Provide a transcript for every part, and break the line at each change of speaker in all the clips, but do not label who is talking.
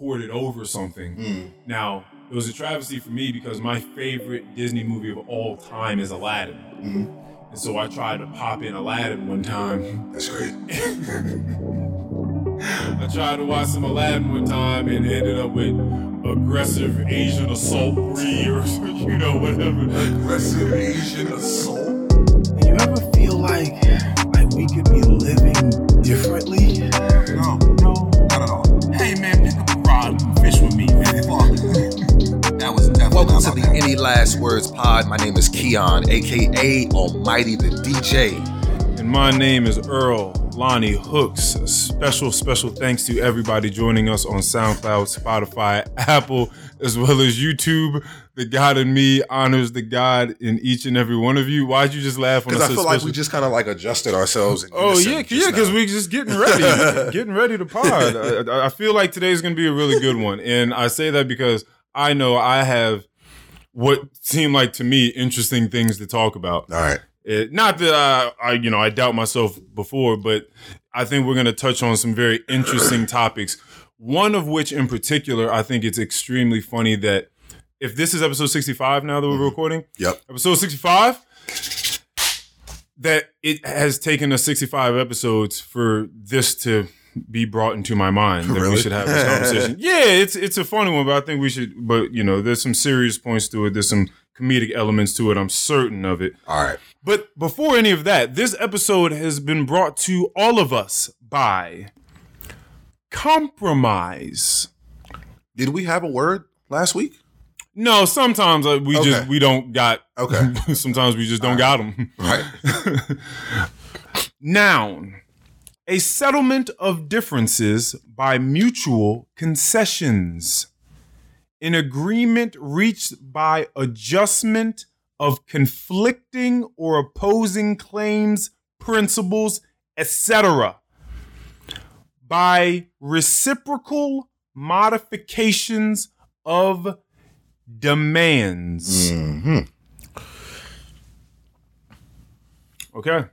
recorded over something.
Mm.
Now, it was a travesty for me because my favorite Disney movie of all time is Aladdin.
Mm-hmm.
And so I tried to pop in Aladdin one time.
That's great.
I tried to watch some Aladdin one time and ended up with aggressive Asian assault breed or you know whatever.
Aggressive Asian assault.
Any Last Words Pod. My name is Keon, aka Almighty the DJ.
And my name is Earl Lonnie Hooks. A special, special thanks to everybody joining us on SoundCloud, Spotify, Apple, as well as YouTube. The God in me honors the God in each and every one of you. Why'd you just laugh I
Because I feel like we just kind of like adjusted ourselves.
Oh yeah, yeah, because
now.
we just getting ready, getting ready to pod. I, I feel like today's gonna be a really good one, and I say that because I know I have what seemed like to me interesting things to talk about.
All right.
It, not that I, I, you know, I doubt myself before, but I think we're gonna touch on some very interesting topics. One of which, in particular, I think it's extremely funny that if this is episode sixty-five now that we're mm-hmm. recording,
Yep.
episode 65 that it has taken us 65 episodes for this to be brought into my mind that we should have this conversation yeah it's it's a funny one but i think we should but you know there's some serious points to it there's some comedic elements to it i'm certain of it
All right.
but before any of that this episode has been brought to all of us by compromise
Did we have a word last week?
no sometimes uh, we just we don't got
Okay.
sometimes we just don't got them
Right.
Noun. A settlement of differences by mutual concessions. An agreement reached by adjustment of conflicting or opposing claims, principles, etc. By reciprocal modifications of demands.
hmm
Okay.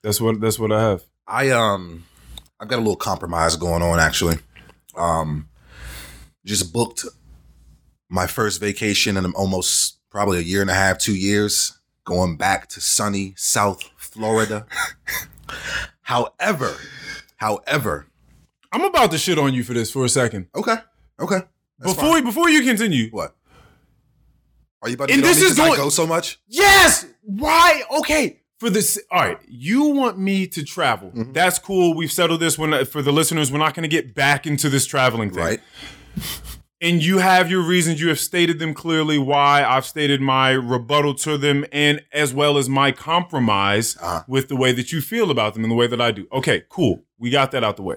That's what that's what I have.
I um, I've got a little compromise going on actually. Um, just booked my first vacation in almost probably a year and a half, two years, going back to sunny South Florida. however, however,
I'm about to shit on you for this for a second.
okay, okay. That's
before
fine.
before you continue.
what? Are you about to
And
get on
this
is
is
'cause I
going-
go so much?
Yes. Why? Okay. For this, all right. You want me to travel?
Mm-hmm.
That's cool. We've settled this. When for the listeners, we're not going to get back into this traveling thing.
Right.
And you have your reasons. You have stated them clearly. Why I've stated my rebuttal to them, and as well as my compromise
Uh-huh.
with the way that you feel about them and the way that I do. Okay, cool. We got that out the way.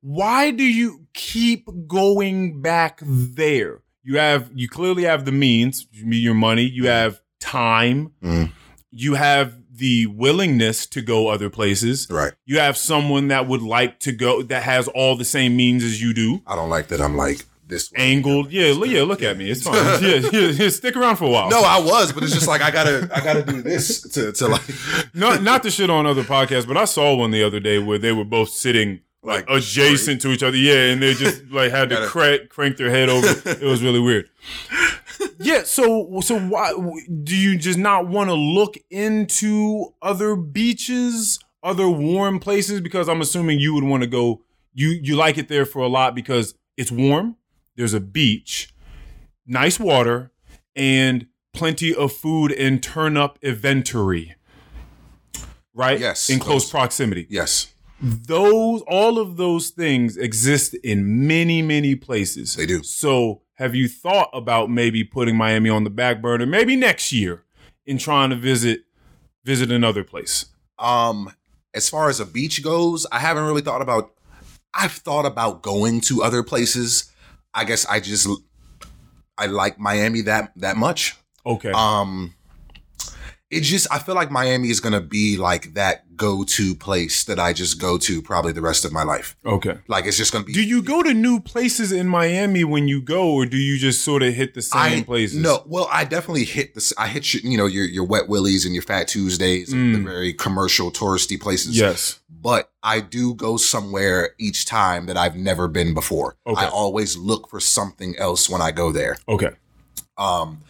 Why do you keep going back there? You have you clearly have the means, you mean your money, you have time,
Mhm.
You have the willingness to go other places.
Right.
You have someone that would like to go that has all the same means as you do.
I don't like that. I'm like this. way.
Angled, yeah, look- yeah. Look at me, it's fine. yeah, yeah, yeah, stick around for a while.
No, I was, but it's just like I gotta, I gotta do this to, to like,
not not to shit on other podcasts, but I saw one the other day where they were both sitting like,
Like,
adjacent to each other. Yeah, and they just like had to crank crank their head over. It was really weird. Yeah, so so why do you just not want to look into other beaches, other warm places? Because I'm assuming you would want to go. You you like it there for a lot because it's warm. There's a beach, nice water, and plenty of food and turn up inventory. Right?
Yes,
In close
those-
proximity.
yes,
Those all of those things exist in many, many places.
They do.
So have you thought about maybe putting Miami on the back burner, maybe next year, in trying to visit visit another place?
Um, as far as a beach goes, I haven't really thought about. I've thought about going to other places. I guess I just I like Miami that that much.
Okay.
Um, it just I feel like Miami is gonna be like that go to place that I just go to probably the rest of my life.
Okay.
Like it's just gonna be.
Do you go to new places in Miami when you go, or do you just sort of hit the same
I,
places?
No, well, I definitely hit this. I hit your, you know your your wet willies and your fat Tuesdays, and the
Mm.
very commercial touristy places.
Yes.
but I do go somewhere each time that I've never been before.
Okay.
I always look for something else when I go there.
Okay.
Um,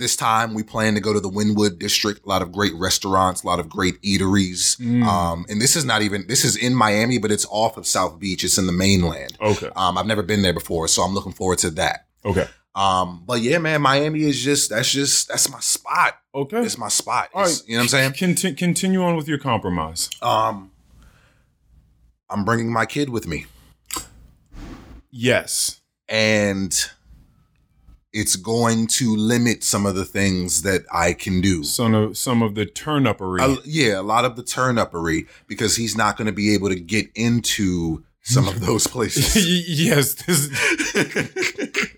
this time we plan to go to the Wynwood district. A lot of great restaurants, a lot of great eateries.
Mm.
Um, and this is not even this is in Miami, but it's off of South Beach. It's in the mainland.
Okay.
Um, I've never been there before, so I'm looking forward to that.
Okay.
Um, but yeah, man, Miami is just that's just that's my spot.
Okay.
It's my spot.
All right.
You know what I'm saying?
Conti- continue on with your compromise.
Um, I'm bringing my kid with me.
Yes.
and it's going to limit some of the things that I can do.
Some of some of the turn upery.
Uh, yeah, a lot of the turn upery because he's not going to be able to get into some of those places.
yes.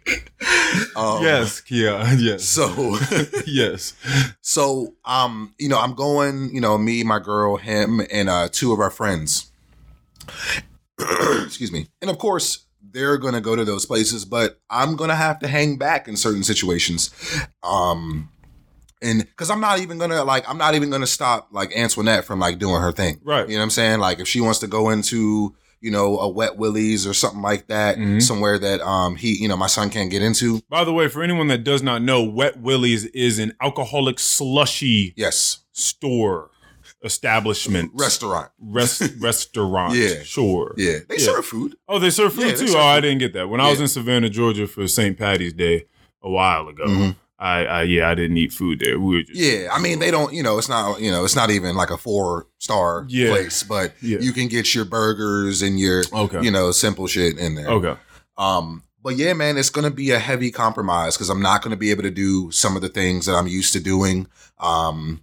Um,
yes. Kia. Yes.
So,
yes.
so, um, you know, I'm going, you know, me, my girl, him, and uh, two of our friends. Excuse me. And of course, they're going to go to those places, but I'm going to have to hang back in certain situations. Um, and because I'm not even gonna like, I'm not even gonna stop like Antoinette from like doing her thing.
Right.
You know what I'm saying? Like if she wants to go into, you know, a wet willies or something like that,
Mhm.
somewhere that um he, you know, my son can't get into.
By the way, for anyone that does not know, Wet Willie's is an alcoholic slushy
Yes.
store establishment
Restaurant.
Rest, restaurant.
Yeah.
Sure.
Yeah. They
Yeah.
serve food.
Oh, they serve food
Yeah,
too.
serve
oh, I didn't get that. When I was in Savannah, Georgia for St. Patty's Day a while ago,
Mhm.
I, I yeah, I didn't eat food there. We were just
Yeah, I mean they don't, you know, it's not, you know, it's not even like a four star
Yeah.
place, but
Yeah.
you can get your burgers and your,
Okay.
you know, simple shit in there.
Okay.
Um, but yeah, man, it's gonna be a heavy compromise because I'm not gonna be able to do some of the things that I'm used to doing. Um,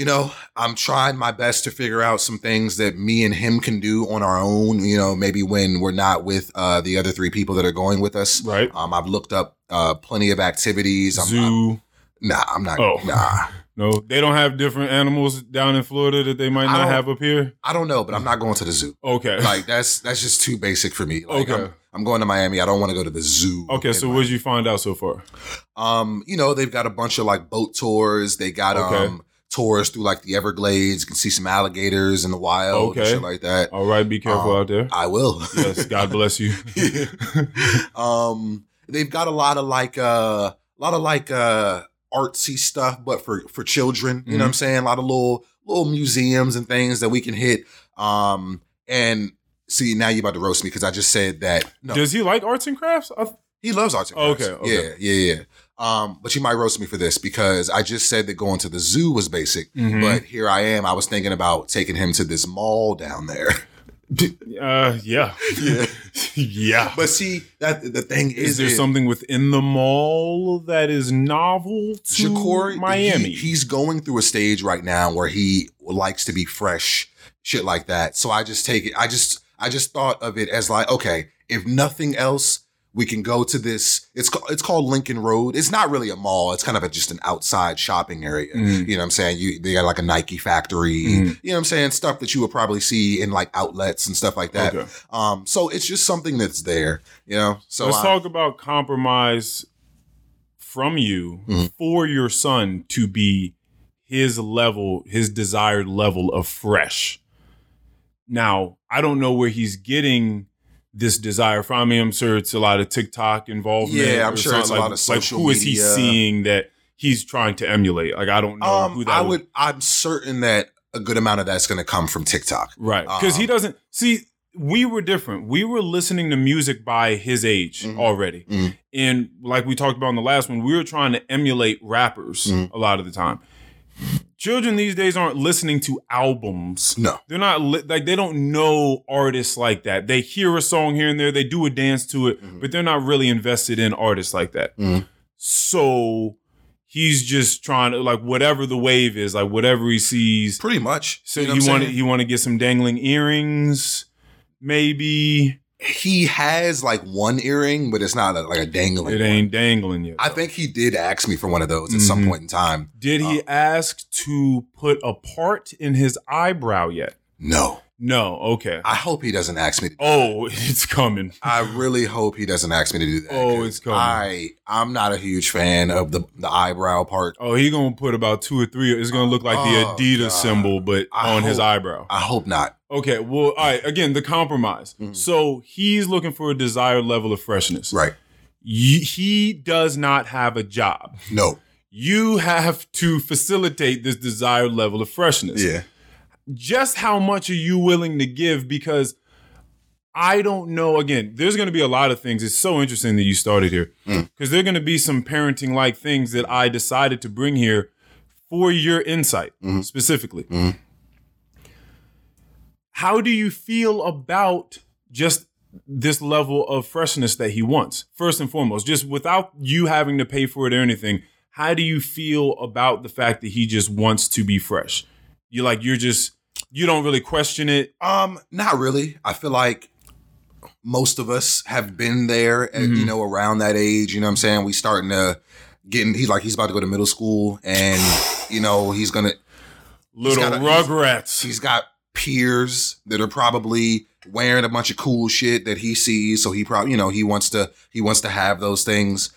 you know, I'm trying my best to figure out some things that me and him can do on our own. You know, maybe when we're not with uh, the other three people that are going with us.
Right.
Um, I've looked up uh, plenty of activities. I'm,
Zoo.
I'm- nah, I'm not.
Oh.
Nah,
no, they don't have different animals down in Florida that they might not have up here.
I don't know, but I'm not going to the zoo.
Okay.
Like that's that's just too basic for me. Like,
Okay.
I'm, I'm going to Miami. I don't want to go to the zoo.
okay. So what did you find out so far?
Um, you know, they've got a bunch of like boat tours. They got
Okay.
um tours through like the Everglades. You can see some alligators in the wild and
Okay.
shit like that.
All right. Be careful
Um,
out there.
I will.
Yes. God bless you.
um, they've got a lot of like uh, a lot of like uh artsy stuff, but for for children. You know what
Mm-hmm.
I'm saying? A lot of little little museums and things that we can hit. Um, and see now you're about to roast me because I just said that. No,
Does he like arts and crafts? I,
He loves arts and
Oh,
crafts.
okay, okay.
Yeah, yeah, yeah. Um, but you might roast me for this because I just said that going to the zoo was basic.
Mhm.
But here I am. I was thinking about taking him to this mall down there.
uh, yeah.
Yeah.
yeah.
But see, that the thing is,
Is there
it-
something within the mall that is novel to
Shakur,
Miami?
he- he's going through a stage right now where he likes to be fresh, shit like that. So I just take it. I just, I just thought of it as like, okay, if nothing else, we can go to this. It's called, it's called Lincoln Road. It's not really a mall. It's kind of a, just an outside shopping area.
Mhm.
You know what I'm saying? You they got like a Nike factory.
Mhm.
You know what I'm saying? Stuff that you would probably see in like outlets and stuff like that.
Okay.
Um, so it's just something that's there. You know. So
Let's
I-
talk about compromise from you
Mhm.
for your son to be his level, his desired level of fresh. Now, I don't know where he's getting this desire from. I mean, I'm sure it's a lot of TikTok involvement.
Yeah, I'm sure it's
something
a lot of social
Like, who is he
media.
seeing that he's trying to emulate? Like, I don't know
Um,
who that
I
would.
I'm certain that a good amount of that's going to come from TikTok.
Right. Because he
Um,
doesn't see we were different. We were listening to music by his age
Mhm.
already.
Mhm.
And like we talked about in the last one, we were trying to emulate rappers
Mhm.
a lot of the time. Children these days aren't listening to albums.
No.
They're not li- like they don't know artists like that. They hear a song here and there, they do a dance to it,
Mhm.
but they're not really invested in artists like that.
Mhm.
So he's just trying to like whatever the wave is, like whatever he sees,
Pretty much.
so
You know
you want to you want to get some dangling earrings, maybe.
He has like one earring, but it's not a, like a dangling.
It
one.
ain't dangling yet.
I think he did ask me for one of those at some
Mhm.
point in time.
Did he ask to put a part in his eyebrow yet?
No,
No. Okay.
I hope he doesn't ask me. To,
Oh, it's coming.
I really hope he doesn't ask me to do that.
Oh, it's coming.
I I'm not a huge fan of the the eyebrow part.
Oh, he gonna put about two or three. It's gonna look like the
Oh,
Adidas
God.
symbol, but
I
on his eyebrow.
I hope not.
Okay. Well, all right. Again, the compromise.
Mhm.
So he's looking for a desired level of freshness.
Right?
He does not have a job.
No.
You have to facilitate this desired level of freshness.
Yeah.
Just how much are you willing to give? Because I don't know. Again, there's going to be a lot of things. It's so interesting that you started here
Mm.
because there are going to be some parenting like things that I decided to bring here for your insight
Mhm.
specifically.
Mhm.
How do you feel about just this level of freshness that he wants? First and foremost, just without you having to pay for it or anything, how do you feel about the fact that he just wants to be fresh? You like you're just you don't really question it.
Um, not really. I feel like most of us have been there, at,
Mhm.
you know, around that age. You know what I'm saying? We starting to getting. He's like he's about to go to middle school, and you know he's gonna.
Little
gotta-
rugrats.
He's got peers that are probably wearing a bunch of cool shit that he sees, so he probably you know he wants to he wants to have those things.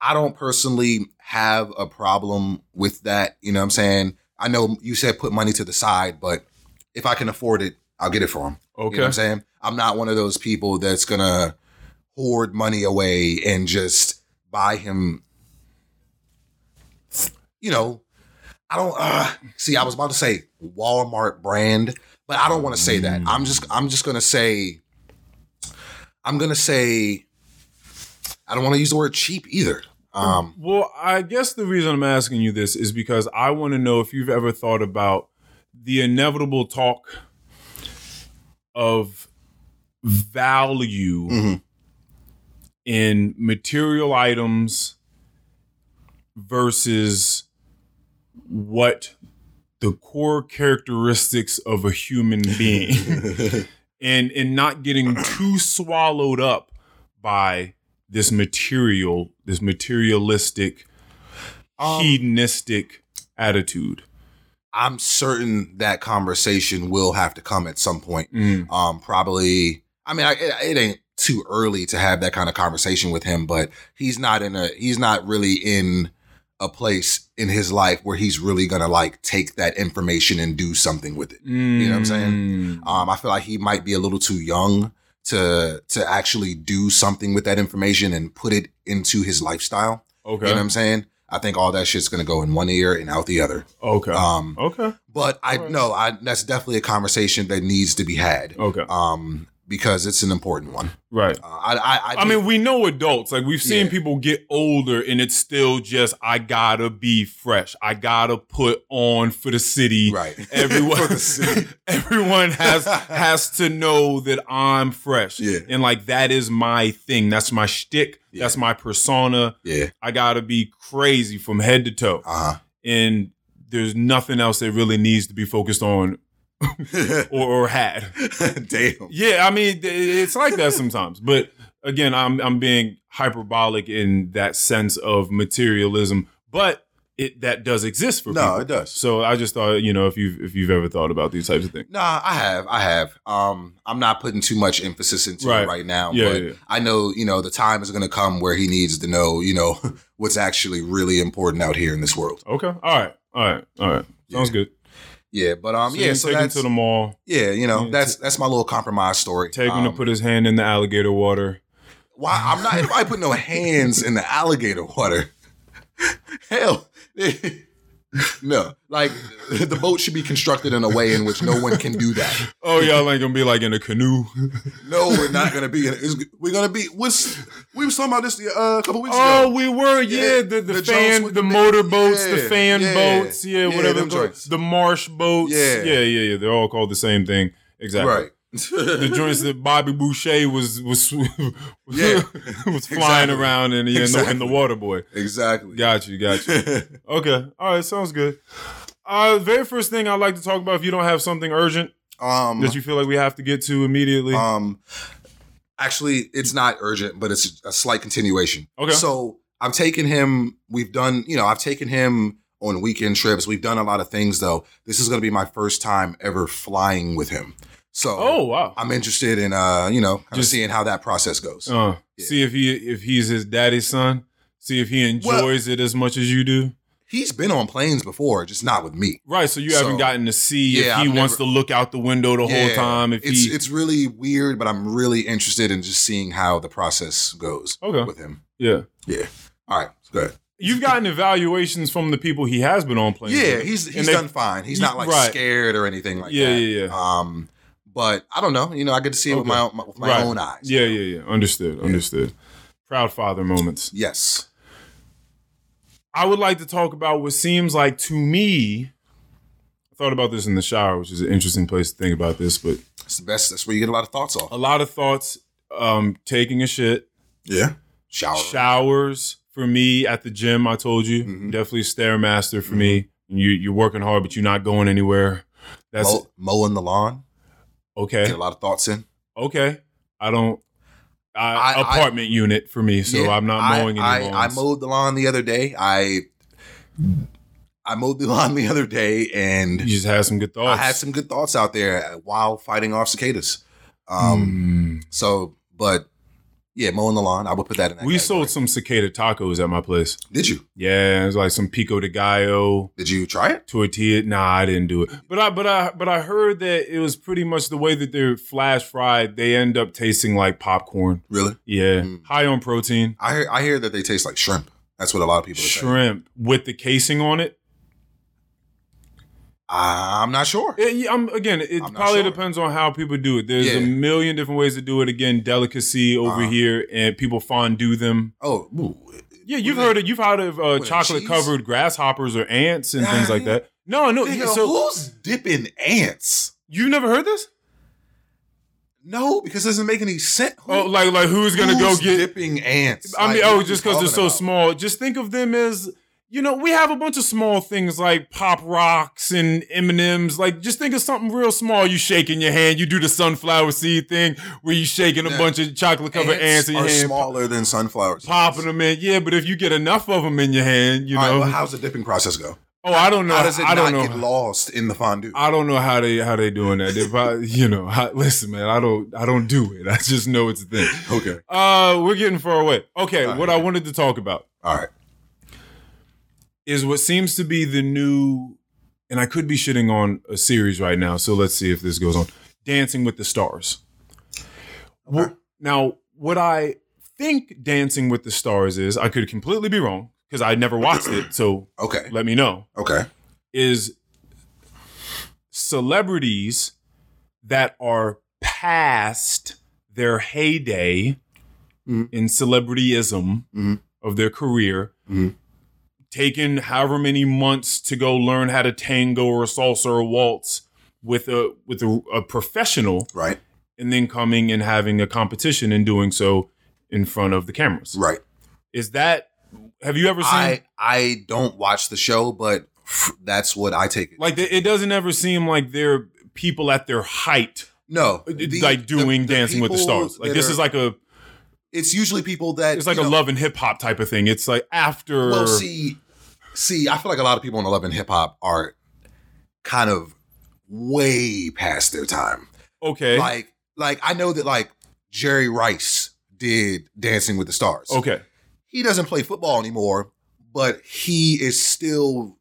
I don't personally have a problem with that. You know what I'm saying? I know you said put money to the side, but if I can afford it, I'll get it for him.
okay.
You know what I'm saying? I'm not one of those people that's gonna hoard money away and just buy him. You know, I don't uh, see. I was about to say Walmart brand, but I don't want to say that. I'm just. I'm just gonna say. I'm gonna say. I don't want to use the word cheap either. Um,
Well, I guess the reason I'm asking you this is because I want to know if you've ever thought about the inevitable talk of value
mhm.
in material items versus what the core characteristics of a human being and and not getting too swallowed up by this material this materialistic
Um,
hedonistic attitude
I'm certain that conversation will have to come at some point.
Mm.
Um, probably. I mean, I, it, it ain't too early to have that kind of conversation with him, but he's not in a. He's not really in a place in his life where he's really gonna like take that information and do something with it. You know what I'm saying?
Mm.
Um, I feel like he might be a little too young to to actually do something with that information and put it into his lifestyle.
okay
You know what I'm saying? I think all that shit's gonna go in one ear and out the other.
okay
Um,
okay
but I know I that's definitely a conversation that needs to be had.
okay
Um, because it's an important one.
right
Uh, I, I, I,
I mean, we know adults. Like we've seen
Yeah.
people get older, and it's still just I gotta be fresh. I gotta put on for the city.
right.
Everyone,
the city.
everyone has has to know that I'm fresh.
Yeah.
and like that is my thing. That's my shtick.
Yeah.
That's my persona.
Yeah.
I gotta be crazy from head to toe,
Uh huh.
and there's nothing else that really needs to be focused on. or, or had.
Damn.
Yeah, I mean it's like that sometimes. But again, I'm I'm being hyperbolic in that sense of materialism, but it that does exist for
No,
people.
it does.
So I just thought, you know, if you've if you've ever thought about these types of things.
Nah, I have. I have. Um, I'm not putting too much emphasis into
Right.
it right now,
Yeah,
but
yeah.
I know, you know, the time is going to come where he needs to know, you know, what's actually really important out here in this world.
Okay. All right. All right. All right. Sounds
Yeah.
good.
Yeah, but um,
So
yeah, so
take him to the mall,
yeah, you know,
Yeah,
that's that's my little compromise story.
take him to
Um,
put his hand in the alligator water.
Why I'm not I put no hands in the alligator water. Hell. No, like the boat should be constructed in a way in which no one can do that.
Oh, y'all ain't gonna be like in a canoe.
No, we're not gonna be. In, it's, we're gonna be. What's we was talking about this uh, a couple weeks
Oh,
ago.
we were, yeah,
Yeah,
the, the,
the
fan, the
the-
motor boats, the fan
yeah,
boats, yeah,
yeah,
whatever,
them
they're called.
joints.
the marsh boats,
Yeah.
yeah, yeah, yeah, they're all called the same thing, exactly.
Right.
The joints that Bobby Boucher was was was,
Yeah.
was flying
Exactly.
around in, the- in, the, in the water boy.
exactly.
Got you, got you. Okay, all right, sounds good. Uh, very first thing I'd like to talk about, if you don't have something urgent
um.
that you feel like we have to get to immediately.
um. Actually, it's not urgent, but it's a slight continuation.
Okay.
So I've taken him. We've done, you know, I've taken him on weekend trips. We've done a lot of things though. This is going to be my first time ever flying with him. So
Oh wow.
I'm interested in, uh, you know,
Just-
seeing how that process goes.
Uh,
Yeah.
See if he if he's his daddy's son. See if he enjoys it as much as you do.
He's been on planes before, just not with me.
Right. So you haven't gotten to see
Yeah,
if he
I've
wants
never-
to look out the window the whole time. If
it's
he
it's really weird, but I'm really interested in just seeing how the process goes
Okay.
with him.
yeah.
Yeah. All right. Good.
You've gotten evaluations from the people he has been on planes.
Yeah,
with.
he's
And
he's
they-
done fine. He's not like
Right.
scared or anything like
Yeah,
that.
yeah, yeah.
Um, but I don't know. You know, I get to see it with
Okay.
my own, with my
Right.
own eyes.
Yeah, yeah, yeah. Understood. Understood. Proud father moments.
Yes.
I would like to talk about what seems like to me. I thought about this in the shower, which is an interesting place to think about this, but
It's the best. That's where you get a lot of thoughts off.
a lot of thoughts. Um, taking a shit,
Yeah. Shower.
showers for me at the gym. I told you
Mhm.
definitely stairmaster for me. You you're working hard, but you're not going anywhere. That's
Mow, mowing the lawn.
Okay.
Get a lot of thoughts in.
Okay, I don't. I,
I- I-
apartment unit for me, so
Yeah,
I'm not
I-
mowing any
I,
lawns.
I mowed the lawn the other day. I I mowed the lawn the other day, and
You just had some good thoughts.
I had some good thoughts out there while fighting off cicadas. Um.
Mm.
So, but yeah, mowing the lawn. I would put that in. That
we
category.
sold some cicada tacos at my place.
Did you?
Yeah, it was like some pico de gallo
Did you try it?
tortilla. Nah, I didn't do it. But I but I but I heard that it was pretty much the way that they're flash fried. They end up tasting like popcorn.
Really?
Yeah,
Mm.
high on protein.
I hear, I hear that they taste like shrimp. That's what a lot of people are saying.
Shrimp with the casing on it.
I'm not sure.
It- I'm, again, it
I'm
probably
sure.
depends on how people do it. There's
Yeah.
a million different ways to do it. Again, delicacy over
Uh-huh.
here, and people fondue them.
Oh, ooh.
Yeah, you've heard it. You've heard of uh, chocolate covered grasshoppers or ants and
Yeah,
things like that. No, no.
Nigga,
so
who's dipping ants?
you've never heard this?
No, because it doesn't make any sense. Who-
Oh, like like who's gonna
who's
go get?
dipping ants?
I mean,
Like,
oh, just because they're so
talking
small. Just think of them as you know. We have a bunch of small things like pop rocks and M and M's. Like, just think of something real small. You shake in your hand. You do the sunflower seed thing where you shaking a
Yeah.
bunch of chocolate covered ants, in your
are
hand,
smaller than sunflowers.
popping them in. Yeah, but if you get enough of them in your hand, you
All right,
know.
well, how's the dipping process go?
oh, I don't know.
How does it
I don't
not
know.
get lost in the fondue?
I don't know how they how they doing that. If I, you know, I, listen, man, I don't I don't do it. I just know it's a thing.
okay.
Uh, we're getting far away. Okay,
All
what
right.
I wanted to talk about
All right.
Is what seems to be the new, and I could be shitting on a series right now. So let's see if this goes on. Dancing with the Stars. Wh- Now, what I think Dancing with the Stars is, I could completely be wrong because I never watched it. So
Okay.
let me know.
Okay.
is celebrities that are past their heyday
Mhm.
in celebrityism
Mhm.
of their career,
Mhm.
Taken however many months to go learn how to tango or salsa or waltz with a with a, a professional,
Right.
and then coming and having a competition and doing so in front of the cameras.
Right.
Is that? Have you ever seen?
I I don't watch the show, but that's what I take it.
like it it doesn't ever seem like they're people at their height
no,
uh,
the-
like doing
the- the
dancing with the stars like this
are-
is like a
It's usually people that
it's like a
know,
love and hip-hop type of thing it's like after
Well, see, see, I feel like a lot of people in Love and Hip Hop are kind of way past their time.
okay
Like, like I know that like Jerry Rice did Dancing with the Stars.
okay
He doesn't play football anymore, but he is still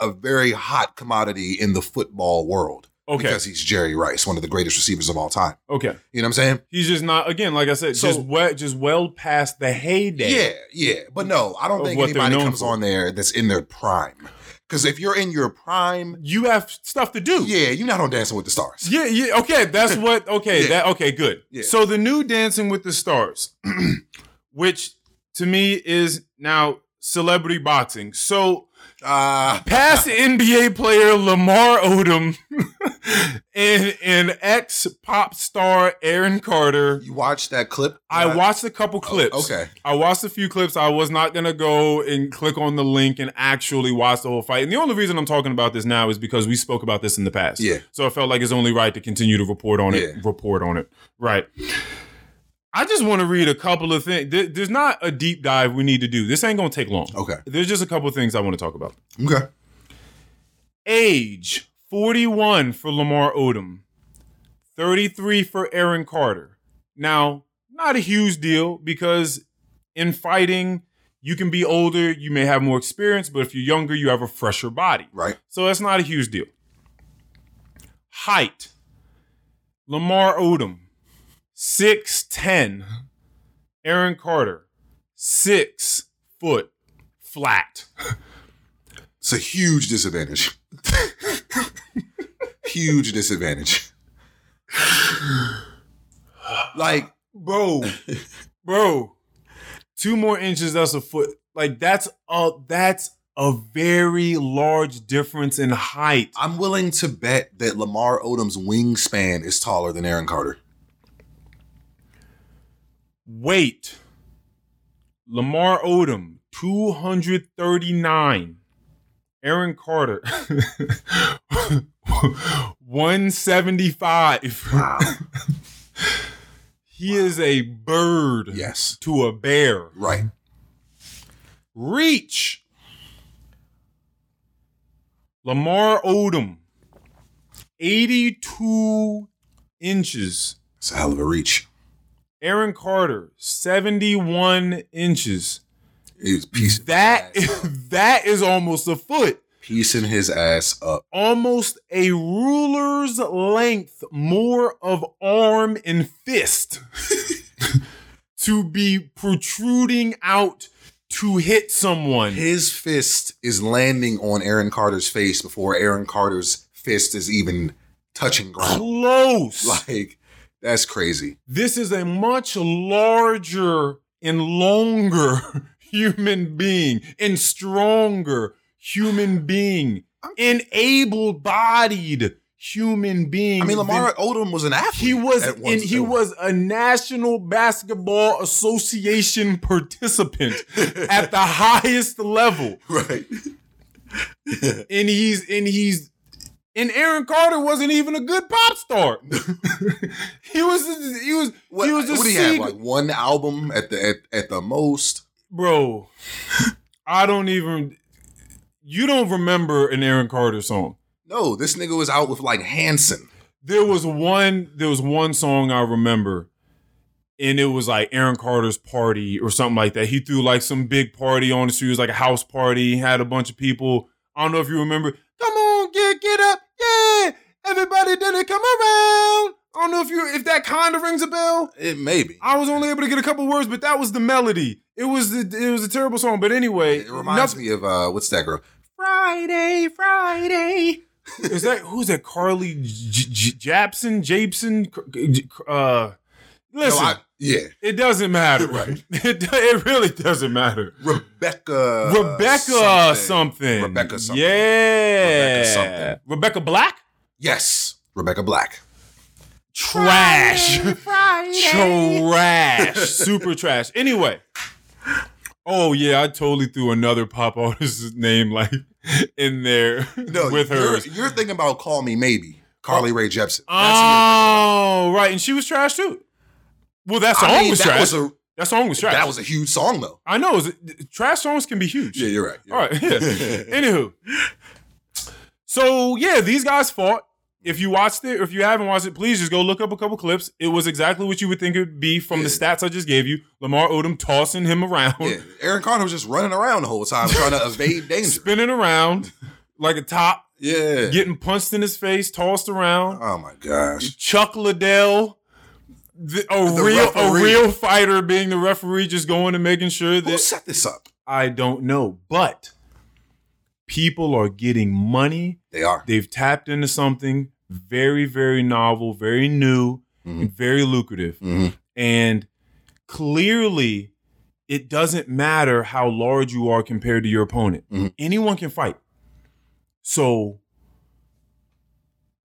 a very hot commodity in the football world
okay
because he's Jerry Rice, one of the greatest receivers of all time.
okay
You know what I'm saying?
he's just not again like i said
So-
just well just well past the heyday
Yeah, yeah. But no, I don't think anybody comes
for.
on there that's in their prime. Because if you're in your prime,
you have stuff to do
yeah, you're not on Dancing with the Stars.
yeah yeah okay that's what okay
Yeah.
that okay good
Yeah.
so the new dancing with the stars which to me is now celebrity boxing so
Uh,
past NBA player Lamar Odom and and ex pop star Aaron Carter.
you watched that clip?
I watched a couple clips.
okay.
I watched a few clips. I was not gonna go and click on the link and actually watch the whole fight. And the only reason I'm talking about this now is because we spoke about this in the past.
Yeah.
So I felt like it's only right to continue to report on it. Report on it. Right. I just want to read a couple of things. There- There's not a deep dive we need to do. This ain't gonna take long.
Okay.
There's just a couple of things I want to talk about.
Okay.
Age 41 for Lamar Odom, 33 for Aaron Carter. Now, not a huge deal because in fighting, you can be older, you may have more experience, but if you're younger, you have a fresher body.
Right.
So that's not a huge deal. Height Lamar Odom, 6'10. Aaron Carter, 6 foot flat.
It's a huge disadvantage. huge disadvantage. like,
bro, bro, two more inches. That's a foot. Like that's a that's a very large difference in height.
I'm willing to bet that Lamar Odom's wingspan is taller than Aaron Carter.
Weight. Lamar Odom, two hundred thirty nine. Aaron Carter, one seventy five.
Wow.
He is a bird
yes.
to a bear.
Right.
Reach. Lamar Odom, 82 inches.
It's a hell of a reach.
Aaron Carter, 71 inches.
He was piecing
That
his ass up.
that is almost a foot.
piecing his ass up.
Almost a ruler's length more of arm and fist to be protruding out to hit someone.
His fist is landing on Aaron Carter's face before Aaron Carter's fist is even touching ground.
Close.
Like, that's crazy.
This is a much larger and longer human being and stronger human being, an able-bodied human being.
I mean, Lamar Odom was an athlete.
he was and he was a National Basketball Association participant at the highest level.
right.
And he's and he's and Aaron Carter wasn't even a good pop star. he was he was
What,
he was a
what do you have? Like one album at the at, at the most.
bro. I don't even. You don't remember an Aaron Carter song.
No, this nigga was out with like Hanson.
There was one. There was one song I remember, and it was like Aaron Carter's party or something like that. He threw like some big party on the street. It was like a house party. He Had a bunch of people. I don't know if you remember. Come on, get get up! Everybody did it. Come around. I don't know if you if that kind of rings a bell.
It maybe.
I was only able to get a couple words, but that was the melody. It was the, it was a terrible song, but anyway,
It reminds me of uh what's that girl?
Friday, Friday. Is that who's that? Carly Japson, Japson. Uh, listen,
No, I, yeah.
it doesn't matter.
Right.
it, it really doesn't matter.
Rebecca
Rebecca something.
Rebecca something.
Yeah.
Rebecca something.
Rebecca Black.
Yes. Rebecca Black.
Trash. Trash. Super trash. Anyway. Oh yeah, I totally threw another pop artist's name like in there
No,
with
you're. You're thinking about Call Me Maybe. Carly oh. Rae Jepsen. That's
Oh, right, and she was trash too. Well, that
who
song
you're thinking about. I mean,
was
that
trash.
was a
that song was trash.
that was a huge song though.
I know. is it- Trash songs can be huge.
Yeah, you're right. You're
All right. Yeah. Anywho, so yeah, these guys fought. If you watched it, or if you haven't watched it, please just go look up a couple clips. It was exactly what you would think it would be from the stats I just gave you. Lamar Odom tossing him around,
Yeah, Aaron Carter was just running around the whole time trying to evade danger.
spinning around like a top,
Yeah.
getting punched in his face, tossed around.
Oh my gosh.
Chuck Liddell, the, a
The
real
referee.
a real fighter, being the referee, just going and making sure that Who
set this up?
I don't know, but people are getting money.
They are.
They've tapped into something very, very novel, very new,
Mhm.
and very lucrative.
Mhm.
And clearly, it doesn't matter how large you are compared to your opponent.
Mhm.
Anyone can fight. So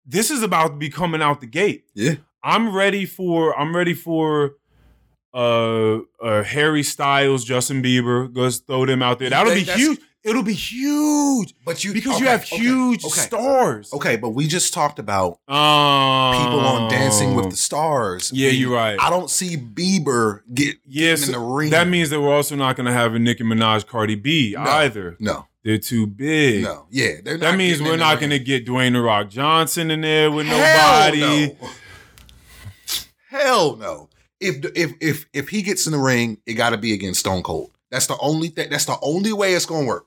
this is about to be coming out the gate.
Yeah.
I'm ready for I'm ready for uh uh Harry Styles, Justin Bieber. Let's throw them out there. That'll be huge. It'll be huge
But you
because you have
okay,
huge
okay.
stars.
Okay, but we just talked about
Um,
people on Dancing with the Stars.
Yeah, you're right.
I don't see Bieber get
Yes,
in the ring.
that means that we're also not going to have a Nicki Minaj, Cardi B
No.
either.
no,
They're too big.
no, yeah. They're
That means we're not going to get Dwayne the Rock Johnson in there with
Hell
nobody.
no. Hell no. If if if if he gets in the ring, it got to be against Stone Cold. That's the only thing. That's the only way it's gonna work.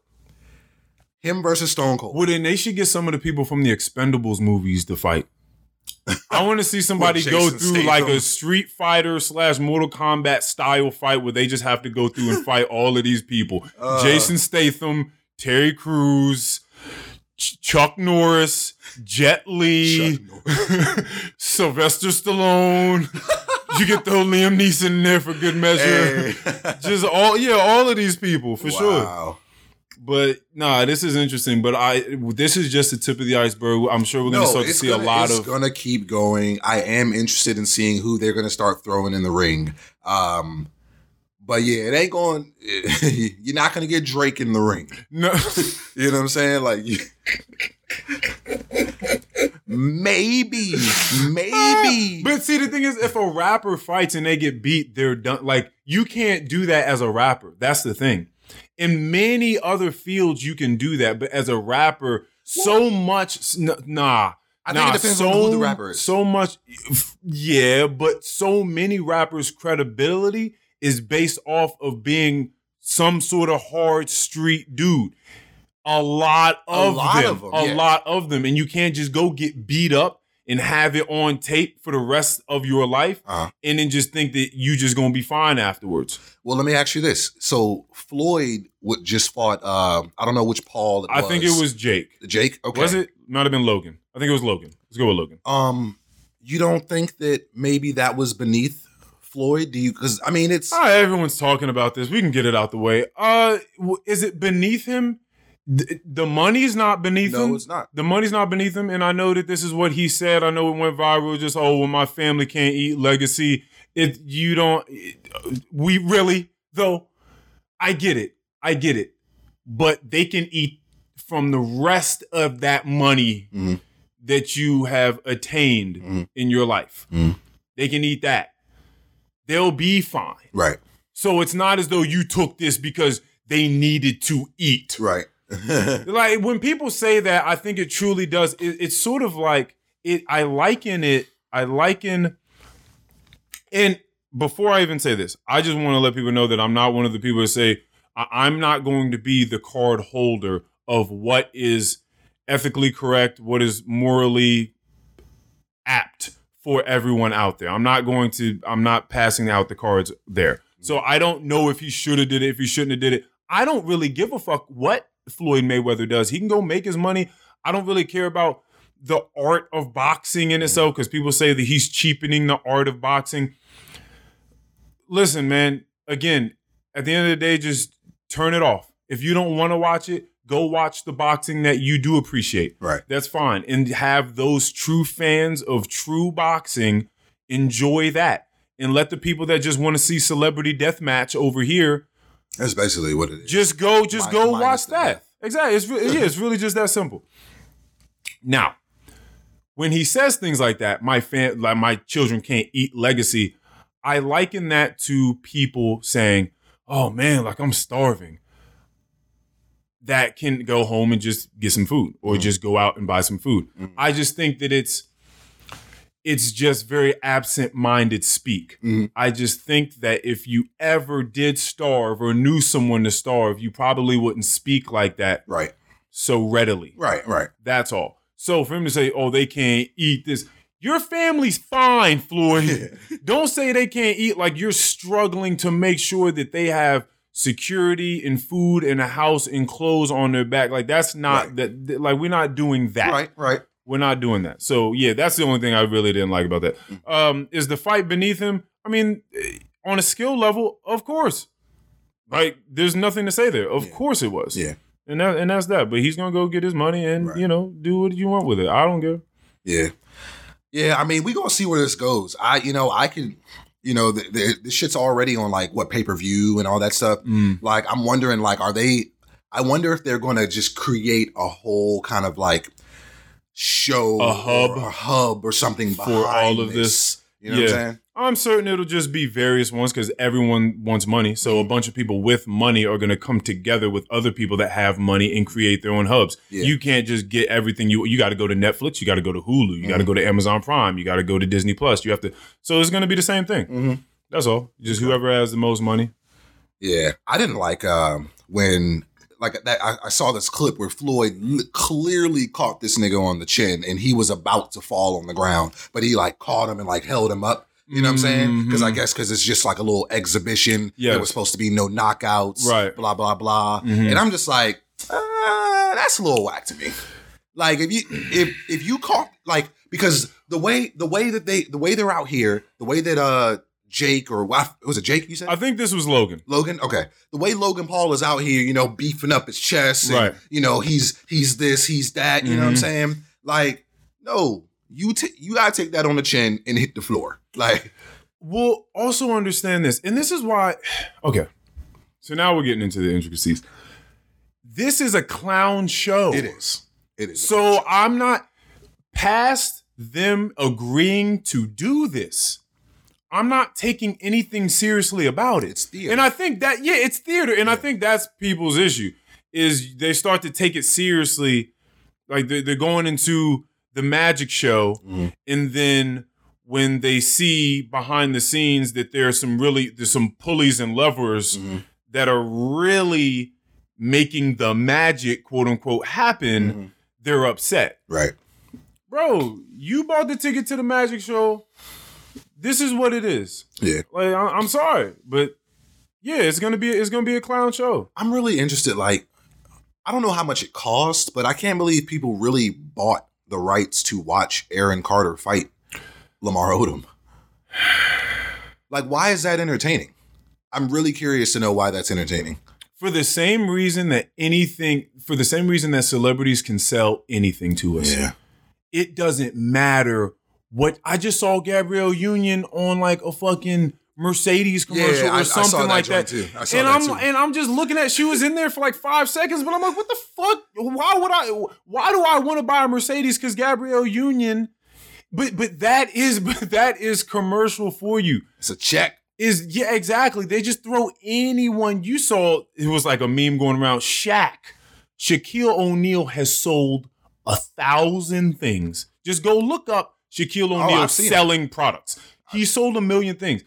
Him versus Stone Cold.
Well, then they should get some of the people from the Expendables movies to fight. I want to see somebody go through like a Street Fighter slash Mortal Kombat style fight where they just have to go through and fight all of these people:
Uh.
Jason Statham, Terry Crews, Ch- Chuck Norris, Jet Li,
Chuck
Sylvester Stallone. you get throw Liam Neeson in there for good measure.
Hey.
Just all, yeah, all of these people for sure. But nah, this is interesting. But I, this is just the tip of the iceberg. I'm sure we're gonna start to see
gonna,
a lot
it's
of.
It's gonna keep going. I am interested in seeing who they're gonna start throwing in the ring. Um, but yeah, it ain't going. You're not gonna get Drake in the ring.
no,
You know what I'm saying? Like, maybe, maybe.
but see, the thing is, if a rapper fights and they get beat, they're done. Like you can't do that as a rapper. That's the thing. In many other fields, you can do that, but as a rapper, so much. Nah.
I think
nah,
it depends
so,
on who the rapper is.
So much, yeah, but so many rappers' credibility is based off of being some sort of hard street dude. A lot
A
of
lot
them,
of them,
a
yeah.
lot of them, and you can't just go get beat up and have it on tape for the rest of your life,
Uh-huh.
and then just think that you just gonna be fine afterwards.
Well, let me ask you this. So Floyd would just fought. Uh, I don't know which Paul.
I think it was Jake.
Jake. Okay.
Was it? Might have been Logan. I think it was Logan. Let's go with Logan.
Um, you don't think that maybe that was beneath Floyd? Do you? Because I mean, it's
Ah, everyone's talking about this. We can get it out the way. Uh, is it beneath him? Th- the money's not beneath him.
no, it's not.
The money's not beneath him, and I know that this is what he said. I know it went viral. Just oh, well, my family can't eat legacy. if you don't. we really though. I get it. I get it. But they can eat from the rest of that money
Mhm.
that you have attained
Mhm.
in your life.
Mhm.
They can eat that. They'll be fine.
Right.
So it's not as though you took this because they needed to eat.
Right.
Like when people say that, I think it truly does. It, it's sort of like it. I liken it. I liken. And before I even say this, I just want to let people know that I'm not one of the people that say I- I'm not going to be the card holder of what is ethically correct, what is morally apt for everyone out there. I'm not going to. I'm not passing out the cards there. So I don't know if he should have did it, if he shouldn't have did it. I don't really give a fuck what Floyd Mayweather does. He can go make his money. I don't really care about the art of boxing in itself mm. because people say that he's cheapening the art of boxing. Listen, man, again, at the end of the day, just turn it off. If you don't want to watch it, go watch the boxing that you do appreciate.
right.
That's fine. And have those true fans of true boxing enjoy that. And let the people that just want to see celebrity death match over here
That's basically what it is.
just go, just
Mi-
go watch that.
death.
Exactly. It's really, yeah, it's really just that simple. Now, when he says things like that, my fan, like my children can't eat legacy. I liken that to people saying, "Oh man, like I'm starving." That can go home and just get some food, or
Mhm.
just go out and buy some food.
Mhm.
I just think that it's it's just very absent-minded speak.
Mhm.
I just think that if you ever did starve or knew someone to starve, you probably wouldn't speak like that
right.
so readily.
Right. Right.
That's all. So for him to say, "Oh, they can't eat this," your family's fine, Floyd. Don't say they can't eat like you're struggling to make sure that they have security and food and a house and clothes on their back. Like that's not
Right.
that- Like we're not doing that.
Right. Right.
We're not doing that. So yeah, that's the only thing I really didn't like about that.
Mm-hmm.
Um, is the fight beneath him? I mean, eh, on a skill level, of course. Like, there's nothing to say there. Of
Yeah.
course it was.
Yeah.
And that and that's that. But he's gonna go get his money and
Right.
you know do what you want with it. I don't care.
Yeah. Yeah, I mean, we gonna see where this goes. I, you know, I can, you know, the, the, this shit's already on like what pay per view and all that stuff.
Mm.
Like, I'm wondering, like, are they? I wonder if they're going to just create a whole kind of like show,
A hub.
or a hub or something
For all of this.
You know what I'm saying?
I'm certain it'll just be various ones because everyone wants money. So a bunch of people with money are going to come together with other people that have money and create their own hubs.
Yeah.
You can't just get everything you you got to go to Netflix, you got to go to Hulu, you got to go to Amazon Prime, you got to go to Disney Plus. You have to. So it's going to be the same thing.
Mhm.
That's all. Just whoever has the most money.
Yeah, I didn't like um, when like that. I, I saw this clip where Floyd l- clearly caught this nigga on the chin, and he was about to fall on the ground, but he like caught him and like held him up. You know what I'm saying? Because I
Mhm.
guess because it's just like a little exhibition.
Yeah,
There was supposed to be no knockouts.
Right.
Blah blah blah.
Mhm.
And I'm just like, uh, that's a little whack to me. Like if you if if you caught like because the way the way that they the way they're out here the way that uh Jake or was it Jake you said
I think this was Logan.
Logan, okay. The way Logan Paul is out here, you know, beefing up his chest, and,
Right.
You know, he's he's this, he's that. You know what I'm
Mhm.
saying? Like, no, you t- you gotta take that on the chin and hit the floor. Like,
We'll also understand this, and this is why. Okay, so now we're getting into the intricacies. This is a clown show.
it is, it is.
So I'm not past them agreeing to do this. I'm not taking anything seriously about it.
It's theater.
And I think that yeah, it's theater, and I think that's people's issue is they start to take it seriously, like they're, they're going into the magic show,
Mhm.
and then when they see behind the scenes that there's some really there's some pulleys and levers
Mhm.
that are really making the magic quote unquote happen,
Mhm.
they're upset.
right.
Bro, you bought the ticket to the magic show. This is what it is.
Yeah,
Like I- I'm sorry, but yeah, it's gonna be it's gonna be a clown show.
I'm really interested. Like, I don't know how much it cost, but I can't believe people really bought the rights to watch Aaron Carter fight Lamar Odom. Like, why is that entertaining? I'm really curious to know why that's entertaining.
For the same reason that anything, for the same reason that celebrities can sell anything to us. Yeah. It doesn't matter what. I just saw Gabrielle Union on like a fucking Mercedes commercial
Yeah, I-
or
I
something
that
like that.
I
and I'm and I'm just looking at. She was in there for like five seconds, but I'm like, what the fuck? Why would I? Why do I want to buy a Mercedes? Because Gabrielle Union. But but that is but that is commercial for you.
It's a check.
Is yeah exactly. They just throw anyone you saw. It was like a meme going around. Shaq, Shaquille O'Neal has sold a thousand things. Just go look up Shaquille O'Neal
Oh, I've it.
selling products. He sold a million things.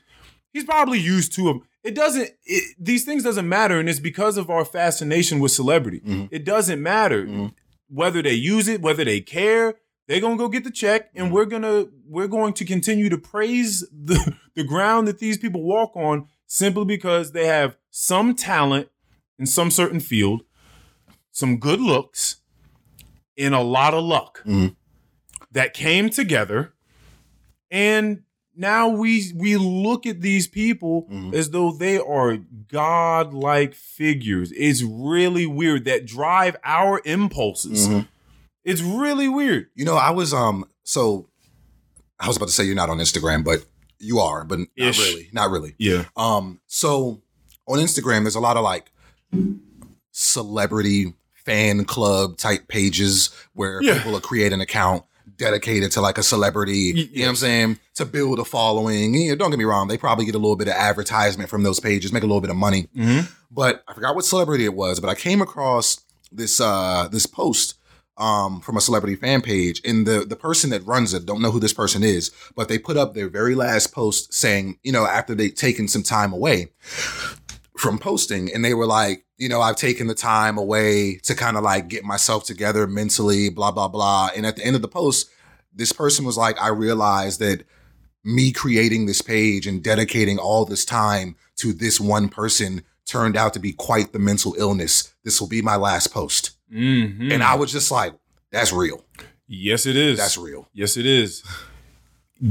He's probably used two of them. It doesn't. It, these things doesn't matter, and it's because of our fascination with celebrity.
Mhm.
It doesn't matter
Mhm.
whether they use it, whether they care. They're gonna go get the check, and we're gonna we're going to continue to praise the the ground that these people walk on simply because they have some talent in some certain field, some good looks, and a lot of luck
Mhm.
That came together, and now we we look at these people
Mhm.
as though they are godlike figures. It's really weird that drive our impulses.
Mhm.
It's really weird.
You know, I was um so I was about to say you're not on Instagram, but you are, but not
Ish.
really. Not really.
Yeah.
Um, so on Instagram, there's a lot of like celebrity fan club type pages where
Yeah.
people will create an account dedicated to like a celebrity,
Y-
you know what I'm saying, to build a following. You know, don't get me wrong, they probably get a little bit of advertisement from those pages, make a little bit of money.
Mm-hmm.
But I forgot what celebrity it was, but I came across this uh this post um from a celebrity fan page and the the person that runs it don't know who this person is but they put up their very last post saying you know after they've taken some time away from posting and they were like you know i've taken the time away to kind of like get myself together mentally blah blah blah and at the end of the post this person was like i realized that me creating this page and dedicating all this time to this one person turned out to be quite the mental illness this will be my last post
Mm-hmm.
and i was just like that's real
yes, it is.
that's real
Yes, it is.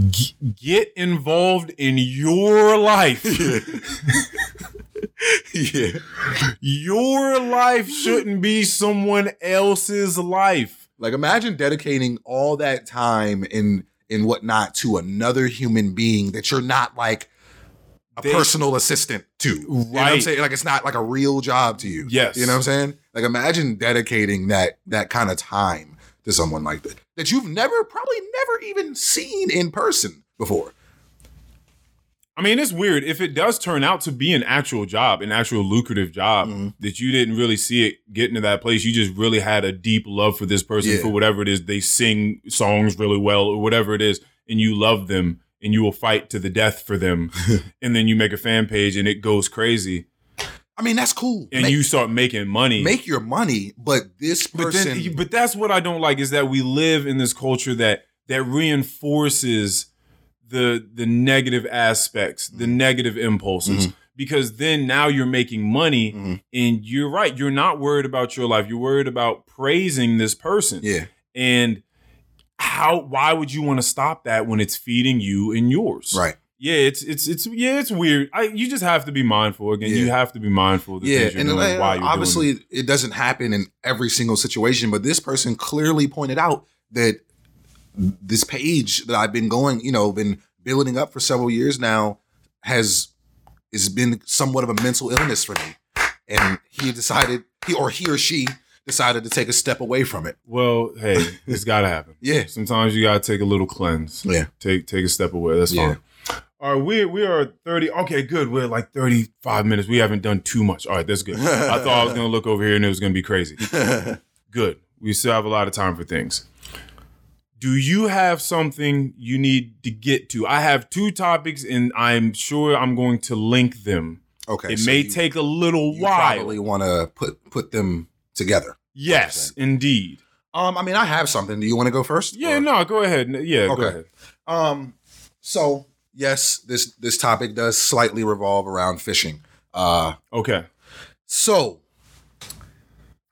G- get involved in your life.
yeah
your life shouldn't be someone else's life.
Like imagine dedicating all that time and and whatnot to another human being that you're not like a
They-
personal assistant to. You know what I'm saying? Like it's not like a real job to you.
Yes.
You know what I'm saying? Like imagine dedicating that that kind of time to someone like that that you've never probably never even seen in person before.
I mean, it's weird if it does turn out to be an actual job, an actual lucrative job
Mm-hmm.
that you didn't really see it getting to that place. You just really had a deep love for this person
Yeah.
for whatever it is. They sing songs really well or whatever it is, and you love them and you will fight to the death for them. and then you make a fan page and it goes crazy
I mean, that's cool.
and
make,
you start making money.
make your money, but this
but
person
then, but that's what I don't like is that we live in this culture that that reinforces the the negative aspects, the
Mm-hmm.
negative impulses. Because then now you're making money,
Mhm.
and you're right. You're not worried about your life. You're worried about praising this person.
Yeah.
And how? Why would you want to stop that when it's feeding you and yours?
Right.
Yeah. It's it's it's yeah. It's weird. I you just have to be mindful. Again, you have to be mindful of the
Yeah, and uh,
why you're doing
obviously
it.
it doesn't happen in every single situation, but this person clearly pointed out that this page that I've been going, you know, been building up for several years now has has been somewhat of a mental illness for me. And he decided he or he or she decided to take a step away from it.
Well, hey, it's got to happen.
Yeah.
Sometimes you gotta take a little cleanse.
Yeah.
Take take a step away. That's
Yeah.
fine. All right, we we are thirty. Okay, good. We're like thirty five minutes. We haven't done too much. All right, that's good. I thought I was gonna look over here and it was gonna be crazy. Good. We still have a lot of time for things. Do you have something you need to get to? I have two topics, and I'm sure I'm going to link them.
Okay.
It
so
may
you-
take a little
you
while.
probably want to put put them together.
yes, indeed.
Um, I mean, I have something. Do you want to go first?
Yeah,
Or-
no, go ahead. Yeah, go
Okay.
ahead.
Um, so yes, this this topic does slightly revolve around fishing. Uh,
Okay.
so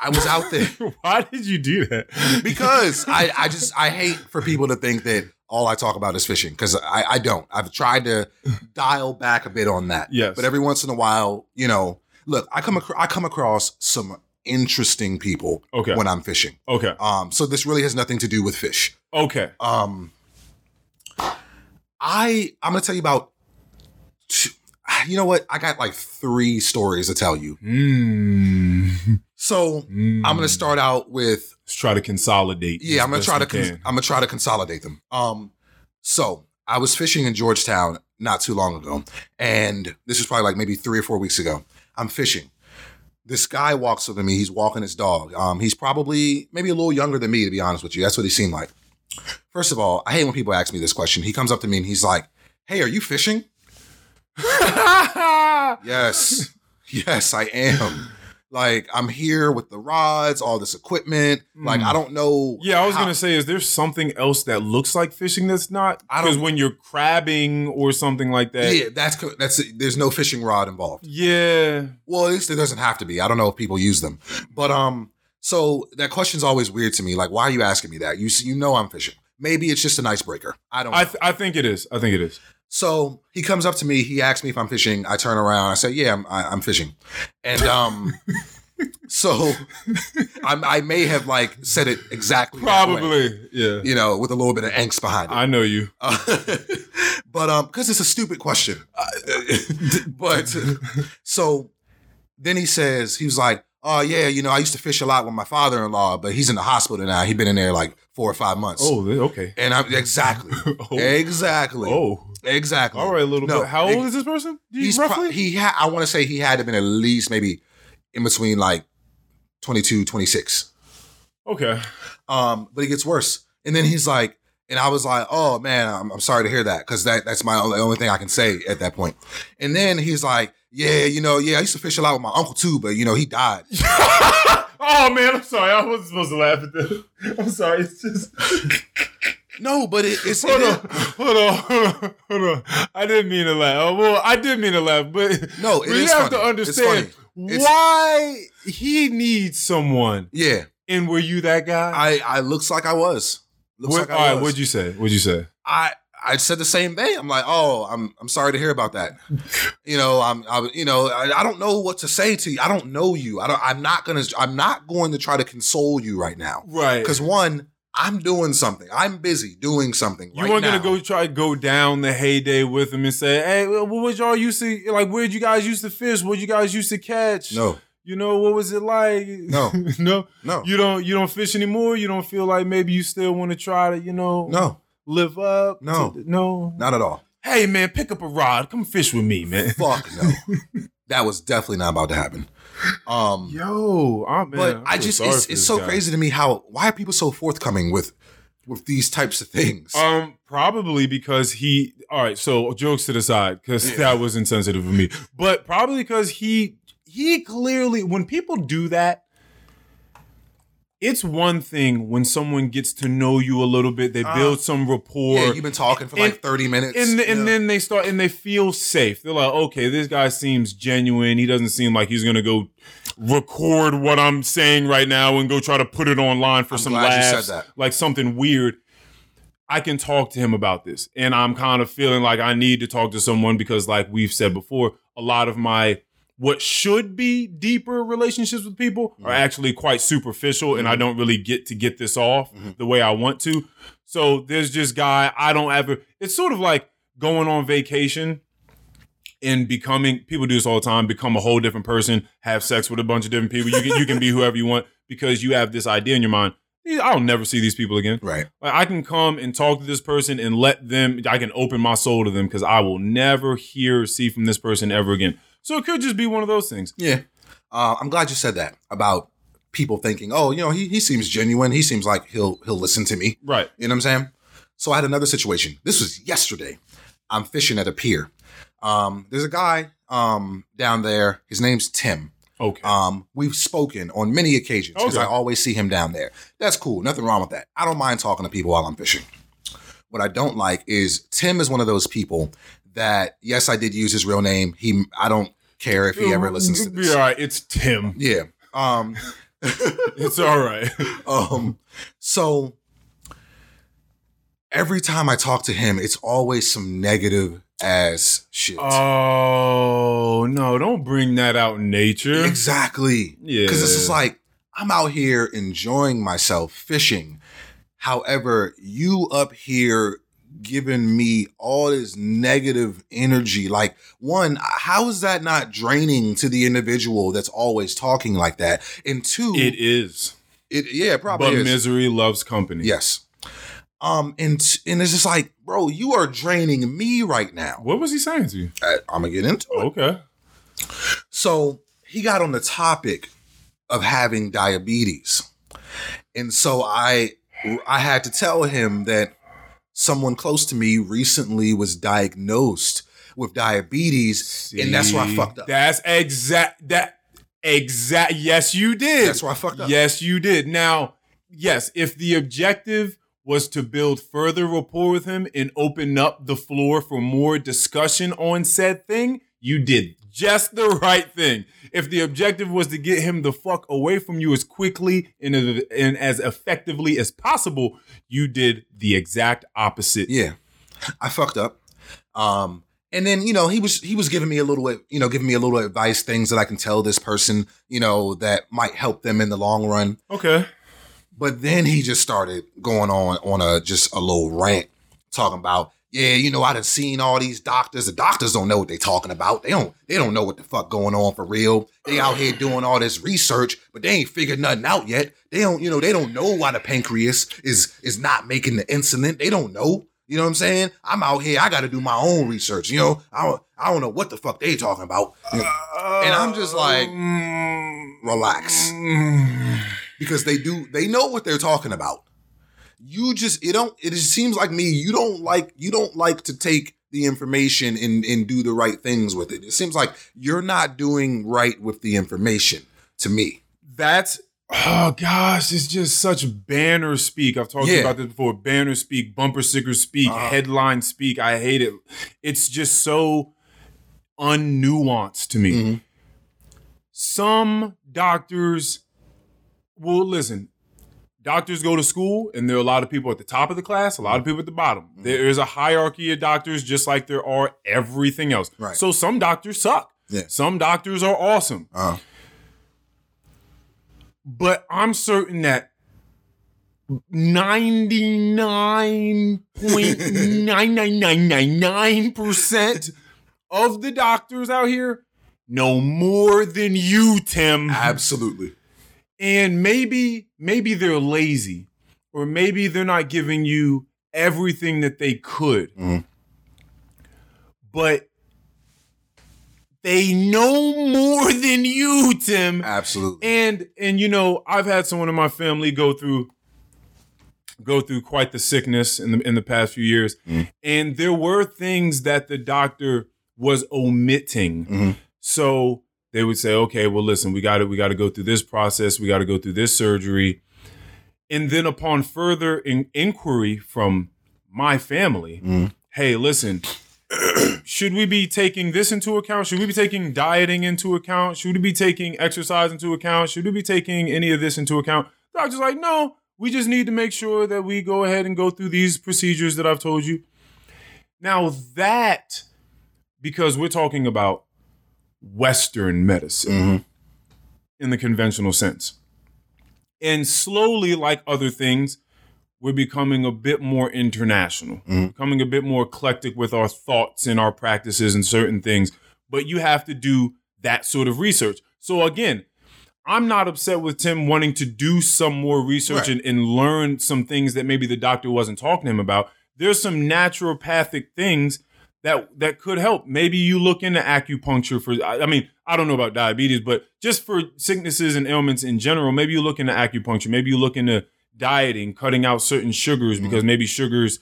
I was out there
Why did you do that?
because I I just I hate for people to think that all I talk about is fishing because I I don't. I've tried to dial back a bit on that.
Yes.
but every once in a while, you know, look, I come acro- I come across some interesting people
Okay.
when I'm fishing.
Okay.
Um, so this really has nothing to do with fish.
Okay.
Um, I I'm gonna tell you about. Two, you know what? I got like three stories to tell you.
Mm.
So I'm gonna start out with
Let's try to consolidate.
yeah. I'm gonna try to
can.
I'm gonna try to consolidate them. Um, so I was fishing in Georgetown not too long ago, and this was probably like maybe three or four weeks ago. I'm fishing. This guy walks up to me. He's walking his dog. Um, he's probably maybe a little younger than me, to be honest with you. That's what he seemed like. First of all, I hate when people ask me this question. He comes up to me and he's like, "Hey, are you fishing?" Yes. yes, I am. Like, I'm here with the rods, all this equipment. Like, I don't know.
Hmm. yeah, I was
how-
gonna say, is there something else that looks like fishing that's not?
I don't-
Because when you're crabbing or something like that,
Yeah, that's that's there's no fishing rod involved.
yeah,
Well, at least it doesn't have to be. I don't know if people use them, but um, so that question's always weird to me. Like, why are you asking me that? You you know I'm fishing. Maybe it's just an icebreaker. I don't.
I th- I think it is. I think it is.
So he comes up to me. He asks me if I'm fishing. I turn around. I say, "Yeah, I'm, I, I'm fishing." And um, so I'm, I may have like said it exactly that way,
Probably, yeah.
you know, with a little bit of angst behind it.
I know you.
Uh, but um, because it's a stupid question. but so then he says he was like, "Oh yeah, you know, I used to fish a lot with my father-in-law, but he's in the hospital now. He's been in there like four or five months."
Oh, okay.
and I'm exactly,
Oh.
exactly,
Oh,
exactly.
all right, a little
No,
bit. How old is this person?
He's pro-
roughly?
he had. I want to say he had to been at least maybe in between like 22, 26.
okay.
Um, but it gets worse. And then he's like, and I was like, oh man, I'm, I'm sorry to hear that because that that's my only, only thing I can say at that point. And then he's like, yeah, you know, yeah, I used to fish a lot with my uncle too, but you know, he died.
oh man, I'm sorry. I wasn't supposed to laugh at this. I'm sorry. It's just
No, but it, it's
hold
it
on, hold on, hold on, hold on. I didn't mean to laugh. Oh, well, I did mean to laugh, but
No, it
but you
is
have
funny.
to understand why he needs someone.
yeah.
And were you that guy?
I I looks like I was. Looks
What,
like
all
I
right,
was.
what'd you say? What'd you say?
I I said the same thing. I'm like, oh, I'm I'm sorry to hear about that. you know, I'm I, you know, I, I don't know what to say to you. I don't know you. I don't. I'm not gonna. I'm not going to try to console you right now.
Right.
Because one, I'm doing something. I'm busy doing something.
You
right
weren't
now.
gonna go try to go down the heyday with him and say, "Hey, what was y'all used to like? Where'd you guys used to fish? What you guys used to catch?
No,
You know what was it like?
No.
no,
no,
You don't you don't fish anymore. You don't feel like maybe you still want to try to you know
no,
live up.
No.
to- no.
not at all.
Hey man, pick up a rod. Come fish with me, man.
Fuck no. that was definitely not about to happen. Um,
Yo, oh, man,
but
I
I just it's, it's so
guy.
crazy to me how why are people so forthcoming with with these types of things?
Um, probably because he. All right, so jokes to the side, because
Yeah.
that was insensitive of me. But probably because he he clearly when people do that, it's one thing when someone gets to know you a little bit, they
Uh,
build some rapport.
yeah, you've been talking for like 30 minutes.
and, and
Yeah.
then they start and they feel safe. They're like, okay, this guy seems genuine. He doesn't seem like he's gonna go record what I'm saying right now and go try to put it online for
I'm
some
glad you said
laughs, like something weird. I can talk to him about this, and I'm kind of feeling like I need to talk to someone because, like we've said before, a lot of my what should be deeper relationships with people
Mm-hmm.
are actually quite superficial, and I don't really get to get this off
Mhm.
the way I want to. So there's just guy I don't ever. It's sort of like going on vacation and becoming. People do this all the time. Become a whole different person. Have sex with a bunch of different people. You can you can be whoever you want because you have this idea in your mind. I'll never see these people again.
right.
Like I can come and talk to this person and let them. I can open my soul to them because I will never hear or see from this person ever again. So it could just be one of those things.
Yeah. Uh, I'm glad you said that about people thinking, oh, you know, he, he seems genuine. He seems like he'll he'll listen to me.
Right.
You know what I'm saying? So I had another situation. This was yesterday. I'm fishing at a pier. Um, there's a guy um, down there. His name's Tim.
Okay.
Um, we've spoken on many occasions because
Okay.
I always see him down there. That's cool. Nothing wrong with that. I don't mind talking to people while I'm fishing. What I don't like is Tim is one of those people that yes, I did use his real name. He I don't care if he ever listens to
Be
this.
all right. It's Tim.
Yeah. Um
It's all right.
um so every time I talk to him, it's always some negative ass shit.
oh no! Don't bring that out in nature.
exactly.
Yeah.
Because this is like, I'm out here enjoying myself fishing. However, you up here giving me all this negative energy. Like, one, how is that not draining to the individual that's always talking like that? And two,
It is.
it yeah, probably
But
is.
misery loves company.
Yes. Um, and and it's just like, bro, you are draining me right now.
What was he saying to you?
I, I'm gonna get into it.
Okay.
So he got on the topic of having diabetes, and so I I had to tell him that someone close to me recently was diagnosed with diabetes, and that's where I fucked up.
That's exact. That exact. Yes, you did.
That's where I fucked up.
Yes, you did. Now, yes, if the objective was to build further rapport with him and open up the floor for more discussion on said thing, you did just the right thing. If the objective was to get him the fuck away from you as quickly and, as- and as effectively as possible, you did the exact opposite.
Yeah, I fucked up. Um, and then you know he was he was giving me a little you know giving me a little advice, things that I can tell this person you know that might help them in the long run.
Okay.
But then he just started going on on a just a little rant, talking about, yeah, you know, I done seen all these doctors. The doctors don't know what they talking about. They don't they don't know what the fuck going on for real. They out here doing all this research, but they ain't figured nothing out yet. They don't, you know, they don't know why the pancreas is is not making the insulin. They don't know. You know what I'm saying? I'm out here. I got to do my own research. You know, I don't, I don't know what the fuck they talking about. And I'm just like, um, relax. Mm. because they do they know what they're talking about. You just it don't it just seems like me you don't like you don't like to take the information and and do the right things with it. It seems like you're not doing right with the information to me.
That's oh gosh, it's just such banner speak. I've talked
Yeah.
about this before. Banner speak, bumper sticker speak,
Uh-huh.
headline speak. I hate it. It's just so unnuanced to me.
Mhm.
Some doctors well listen. Doctors go to school, and there are a lot of people at the top of the class, a lot of people at the bottom.
Mm-hmm.
There is a hierarchy of doctors, just like there are everything else.
Right.
So some doctors suck.
Yeah.
Some doctors are awesome.
Uh,
But I'm certain that 99.99999% of the doctors out here know more than you, Tim.
Absolutely.
And maybe, maybe they're lazy, or maybe they're not giving you everything that they could.
Mhm.
But they know more than you, Tim.
Absolutely.
And and you know, I've had someone in my family go through go through quite the sickness in the in the past few years.
Mm.
And there were things that the doctor was omitting.
Mhm.
So they would say, okay, well, listen, we got to we got to go through this process, we got to go through this surgery, and then upon further in- inquiry from my family,
Mhm.
hey, listen, should we be taking this into account? Should we be taking dieting into account? Should we be taking exercise into account? Should we be taking any of this into account? Doctor's like, no, we just need to make sure that we go ahead and go through these procedures that I've told you. Now that, because we're talking about Western medicine
Mhm.
in the conventional sense. And slowly, like other things, we're becoming a bit more international,
Mhm.
becoming a bit more eclectic with our thoughts and our practices and certain things. But you have to do that sort of research. So again, I'm not upset with Tim wanting to do some more research
Right.
and, and learn some things that maybe the doctor wasn't talking to him about. There's some naturopathic things that that could help. Maybe you look into acupuncture for I I mean, I don't know about diabetes, but just for sicknesses and ailments in general, maybe you look into acupuncture, maybe you look into dieting, cutting out certain sugars because maybe sugars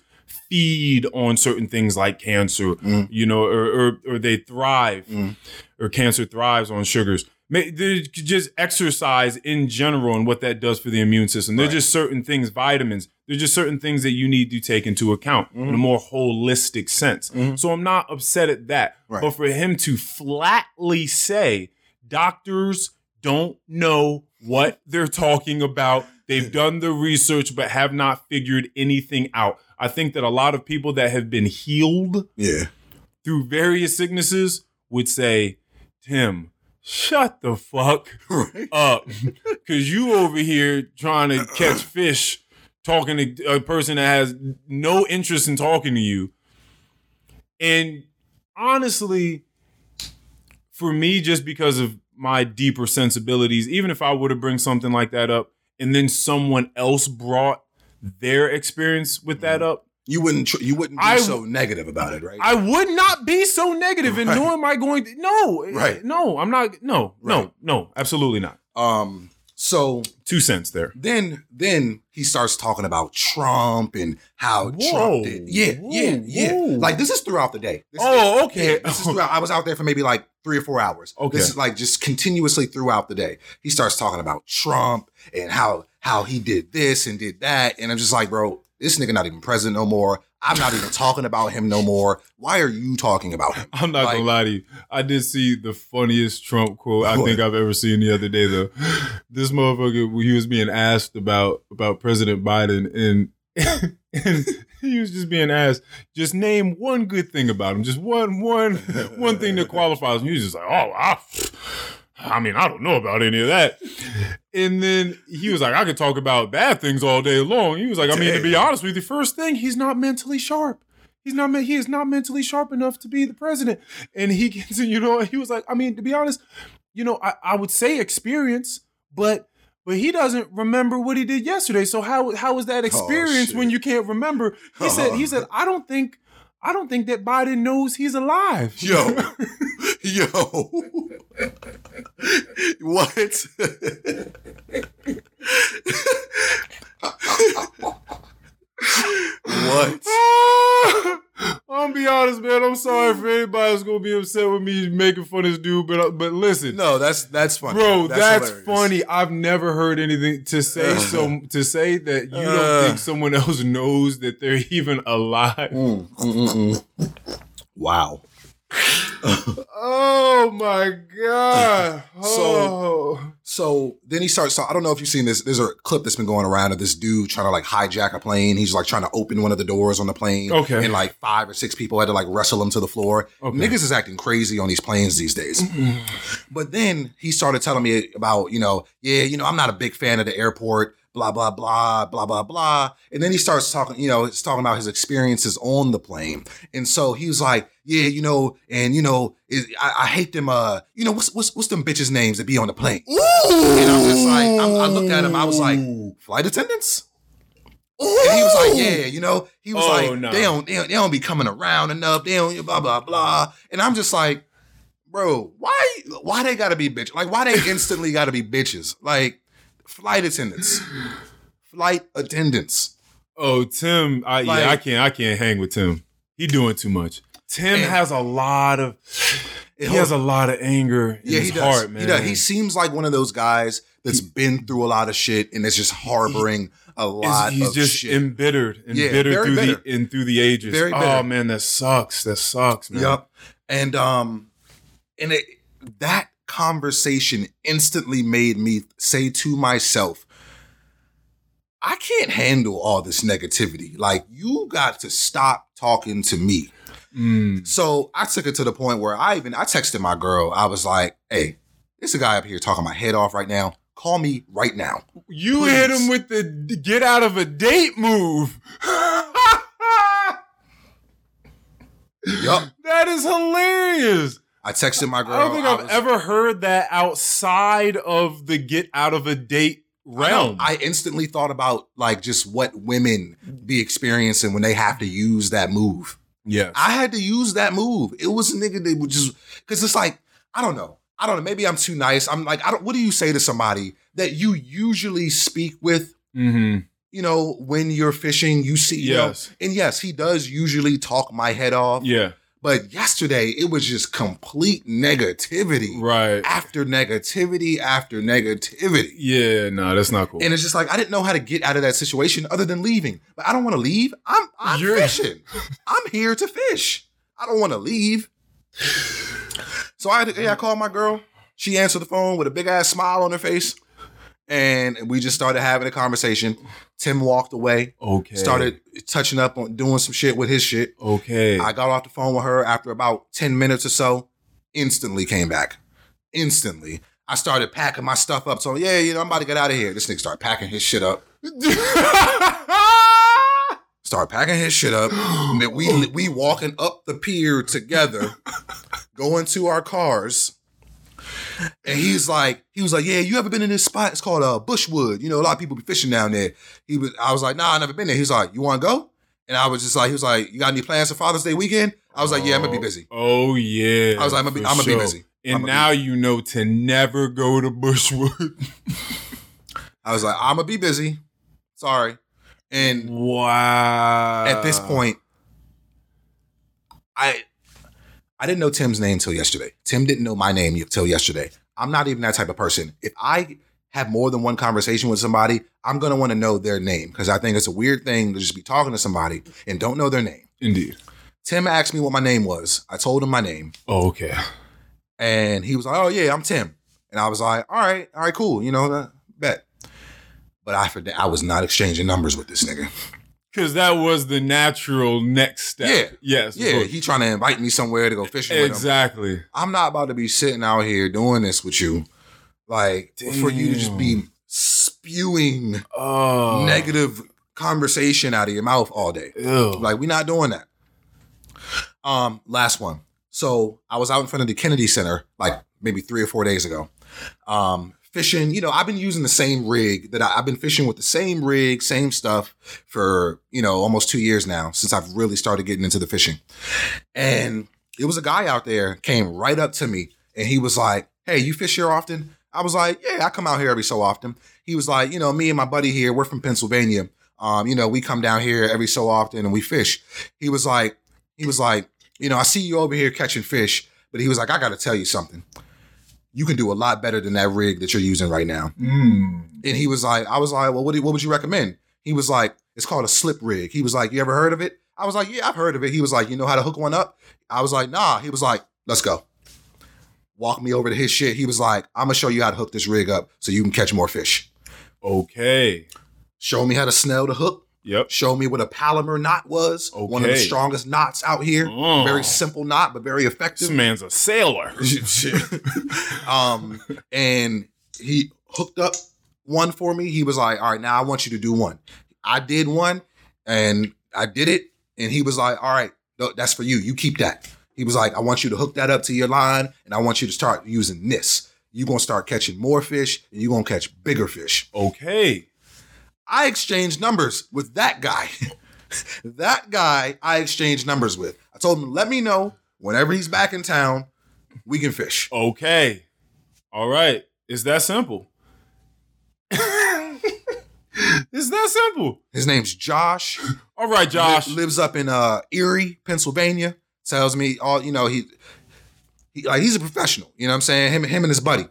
feed on certain things like cancer,
Mhm.
you know, or or, or they thrive
Mhm.
or cancer thrives on sugars. There's just exercise in general and what that does for the immune system. There's
Right.
just certain things, vitamins. There's just certain things that you need to take into account in a more holistic sense.
Mhm.
So I'm not upset at that.
Right.
But for him to flatly say doctors don't know what they're talking about, they've done the research but have not figured anything out. I think that a lot of people that have been healed
Yeah.
through various sicknesses would say, Tim, shut the fuck
Right.
up. Cause you over here trying to catch fish, talking to a person that has no interest in talking to you. And honestly, for me, just because of my deeper sensibilities, even if I were to bring something like that up and then someone else brought their experience with that up,
You wouldn't. Tr- you wouldn't be
I-
so negative about it, right?
I would not be so negative and
Right.
nor am I going to no
Right.
no I'm not no
Right.
no no absolutely not
um. So
two cents there
then, then he starts talking about Trump and how
Whoa.
Trump did. Yeah, yeah,
Whoa.
yeah.
Whoa.
Like this is throughout the day. This
oh okay
Yeah, this is throughout, I was out there for maybe like three or four hours.
Okay.
This is like just continuously throughout the day. He starts talking about Trump and how how he did this and did that. And I'm just like, bro, this nigga not even president no more. I'm not even talking about him no more. Why are you talking about him?
I'm not
Like-
gonna lie to you I did see the funniest Trump quote I think I've ever seen the other day though this motherfucker he was being asked about about President Biden and and he was just being asked just name one good thing about him just one one one thing that qualifies him he was just like oh I, I mean I don't know about any of that And then he was like, I could talk about bad things all day long. He was like, I mean, to be honest with you, first thing, he's not mentally sharp. He's not he is not mentally sharp enough to be the president. And he gets, you know, he was like, I mean, to be honest, you know, I, I would say experience, but but he doesn't remember what he did yesterday. So how how is that oh, experience
shit.
when you can't remember? He said, he oh. said, I don't think I don't think that Biden knows he's alive.
Yo, yo, what? What?
I'm gonna be honest, man. I'm sorry for anybody that's gonna be upset with me making fun of this dude, but uh, but listen,
No, that's that's funny,
bro, that's,
hilarious.
funny. I've never heard anything to say so to say that you don't
Uh.
think someone else knows that they're even alive.
Mm, mm, mm, mm. Wow.
Oh my god!
So-
Oh.
So then he starts. So I don't know if you've seen this. There's a clip that's been going around of this dude trying to like hijack a plane. He's like trying to open one of the doors on the plane.
Okay.
And like five or six people had to like wrestle him to the floor.
Okay.
Niggas is acting crazy on these planes these days. Mm-hmm. but then he started telling me about, you know, yeah, you know, I'm not a big fan of the airport, blah blah blah blah blah blah. And then he starts talking, you know, it's talking about his experiences on the plane. And so he was like, yeah, you know, and you know, it, I, I hate them. Uh, you know, what's what's what's them bitches' names that be on the plane? And I'm just like, I'm, I looked at him, I was like, flight attendants. And he was like, yeah, you know, he was
Oh,
like,
no.
they don't, they don't, they don't be coming around enough. They don't, blah blah blah. And I'm just like, bro, why, why they gotta be bitch? Like, why they instantly gotta be bitches? Like, flight attendants, flight attendants.
Oh, Tim, I
Like-
yeah, I can't I can't hang with Tim. He doing too much. Tim has a lot of he has a lot of anger in
yeah,
his
he does.
heart, man.
He does. He seems like one of those guys that's been through a lot of shit and is just harboring a lot
he's just
shit.
embittered,
Yeah,
embittered
very
through
bitter.
the and through the ages.
Very
Oh man, that sucks. That sucks, man.
Yep. And um and it that conversation instantly made me say to myself, I can't handle all this negativity. Like you got to stop talking to me.
Mm.
So I took it to the point where I even I texted my girl. I was like, hey, there's a guy up here talking my head off right now. Call me right now.
You
Please.
hit him with the get out of a date move.
Yup.
That is hilarious.
I texted my girl.
I don't think I've
was-
ever heard that outside of the get out of a date realm.
I instantly thought about like just what women be experiencing when they have to use that move.
Yeah,
I had to use that move. It was a nigga that would just because it's like I don't know. I don't know. Maybe I'm too nice. I'm like I don't. What do you say to somebody that you usually speak with?
mm-hmm.
You know, when you're fishing, you see. you know-
Yes.
and yes, he does usually talk my head off.
Yeah.
But yesterday, it was just complete negativity
Right.
after negativity after negativity.
Yeah. No, that's not cool.
And it's just like I didn't know how to get out of that situation other than leaving. But I don't want to leave. I'm I'm
You're-
fishing. I'm here to fish. I don't want to leave. So I yeah, I called my girl. She answered the phone with a big ass smile on her face. And we just started having a conversation. Tim walked away,
okay.
started touching up on doing some shit with his shit.
Okay.
I got off the phone with her after about 10 minutes or so, instantly came back. Instantly. I started packing my stuff up. So, yeah, you know, I'm about to get out of here. This nigga started packing his shit up. Start packing his shit up. And we we walking up the pier together, going to our cars. And he's like, he was like, yeah, you ever been in this spot? It's called uh, Bushwood. You know, a lot of people be fishing down there. He was, I was like, nah, I never been there. He's like, you want to go? And I was just like, he was like, you got any plans for Father's Day weekend? I was like, yeah, I'm gonna be busy.
Oh yeah.
I was like, I'm gonna be, I'm gonna be busy.
And now you know to never go to Bushwood.
I was like, I'm gonna be busy. Sorry. And
wow.
at this point, I I didn't know Tim's name till yesterday. Tim didn't know my name till yesterday. I'm not even that type of person. If I have more than one conversation with somebody, I'm gonna want to know their name because I think it's a weird thing to just be talking to somebody and don't know their name.
Indeed.
Tim asked me what my name was. I told him my name,
Oh, okay.
and he was like, "Oh yeah, I'm Tim." And I was like, "All right, all right, cool. You know, uh, bet." But I I was not exchanging numbers with this nigga.
Because that was the natural next step.
Yeah.
Yes.
Yeah,
course.
he trying to invite me somewhere to go fishing with him.
exactly.
I'm not about to be sitting out here doing this with you. Like for you to just be spewing
Oh.
negative conversation out of your mouth all day.
Ew.
Like we're not doing that. Um, last one. So I was out in front of the Kennedy Center like maybe three or four days ago. Um, fishing, you know, I've been using the same rig that I, I've been fishing with the same rig, same stuff for, you know, almost two years now since I've really started getting into the fishing. And it was a guy out there came right up to me and he was like, Hey, you fish here often? I was like, Yeah, I come out here every so often. He was like, You know, me and my buddy here, we're from Pennsylvania. Um, you know, we come down here every so often and we fish. He was like, he was like, you know, I see you over here catching fish, but he was like, I gotta tell you something. You can do a lot better than that rig that you're using right now.
Mm.
And he was like, I was like, well, what, do, what would you recommend? He was like, it's called a slip rig. He was like, you ever heard of it? I was like, yeah, I've heard of it. He was like, you know how to hook one up? I was like, nah. He was like, let's go. Walk me over to his shit. He was like, I'm gonna show you how to hook this rig up so you can catch more fish.
Okay.
Show me how to snell the hook.
Yep.
Show me what a Palomar knot was. Okay. One of the strongest knots out here.
Oh.
Very simple knot, but very effective.
This man's a sailor.
um, and he hooked up one for me. He was like, "All right, now I want you to do one." I did one, and I did it, and he was like, "All right, that's for you. You keep that." He was like, "I want you to hook that up to your line, and I want you to start using this. You're gonna start catching more fish, and you're gonna catch bigger fish."
Okay.
I exchanged numbers with that guy. that guy I exchanged numbers with. I told him, let me know whenever he's back in town, we can fish.
Okay. All right. It's that simple. it's that simple.
His name's Josh.
All right, Josh.
Li- lives up in uh, Erie, Pennsylvania. Tells me all you know. He, he like he's a professional. You know what I'm saying? Him, him and his buddy.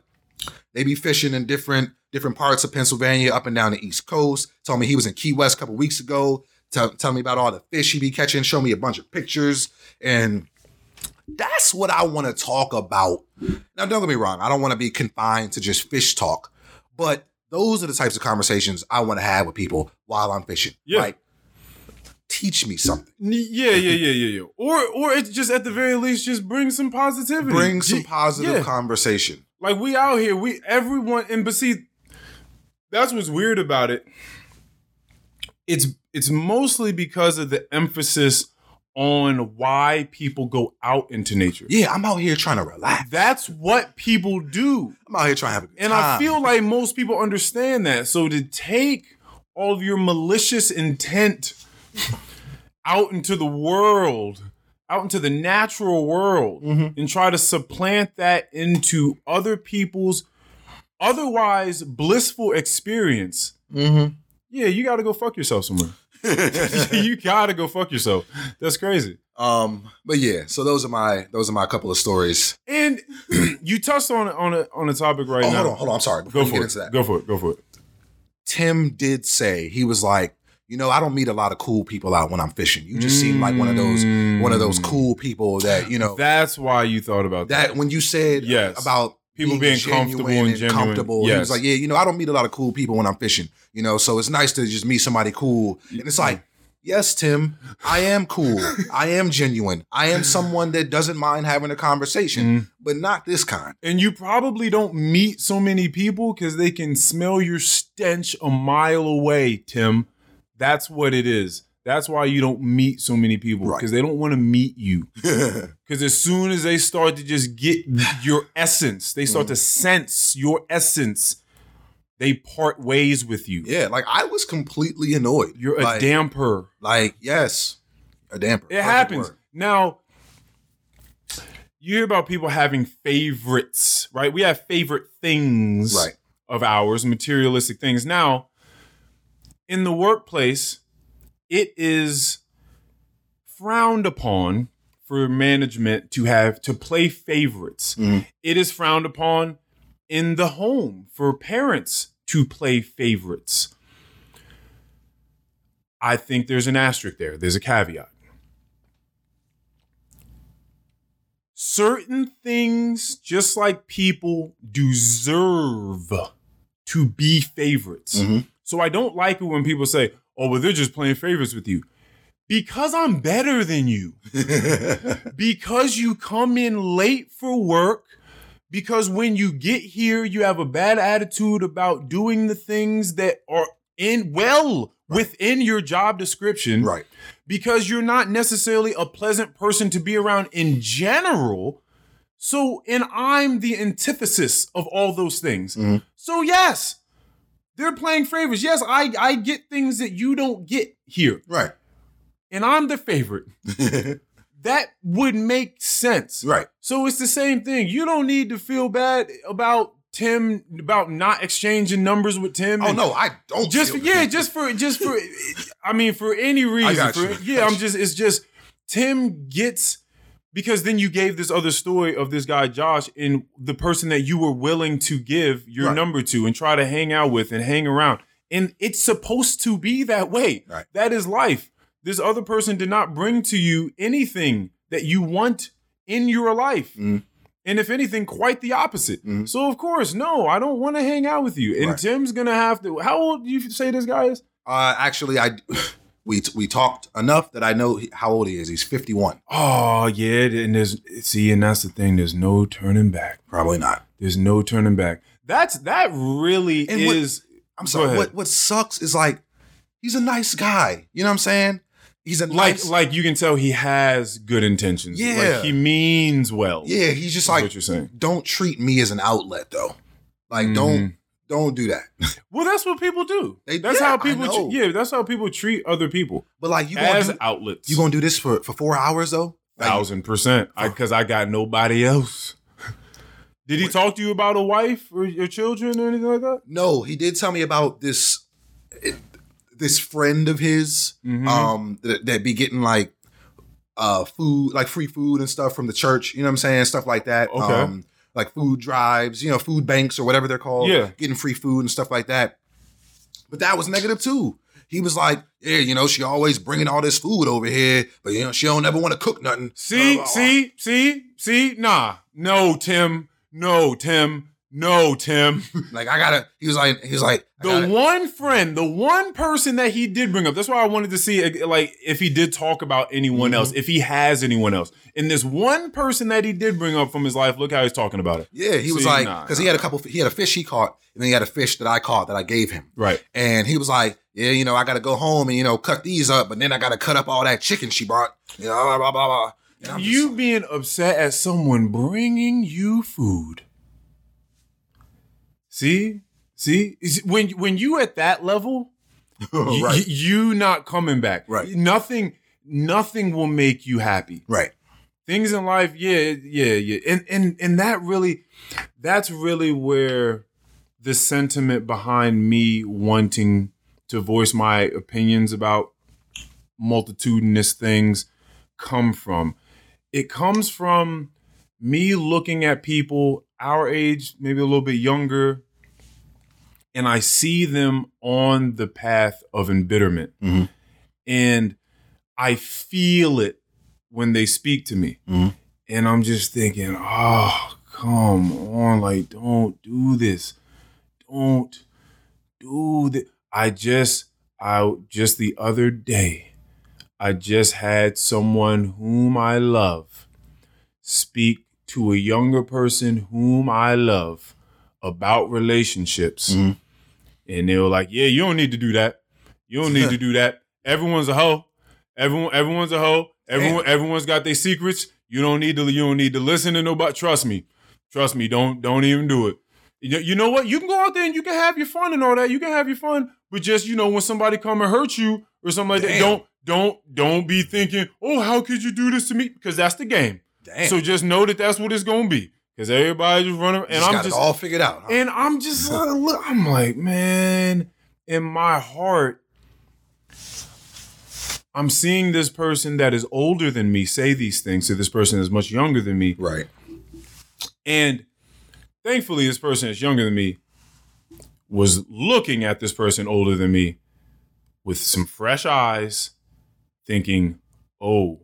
They be fishing in different different parts of Pennsylvania, up and down the East Coast. Told me he was in Key West a couple weeks ago. Tell, tell me about all the fish he be catching. Show me a bunch of pictures, and that's what I want to talk about. Now, don't get me wrong. I don't want to be confined to just fish talk, but those are the types of conversations I want to have with people while I'm fishing.
Yeah.
Like, teach me something.
Yeah, yeah, yeah, yeah, yeah. Or or it's just at the very least just bring some positivity.
Bring some positive
yeah.
conversation.
Like we out here, we everyone and but see, that's what's weird about it. It's it's mostly because of the emphasis on why people go out into nature.
Yeah, I'm out here trying to relax.
That's what people do.
I'm out here trying to have a good
And
time.
I feel like most people understand that. So to take all of your malicious intent out into the world, out into the natural world,
Mm-hmm.
and try to supplant that into other people's otherwise blissful experience.
Mhm.
Yeah, you got to go fuck yourself somewhere. you got to go fuck yourself. That's crazy.
um, but yeah, so those are my those are my couple of stories.
And you touched on on a on a topic right
Oh,
now.
hold on, hold on. I'm sorry. Before
Go for it.
that,
Go for it. Go for it.
Tim did say he was like, you know, I don't meet a lot of cool people out when I'm fishing. You just seem like one of those one of those cool people that you know
That's why you thought about that.
that when you said
Yes.
about
People being comfortable and genuine.
comfortable, he was like, yeah, you know, I don't meet a lot of cool people when I'm fishing. You know, so it's nice to just meet somebody cool. And it's like, yes, Tim, I am cool. I am genuine. I am someone that doesn't mind having a conversation,
Mm-hmm.
but not this kind.
And you probably don't meet so many people because they can smell your stench a mile away, Tim. That's what it is. That's why you don't meet so many people
Right.
because they don't want to meet you. Because as soon as they start to just get your essence, they start to mm. sense your essence, they part ways with you.
yeah, like I was completely annoyed.
You're a
like,
damper.
Like, yes, a damper.
It
Perfect
happens.
word.
Now, you hear about people having favorites, right? We have favorite things
Right.
of ours, materialistic things. Now, in the workplace, it is frowned upon for management to have to play favorites.
Mhm.
It is frowned upon in the home for parents to play favorites. I think there's an asterisk there. There's a caveat. Certain things, just like people, deserve to be favorites.
Mhm.
So I don't like it when people say, oh, well, they're just playing favorites with you. Because I'm better than you. because you come in late for work. Because when you get here, you have a bad attitude about doing the things that are in well within your job description
right.
because you're not necessarily a pleasant person to be around in general. So, and I'm the antithesis of all those things.
Mhm.
So, yes, they're playing favorites. Yes, I, I get things that you don't get here,
Right.
and I'm the favorite. That would make sense.
right.
So, it's the same thing. You don't need to feel bad about Tim, about not exchanging numbers with Tim.
Oh no, I don't.
just for, yeah, just for just for I mean for any reason.
got
for-
you.
Yeah, I'm just it's just Tim gets because then you gave this other story of this guy Josh and the person that you were willing to give your
Right.
number to and try to hang out with and hang around. And it's supposed to be that way.
Right.
That is life. This other person did not bring to you anything that you want in your life.
Mhm.
And if anything, quite the opposite.
Mhm.
So of course, no, I don't want to hang out with you. And
Right.
Tim's gonna have to. How old do you say this guy is?
Uh, actually, I we we talked enough that I know how old he is. He's 51.
Oh yeah, and there's see, and that's the thing. There's no turning back.
Probably not.
There's no turning back. That's that really
And what-
is.
I'm sorry. What what sucks is like he's a nice guy. You know what I'm saying? He's a
like
nice
like you can tell he has good intentions.
Yeah.
like he means well.
Yeah, he's just like
what you're saying.
don't treat me as an outlet though. Like
Mhm.
don't don't do that.
Well, that's what people do.
They-
that's
yeah,
how
I
people. yeah, that's how people treat other people
But like you
as
do,
outlets.
you gonna do this for for four hours though? Like,
thousand percent. Because I, got nobody else. Did he talk to you about a wife or your children or anything like that?
No, he did tell me about this this friend of his
Mhm.
um that, that be getting like uh food like free food and stuff from the church, you know what I'm saying? Stuff like that.
Okay.
Um like food drives, you know, food banks or whatever they're called.
Yeah.
Getting free food and stuff like that. But that was negative too. He was like, yeah, you know, she always bringing all this food over here, but you know, she don't ever want to cook nothing.
See,
blah.
see, see, see. Nah, no, Tim. No, Tim. No, Tim.
Like I gotta. He was like, he was like,
The one friend, the one person that he did bring up. That's why I wanted to see, like, if he did talk about anyone
Mm-hmm.
else, if he has anyone else. And this one person that he did bring up from his life, look how he's talking about it.
Yeah, he was
See,
like,
nah,
because he had a couple. He had a fish he caught, and then he had a fish that I caught that I gave him.
Right.
And he was like, yeah, you know, I got to go home and you know cut these up, but then I got to cut up all that chicken she brought. You know, blah blah blah. blah.
You being upset at someone bringing you food. See, see, when when you at that level, oh,
right,
y- you not coming back.
Right.
Nothing, nothing will make you happy.
right,
Things in life, yeah, yeah, yeah, and and and that really, that's really where the sentiment behind me wanting to voice my opinions about multitudinous things come from. It comes from me looking at people our age, maybe a little bit younger, and I see them on the path of embitterment.
Mhm.
And I feel it when they speak to me.
Mhm.
And I'm just thinking, oh, come on. Like, don't do this. Don't do this. I just, I just the other day, I just had someone whom I love speak to a younger person whom I love about relationships.
Mhm.
And they were like, Yeah, you don't need to do that. You don't need to do that. Everyone's a hoe. Everyone, everyone's a hoe. Everyone, everyone's got their secrets. You don't need to. You don't need to listen to nobody. Trust me. Trust me. Don't don't even do it. You, you know what? You can go out there and you can have your fun and all that. You can have your fun, but just you know when somebody come and hurt you or something like that, don't don't don't be thinking, oh, how could you do this to me? Because that's the game.
damn.
So just know that that's what it's gonna be. Because everybody just running, and
Just
I'm
got
just
all figured out. huh?
and I'm just like, look, I'm like, man, in my heart, I'm seeing this person that is older than me say these things to this person that's much younger than me.
right,
And thankfully, this person that's younger than me was looking at this person older than me with some fresh eyes, thinking, oh,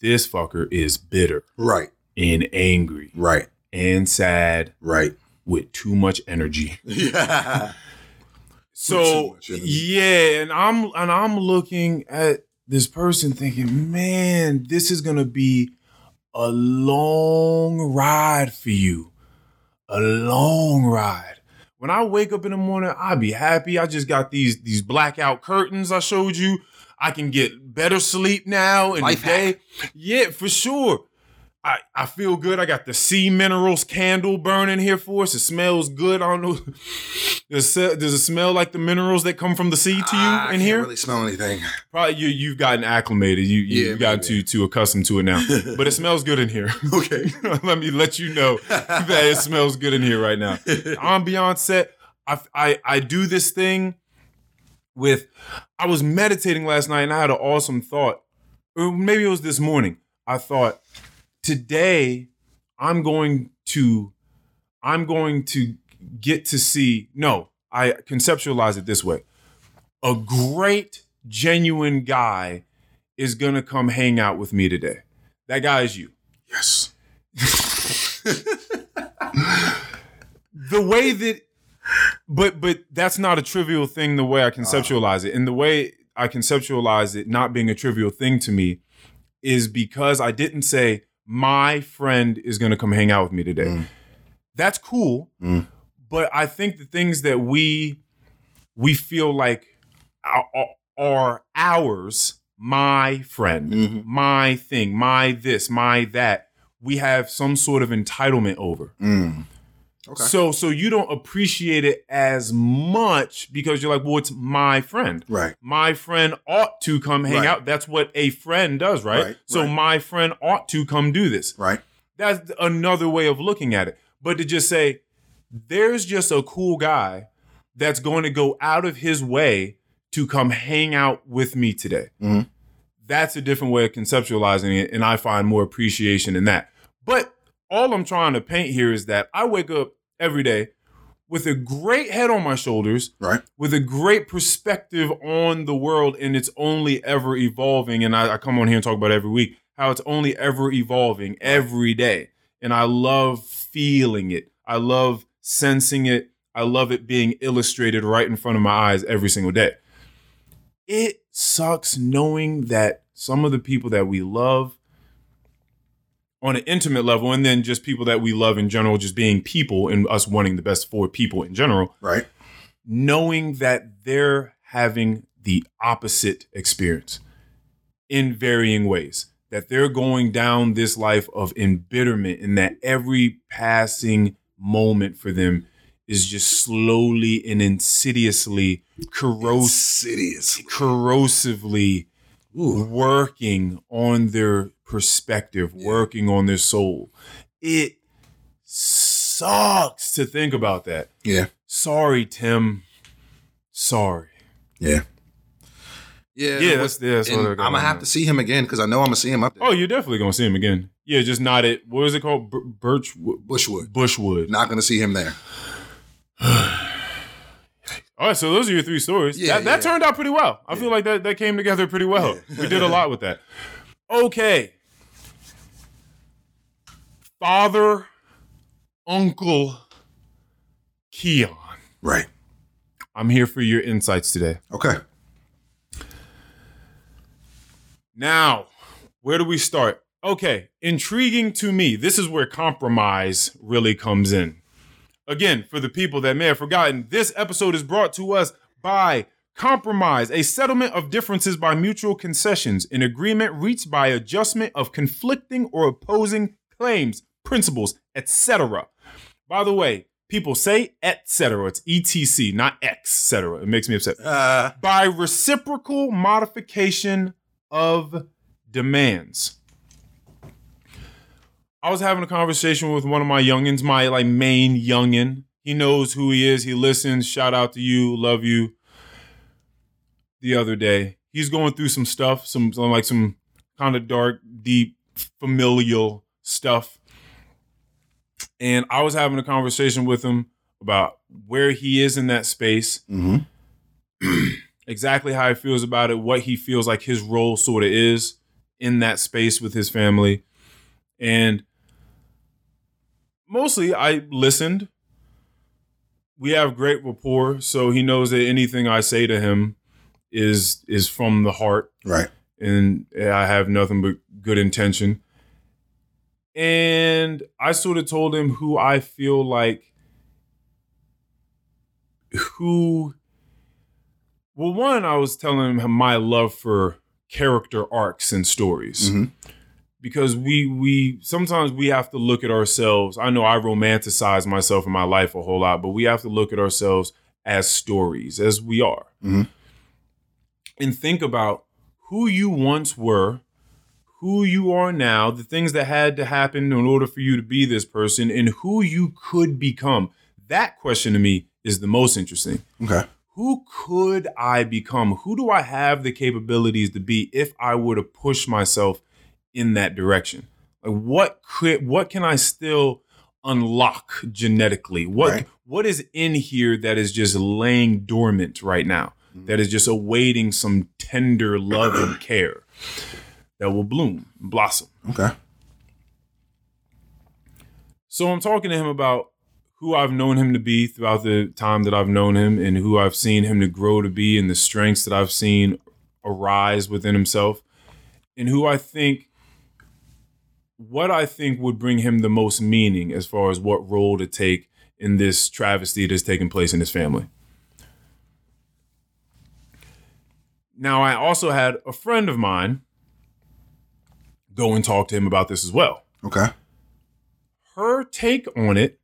this fucker is bitter
right,
and angry
right,
and sad
right.
with too much energy.
Yeah,
So
much energy.
yeah, and I'm and I'm looking at this person thinking, man, this is gonna be a long ride for you. A long ride. When I wake up in the morning, I'll be happy. I just got these these blackout curtains I showed you. I can get better sleep now in
Life
the day. Yeah, for sure. I, I feel good. I got the sea minerals candle burning here for us. It smells good. I don't know. Does it, does it smell like the minerals that come from the sea to you in here?
I
in here?
really smell anything.
Probably you you've gotten acclimated. You, you
Yeah,
you've gotten too too accustomed to it now. but it smells good in here.
Okay.
let me let you know that it smells good in here right now. Ambiance set. I, I I do this thing with. I was meditating last night and I had an awesome thought. Or maybe it was this morning. I thought today I'm going to I'm going to get to see. No, I conceptualize it this way. A great, genuine guy is gonna come hang out with me today. That guy is you
Yes.
the way that but but that's not a trivial thing the way i conceptualize it and the way i conceptualize it not being a trivial thing to me is because i didn't say my friend is going to come hang out with me today
Mm.
that's cool
Mm.
but i think the things that we we feel like our, are ours, my friend,
Mhm.
my thing, my this, my that. We have some sort of entitlement over.
Mm. Okay.
So so you don't appreciate it as much because you're like, well, it's my friend.
Right.
My friend ought to come hang
Right.
out. That's what a friend does, right?
Right,
So
right.
my friend ought to come do this.
Right.
That's another way of looking at it. But to just say, there's just a cool guy that's going to go out of his way to come hang out with me today.
Mhm.
That's a different way of conceptualizing it. And I find more appreciation in that. But all I'm trying to paint here is that I wake up every day with a great head on my shoulders,
Right.
with a great perspective on the world, and it's only ever evolving. And I, I come on here and talk about every week how it's only ever evolving every day. And I love feeling it. I love sensing it. I love it being illustrated right in front of my eyes every single day. It sucks knowing that some of the people that we love on an intimate level, and then just people that we love in general, just being people and us wanting the best for people in general,
Right.
knowing that they're having the opposite experience in varying ways, that they're going down this life of embitterment, and that every passing moment for them is just slowly and insidiously corrosive
Insidious.
corrosively working on their perspective, working on their soul. It sucks to think about that.
Yeah.
Sorry, Tim. Sorry.
Yeah. Yeah.
Yeah, that's, yeah, that's
I'm gonna
on
have to see him again because I know I'm gonna see him up there.
Oh, you're definitely gonna see him again. Yeah, just not at what is it called? Bir- Birch
Bushwood.
Bushwood.
Not gonna see him there.
All right, so those are your three stories.
Yeah,
that, that
yeah.
turned out pretty well. I feel like that, that came together pretty well. We did a lot with that. Okay. Father, Uncle Keon.
Right.
I'm here for your insights today.
Okay.
Now, where do we start? Okay, intriguing to me. This is where compromise really comes in. Again, for the people that may have forgotten, this episode is brought to us by Compromise, a settlement of differences by mutual concessions, an agreement reached by adjustment of conflicting or opposing claims, principles, etc. By the way, people say etc. It's etc, not etc. It makes me upset
Uh,
by reciprocal modification of demands. I was having a conversation with one of my youngins, my like main youngin. He knows who he is. He listens. Shout out to you. Love you. The other day, he's going through some stuff, some, some like some kind of dark, deep, familial stuff. And I was having a conversation with him about where he is in that space
mhm.
exactly how he feels about it, what he feels like his role sort of is in that space with his family. And mostly I listened. We have great rapport, so he knows that anything I say to him is is from the heart
Right.
and I have nothing but good intention. And I sort of told him who I feel like who well one I was telling him my love for character arcs and stories
Mhm.
Because we we sometimes we have to look at ourselves. I know I romanticize myself in my life a whole lot, but we have to look at ourselves as stories as we are.
Mhm.
And think about who you once were, who you are now, the things that had to happen in order for you to be this person, and who you could become. That question to me is the most interesting.
Okay.
Who could I become? Who do I have the capabilities to be if I were to push myself in that direction? Like what could what can I still unlock genetically? What
Right.
what is in here that is just laying dormant right now? Mm-hmm. That is just awaiting some tender love and care that will bloom, and blossom.
Okay.
So I'm talking to him about who I've known him to be throughout the time that I've known him and who I've seen him to grow to be and the strengths that I've seen arise within himself and who I think what I think would bring him the most meaning as far as what role to take in this travesty that's taking place in his family. Now, I also had a friend of mine go and talk to him about this as well.
Okay.
Her take on it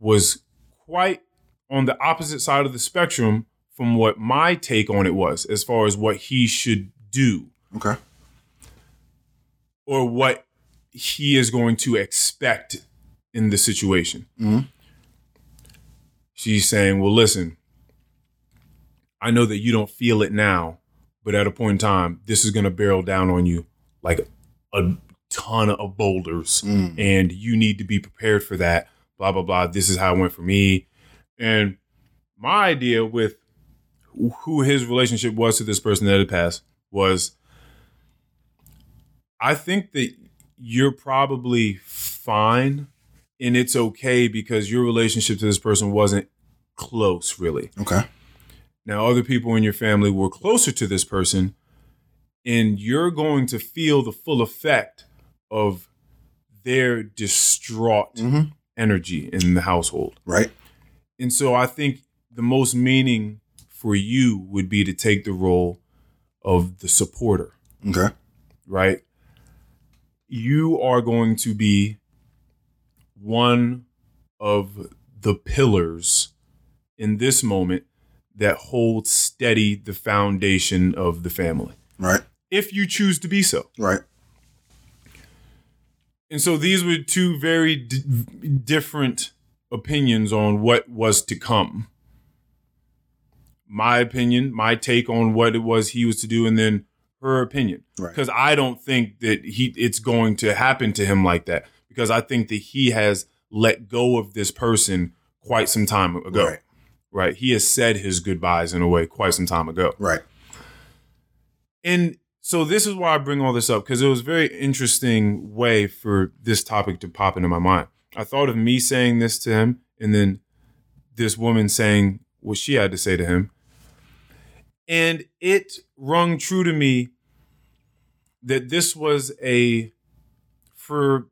was quite on the opposite side of the spectrum from what my take on it was, as far as what he should do
Okay.
or what he is going to expect in the situation.
Mhm.
She's saying, Well, listen, I know that you don't feel it now, but at a point in time, this is going to barrel down on you like a ton of boulders,
Mm.
and you need to be prepared for that. Blah, blah, blah. This is how it went for me. And my idea with who his relationship was to this person that had passed was I think that you're probably fine and it's okay because your relationship to this person wasn't close, really.
Okay.
Now, other people in your family were closer to this person, and you're going to feel the full effect of their distraught
Mhm.
energy in the household.
Right.
And so I think the most meaning for you would be to take the role of the supporter
Okay.
right? You are going to be one of the pillars in this moment that holds steady the foundation of the family,
Right.
if you choose to be so.
Right.
And so these were two very d- different opinions on what was to come. My opinion, my take on what it was he was to do, and then her opinion.
Right.
Because I don't think that he it's going to happen to him like that. Because I think that he has let go of this person quite some time ago.
Right.
Right. He has said his goodbyes in a way quite some time ago.
Right.
And so this is why I bring all this up because it was a very interesting way for this topic to pop into my mind. I thought of me saying this to him and then this woman saying what she had to say to him. And it rung true to me that this was a, for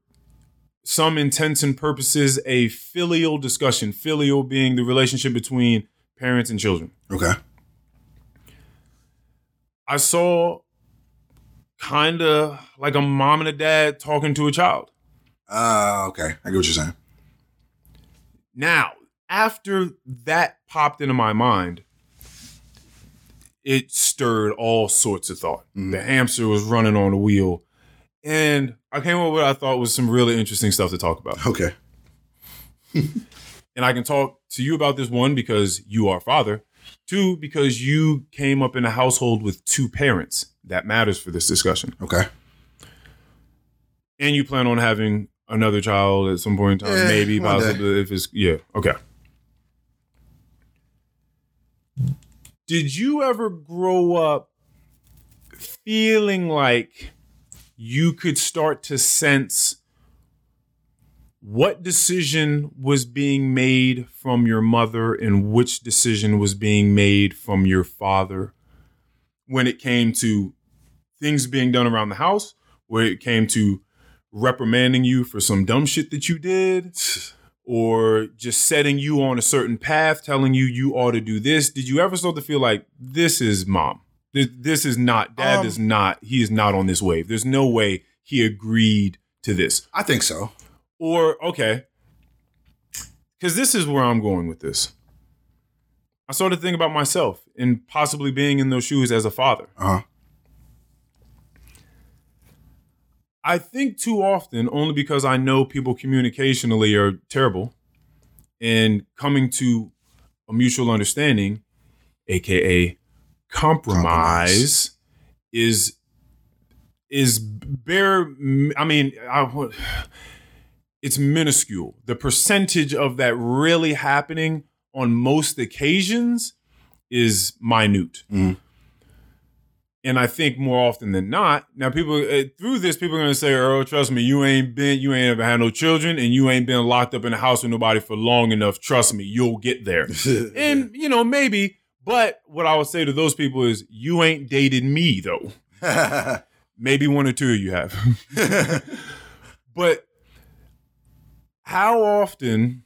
some intents and purposes, a filial discussion. Filial being the relationship between parents and children.
Okay.
I saw kind of like a mom and a dad talking to a child.
Uh, okay. I get what you're saying.
Now, after that popped into my mind, it stirred all sorts of thought.
Mhm.
The hamster was running on the wheel. And I came up with what I thought was some really interesting stuff to talk about.
Okay.
And I can talk to you about this one because you are father. Two, because you came up in a household with two parents. That matters for this discussion.
Okay.
and you plan on having another child at some point in time,
Eh,
maybe
one day.
possibly if it's yeah, okay. Did you ever grow up feeling like you could start to sense what decision was being made from your mother and which decision was being made from your father when it came to things being done around the house, where it came to reprimanding you for some dumb shit that you did, or just setting you on a certain path, telling you you ought to do this. Did you ever start to feel like this is mom? This, this is not dad.
Um,
is not. He is not on this wave. There's no way he agreed to this.
I think so.
Or okay, because this is where I'm going with this. I started thinking about myself and possibly being in those shoes as a father.
Uh huh.
I think too often, only because I know people communicationally are terrible, and coming to a mutual understanding, aka compromise,
Compromise.
is is bare. I mean, I, it's minuscule. The percentage of that really happening on most occasions is minute.
Mhm.
And I think more often than not, now people uh, through this, people are gonna say, "Earl, trust me, you ain't been, you ain't ever had no children, and you ain't been locked up in a house with nobody for long enough. Trust me, you'll get there." and you know, maybe, but what I would say to those people is, "You ain't dated me though. Maybe one or two of you have." but how often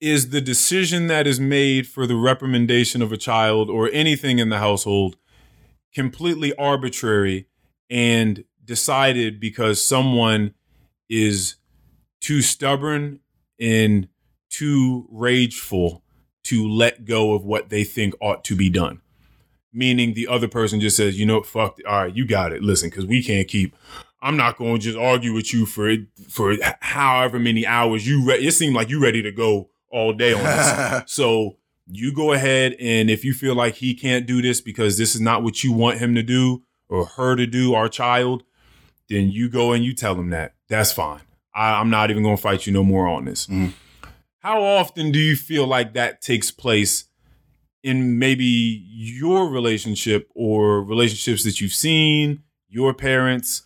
is the decision that is made for the reprimandation of a child or anything in the household completely arbitrary and decided because someone is too stubborn and too rageful to let go of what they think ought to be done. Meaning the other person just says, you know, what, fuck, it. all right, you got it. Listen, because we can't keep. I'm not going to just argue with you for for however many hours you. Re- it seemed like you ready to go all day on this. so you go ahead and if you feel like he can't do this because this is not what you want him to do or her to do, our child, then you go and you tell him that. That's fine. I, I'm not even going to fight you no more on this.
Mhm.
How often do you feel like that takes place in maybe your relationship or relationships that you've seen, your parents?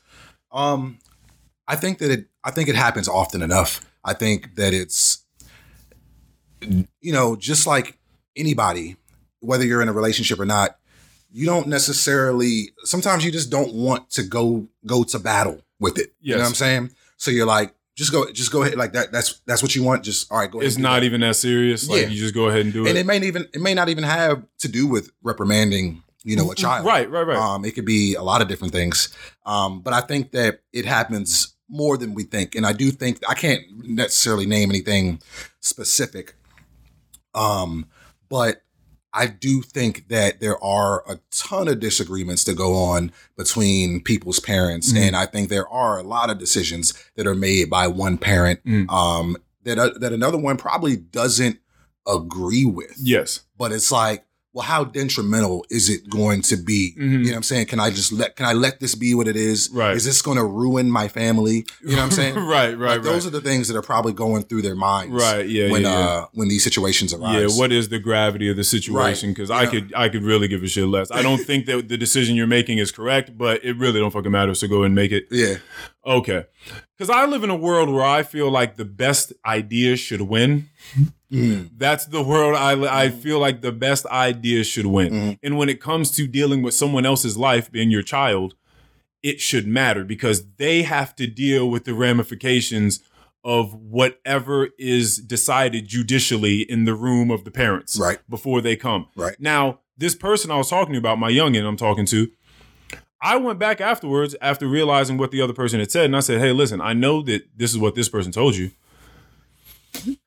Um, I think that it. I think it happens often enough. I think that it's, you know, just like anybody, whether you're in a relationship or not, you don't necessarily. Sometimes you just don't want to go go to battle with it. You know what I'm saying? So you're like, just go, just go ahead. Like that. That's that's what you want. Just all right. Go ahead.
It's not
that.
even that serious. Like
Yeah.
you just go ahead and do
and
it.
And it may even it may not even have to do with reprimanding. You know, a child.
Right, right, right.
Um, it could be a lot of different things. Um, but I think that it happens more than we think. And I do think I can't necessarily name anything specific. Um, but I do think that there are a ton of disagreements to go on between people's parents.
Mhm.
And I think there are a lot of decisions that are made by one parent
Mm.
um, that, uh, that another one probably doesn't agree with
yes.
but it's like well how detrimental is it going to be
Mhm.
you know what i'm saying can i just let can i let this be what it is
Right.
is this going to ruin my family you know what i'm saying
right, right,
Like,
right.
those are the things that are probably going through their minds
right, yeah,
when
yeah, yeah.
uh when these situations arise.
Yeah, what is the gravity of the situation? Because I
Yeah.
could I could really give a shit less. I don't think that the decision you're making is correct, but it really don't fucking matter. So go and make it.
yeah
Okay. Because I live in a world where I feel like the best ideas should win.
Mm.
That's the world I I feel like the best ideas should win.
Mhm.
And when it comes to dealing with someone else's life, being your child, it should matter because they have to deal with the ramifications of whatever is decided judicially in the room of the parents
Right.
before they come.
Right.
Now, this person I was talking about, my youngin I'm talking to, I went back afterwards after realizing what the other person had said, and I said, "Hey, listen, I know that this is what this person told you.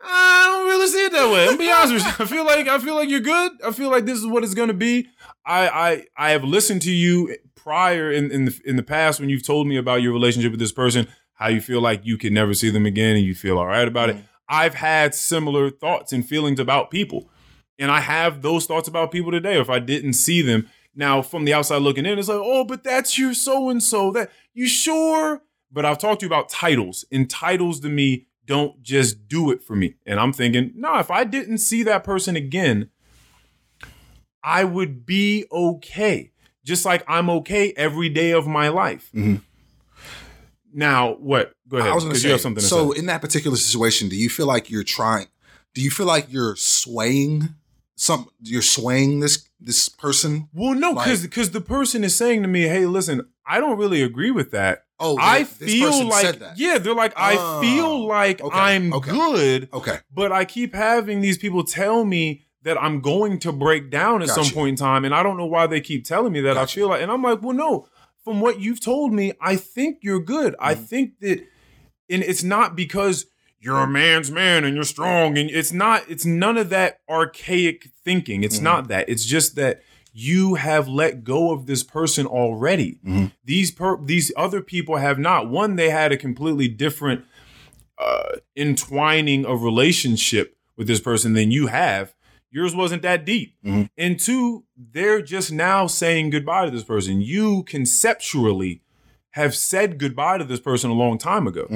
I don't really see it that way. I'm be honest with you. I feel like I feel like you're good. I feel like this is what it's gonna be. I I I have listened to you prior in in the in the past when you've told me about your relationship with this person, how you feel like you can never see them again, and you feel all right about it. Mm. I've had similar thoughts and feelings about people, and I have those thoughts about people today. If I didn't see them now from the outside looking in, it's like, oh, but that's your so and so. That you sure? But I've talked to you about titles, and titles to me don't just do it for me. And I'm thinking, no, if I didn't see that person again, I would be okay. Just like I'm okay every day of my life.
Mhm.
Now, what? Go ahead.
i was going to say
something
so in that particular situation do you feel like you're trying do you feel like you're swaying some you're swaying this this person
Well, no,
like-
because because the person is saying to me, "Hey, listen, I don't really agree with that.
oh
I feel like, yeah, they're like, I
Oh,
feel like
okay,
I'm
okay.
good,
okay
but I keep having these people tell me that I'm going to break down at some point in time, and I don't know why they keep telling me that. I feel like, and I'm like, well, no. From what you've told me, I think you're good. I
Mm-hmm.
think that, and it's not because you're a man's man and you're strong, and it's not. It's none of that archaic thinking. It's
Mhm.
not that. It's just that you have let go of this person already.
Mhm.
These per- these other people have not. One, they had a completely different uh, entwining of relationship with this person than you have. Yours wasn't that deep.
Mhm.
And two, they're just now saying goodbye to this person. You conceptually have said goodbye to this person a long time ago.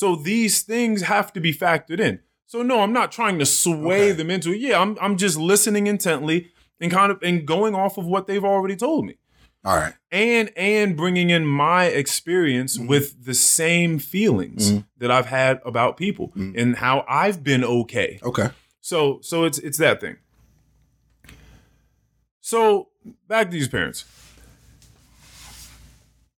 So these things have to be factored in. So no, I'm not trying to sway
Okay.
them into it. Yeah, I'm I'm just listening intently and kind of and going off of what they've already told me
all right
and and bringing in my experience
Mhm.
with the same feelings
Mhm.
that I've had about people
Mhm.
and how I've been okay.
okay
So so it's it's that thing. So back to these parents.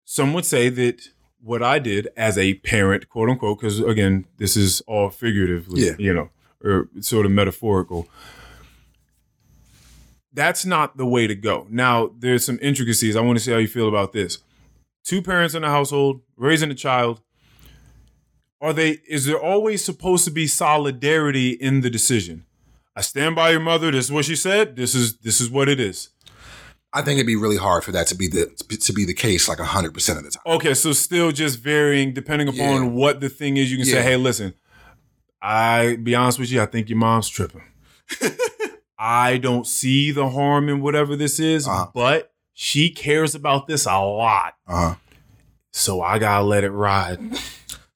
Some would say that what I did as a parent, quote unquote, because again, this is all figuratively,
Yeah.
you know, or sort of metaphorical. that's not the way to go. Now, there's some intricacies. I want to see how you feel about this. Two parents in a household raising a child. Are they is there always supposed to be solidarity in the decision? I stand by your mother. This is what she said. This is this is what it is.
I think it'd be really hard for that to be the to be the case like hundred percent of the time.
Okay, so still just varying depending upon
Yeah.
what the thing is. You can
Yeah.
say, "Hey, listen, I be honest with you, I think your mom's tripping. I don't see the harm in whatever this is,
Uh-huh.
but she cares about this a lot,
Uh huh.
so I gotta let it ride."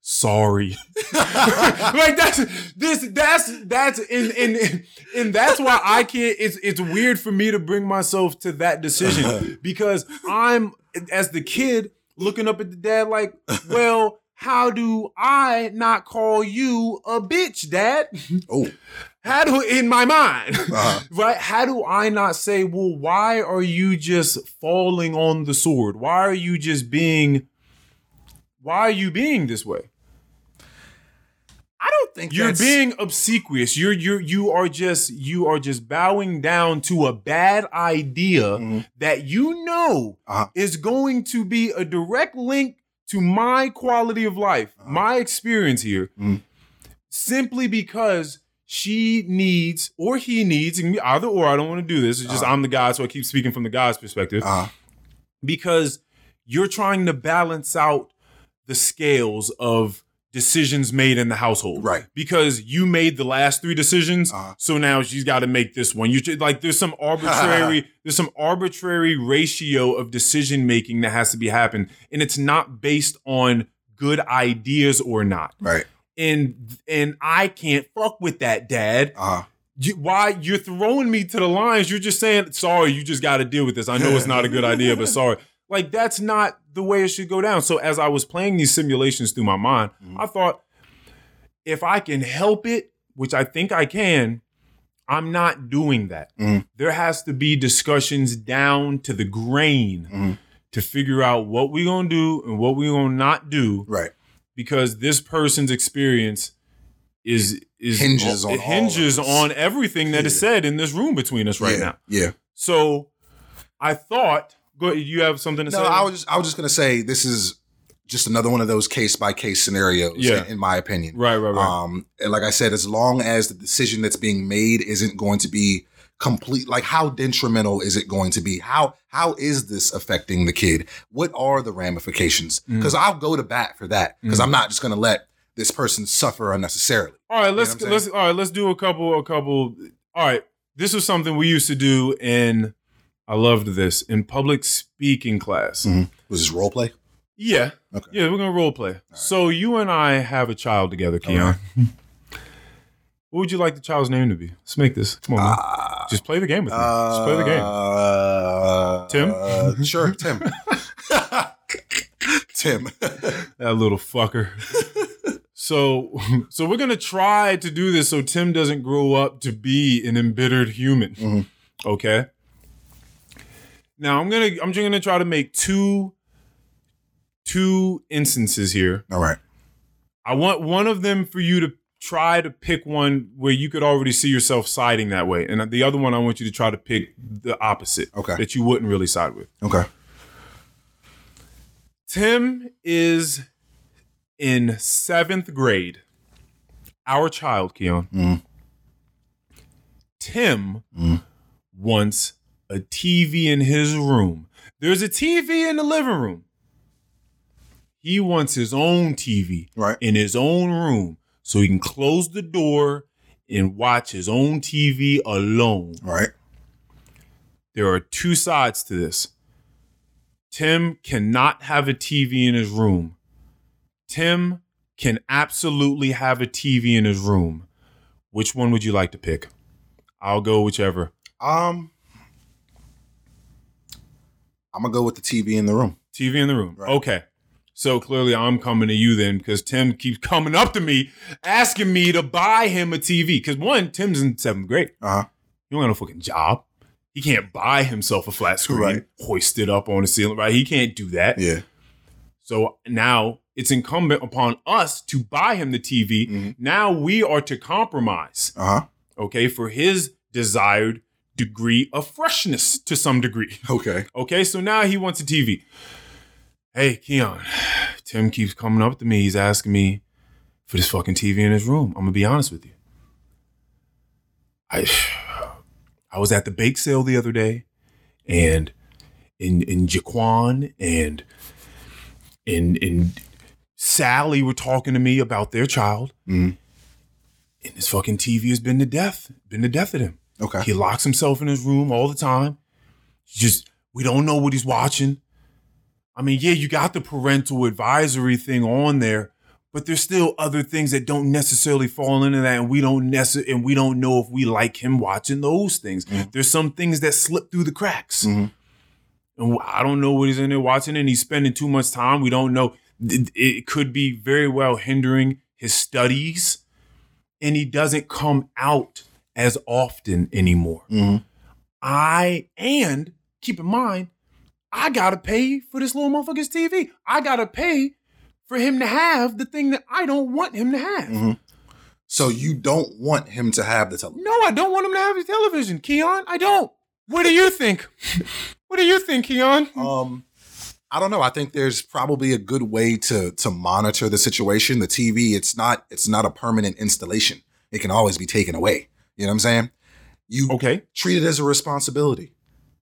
Sorry, like that's this that's that's in in and that's why I can't. It's it's weird for me to bring myself to that decision because I'm as the kid looking up at the dad like, well, how do I not call you a bitch, dad?
Oh,
How do in my mind,
Uh-huh.
right? How do I not say, well, why are you just falling on the sword? Why are you just being? Why are you being this way?
I don't think
You're being obsequious. You're you're you are just you are just bowing down to a bad idea
Mhm.
that you know
Uh-huh.
is going to be a direct link to my quality of life, my experience here,
Mhm.
simply because she needs or he needs, it can be either or. I don't want to do this. It's just I'm the guy, so I keep speaking from the guy's perspective
Uh,
because you're trying to balance out the scales of decisions made in the household.
Right.
Because you made the last three decisions,
Uh-huh.
so now she's got to make this one. You like there's some arbitrary there's some arbitrary ratio of decision making that has to be happened and it's not based on good ideas or not.
right.
And and I can't fuck with that, dad.
Uh,
You, why you're throwing me to the lines? You're just saying sorry. You just got to deal with this. I know it's not a good idea, but sorry. Like that's not the way it should go down. So as I was playing these simulations through my mind,
Mhm.
I thought if I can help it, which I think I can, I'm not doing that.
Mhm.
There has to be discussions down to the grain
Mhm.
to figure out what we're gonna do and what we're gonna not do
right.
because this person's experience is is
Hinges on
it hinges on everything that is
Yeah.
said in this room between us right
yeah.
now.
Yeah.
So I thought, go ahead, you have something to
No,
say?
I was just I was just gonna say this is just another one of those case by case scenarios.
Yeah.
in, in my opinion.
right, right, right.
Um, and like I said, as long as the decision that's being made isn't going to be complete, like how detrimental is it going to be? How how is this affecting the kid? What are the ramifications?
Mm.
Because I'll go to bat for that. Because I'm not just going to let this person suffer unnecessarily.
all right, let's
what I'm
let's all right, let's do a couple a couple. All right, this was something we used to do in. I loved this in public speaking class.
Mm-hmm. Was this role play?
Yeah,
Okay.
yeah, we're gonna role play. So you and I have a child together, Keon.
All
what would you like the child's name to be? Let's make this. Come on.
Uh,
Just play the game with me. Just play the game.
Uh,
Tim?
uh, sure, Tim. Tim.
That little fucker. so, so we're gonna try to do this so Tim doesn't grow up to be an embittered human.
Mhm.
Okay. Now I'm gonna I'm just gonna try to make two two instances here.
All right.
I want one of them for you to try to pick one where you could already see yourself siding that way, and the other one I want you to try to pick the opposite
Okay.
that you wouldn't really side with.
Okay.
Tim is in seventh grade. Our child, Keon.
Mhm.
Tim
Mhm.
wants a TV in his room. There's a TV in the living room. He wants his own TV
Right.
in his own room so he can close the door and watch his own TV alone.
Right.
There are two sides to this. Tim cannot have a TV in his room. Tim can absolutely have a TV in his room. Which one would you like to pick? I'll go whichever.
Um, I'm gonna go with the TV in the room.
TV in the room.
Right.
Okay. So clearly I'm coming to you then because Tim keeps coming up to me asking me to buy him a TV. Because one, Tim's in seventh grade.
Uh huh.
He don't got no fucking job. He can't buy himself a flat screen,
Right.
hoist it up on the ceiling, right? He can't do that.
Yeah.
So now it's incumbent upon us to buy him the TV.
Mhm.
Now we are to compromise,
Uh huh.
okay, for his desired degree of freshness to some degree.
Okay.
Okay, so now he wants a TV. Hey, Keon, Tim keeps coming up to me. He's asking me for this fucking TV in his room. I'm gonna be honest with you. I I was at the bake sale the other day, and in in Jaquan and in in Sally were talking to me about their child,
Mhm.
and this fucking TV has been to death, been to death of him.
Okay.
He locks himself in his room all the time. Just we don't know what he's watching. I mean, yeah, you got the parental advisory thing on there, but there's still other things that don't necessarily fall into that, and we don't necessarily and we don't know if we like him watching those things.
Mhm.
There's some things that slip through the cracks.
Mhm.
And I don't know what he's in there watching, and he's spending too much time. We don't know. It, it could be very well hindering his studies, and he doesn't come out as often anymore.
Mhm.
I and keep in mind, I gotta pay for this little motherfucker's TV. I gotta pay for him to have the thing that I don't want him to have.
Mhm. So you don't want him to have the television.
No, I don't want him to have the television, Keon. I don't. What do you think? what do you think, Keon?
Um, I don't know. I think there's probably a good way to to monitor the situation. The TV, it's not it's not a permanent installation. It can always be taken away. You know what I'm saying? You
Okay.
treat it as a responsibility.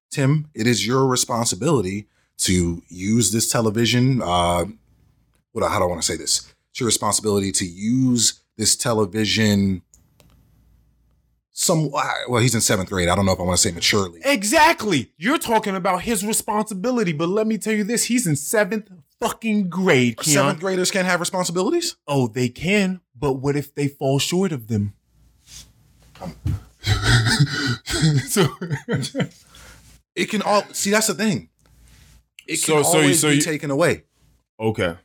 Tim, it is your responsibility to use this television. Uh, what? How do I want to say this? It's your responsibility to use this television. Some well, he's in seventh grade. I don't know if I want to say maturely.
Exactly. You're talking about his responsibility, but let me tell you this: he's in seventh fucking grade, Keon.
Seventh graders can't have responsibilities.
Oh, they can, but what if they fall short of them? so,
It can all see. That's the thing. It
So-
can
so you-
always
so
be taken away.
okay,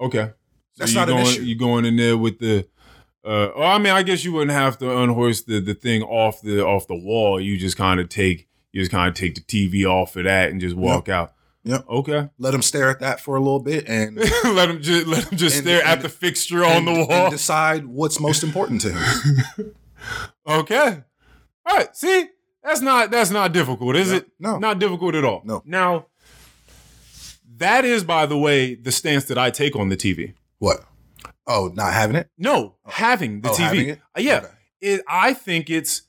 okay. So
That's
you
not an
going,
issue.
You going in there with the? Uh, well, I mean, I guess you wouldn't have to unhoist the, the thing off the off the wall. You just kind of take you just kind of take the TV off of that and just walk out.
Yeah.
Okay.
Let them stare at that for a little bit and
let them just let them just
And-
stare at the fixture on the wall.
and decide what's most important to him.
Okay. All right. See, that's not that's not difficult, is
No,
it?
no.
Not difficult at all.
No.
Now, that is, by the way, the stance that I take on the TV.
What? Oh, not having it?
No, having the
Oh,
TV.
having it?
Uh, yeah.
Okay.
It, I think it's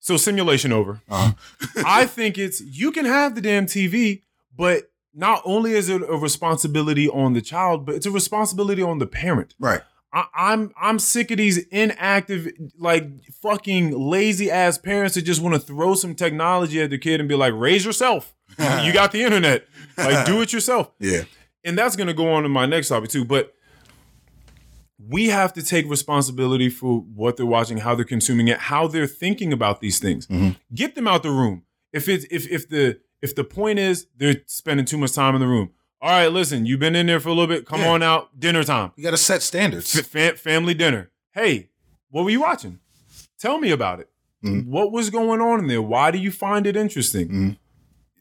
so simulation over.
Uh-huh.
I think it's you can have the damn TV, but not only is it a responsibility on the child, but it's a responsibility on the parent.
Right.
I, I'm I'm sick of these inactive, like fucking lazy ass parents that just want to throw some technology at their kid and be like, raise yourself. you got the internet. Like, do it yourself.
Yeah.
And that's gonna go on to my next topic too. But we have to take responsibility for what they're watching, how they're consuming it, how they're thinking about these things.
Mhm.
Get them out the room. If it's if if the if the point is they're spending too much time in the room. All right, listen, you've been in there for a little bit. Come
Yeah.
on out, dinner time.
You got to set standards.
F- family dinner. Hey, what were you watching? Tell me about it.
Mhm.
What was going on in there? Why do you find it interesting?
Mhm.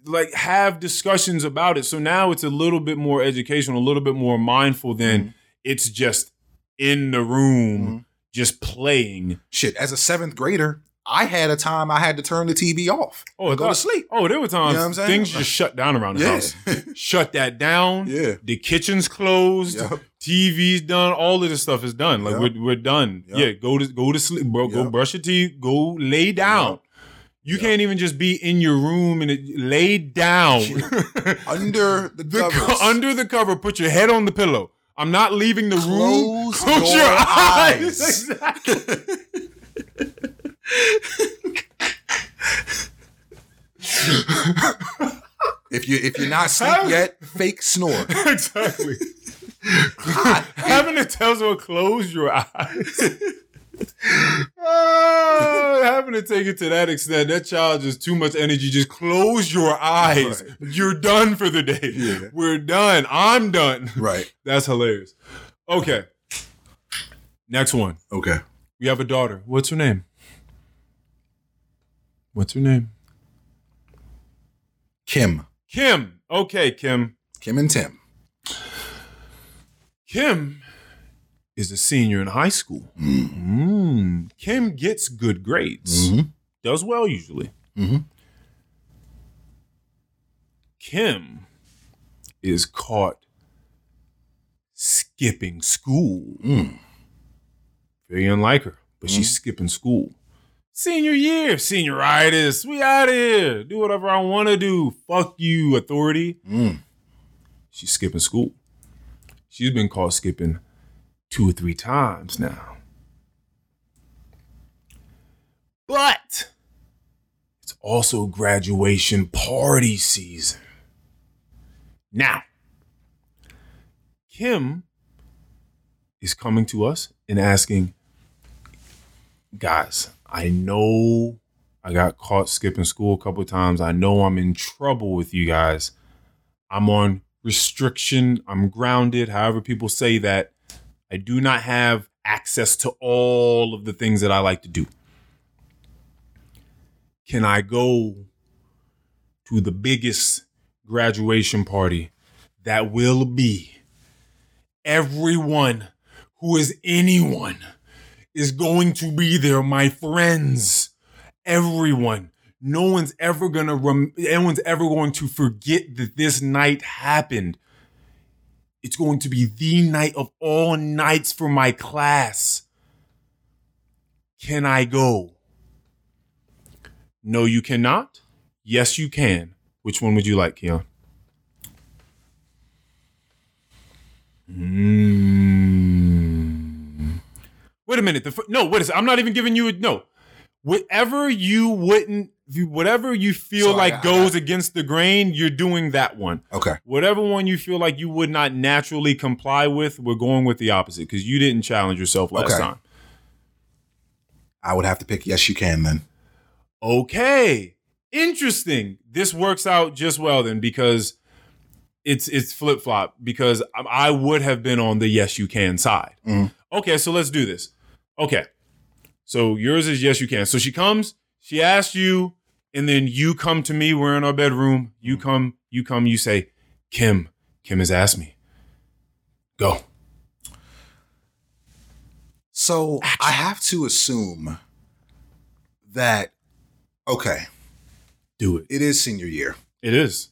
Like have discussions about it. So now it's a little bit more educational, a little bit more mindful than
Mhm.
it's just in the room,
Mhm.
just playing.
Shit, as a seventh grader, I had a time I had to turn the TV off.
Oh,
and go to sleep.
Oh, there were times
You know what I'm saying?
things just shut down around the
Yeah.
house. Shut that down.
Yeah.
The kitchen's closed.
Yep.
TV's done. All of this stuff is done. Like
Yep.
we're, we're done.
Yep.
Yeah, go to go to sleep, bro. Go brush your teeth. Go lay down. You can't even just be in your room and it, lay down
Under the,
The under the cover. Put your head on the pillow. I'm not leaving the room.
Close your eyes.
Exactly.
If you if you're not asleep yet, fake snore.
exactly. Having to tell someone close your eyes. Ah, having to take it to that extent, that child just too much energy. Just close your eyes. You're done for the day.
Yeah.
We're done. I'm done.
right.
That's hilarious. Okay. Next one.
Okay.
We have a daughter. What's her name? What's her name?
Kim.
Kim. Okay, Kim.
Kim and Tim.
Kim is a senior in high school. Mm. Kim gets good grades.
Mhm.
does well usually.
Mhm.
Kim is caught skipping school.
Mm.
Very unlike her, but she's skipping school. Senior year, senioritis. We out of here. Do whatever I want to do. Fuck you, authority.
Mm.
She's skipping school. She's been caught skipping two or three times now. But it's also graduation party season. Now, Kim is coming to us and asking, guys, I know I got caught skipping school a couple times. I know I'm in trouble with you guys. I'm on restriction. I'm grounded, however people say that. I do not have access to all of the things that I like to do. Can I go to the biggest graduation party that will be everyone who is anyone is going to be there, my friends. Everyone. No one's ever gonna rem- anyone's ever going to forget that this night happened. It's going to be the night of all nights for my class. Can I go? No, you cannot. Yes, you can. Which one would you like, Keon? Mm. Wait a minute. The no, what is? I'm not even giving you a no. Whatever you wouldn't, whatever you feel
So
like
I
goes against the grain, you're doing that one.
Okay.
Whatever one you feel like you would not naturally comply with, we're going with the opposite because you didn't challenge yourself last
Okay.
time.
I would have to pick yes, you can then.
Okay. Interesting. This works out just well then because it's it's flip flop because I, would have been on the yes you can side.
Mhm.
Okay, so let's do this. Okay. So yours is yes you can. So she comes, she asks you, and then you come to me. We're in our bedroom. You come, you come, you say, Kim, Kim has asked me. Go.
So I have to assume that okay,
Do it.
it is senior year.
It is.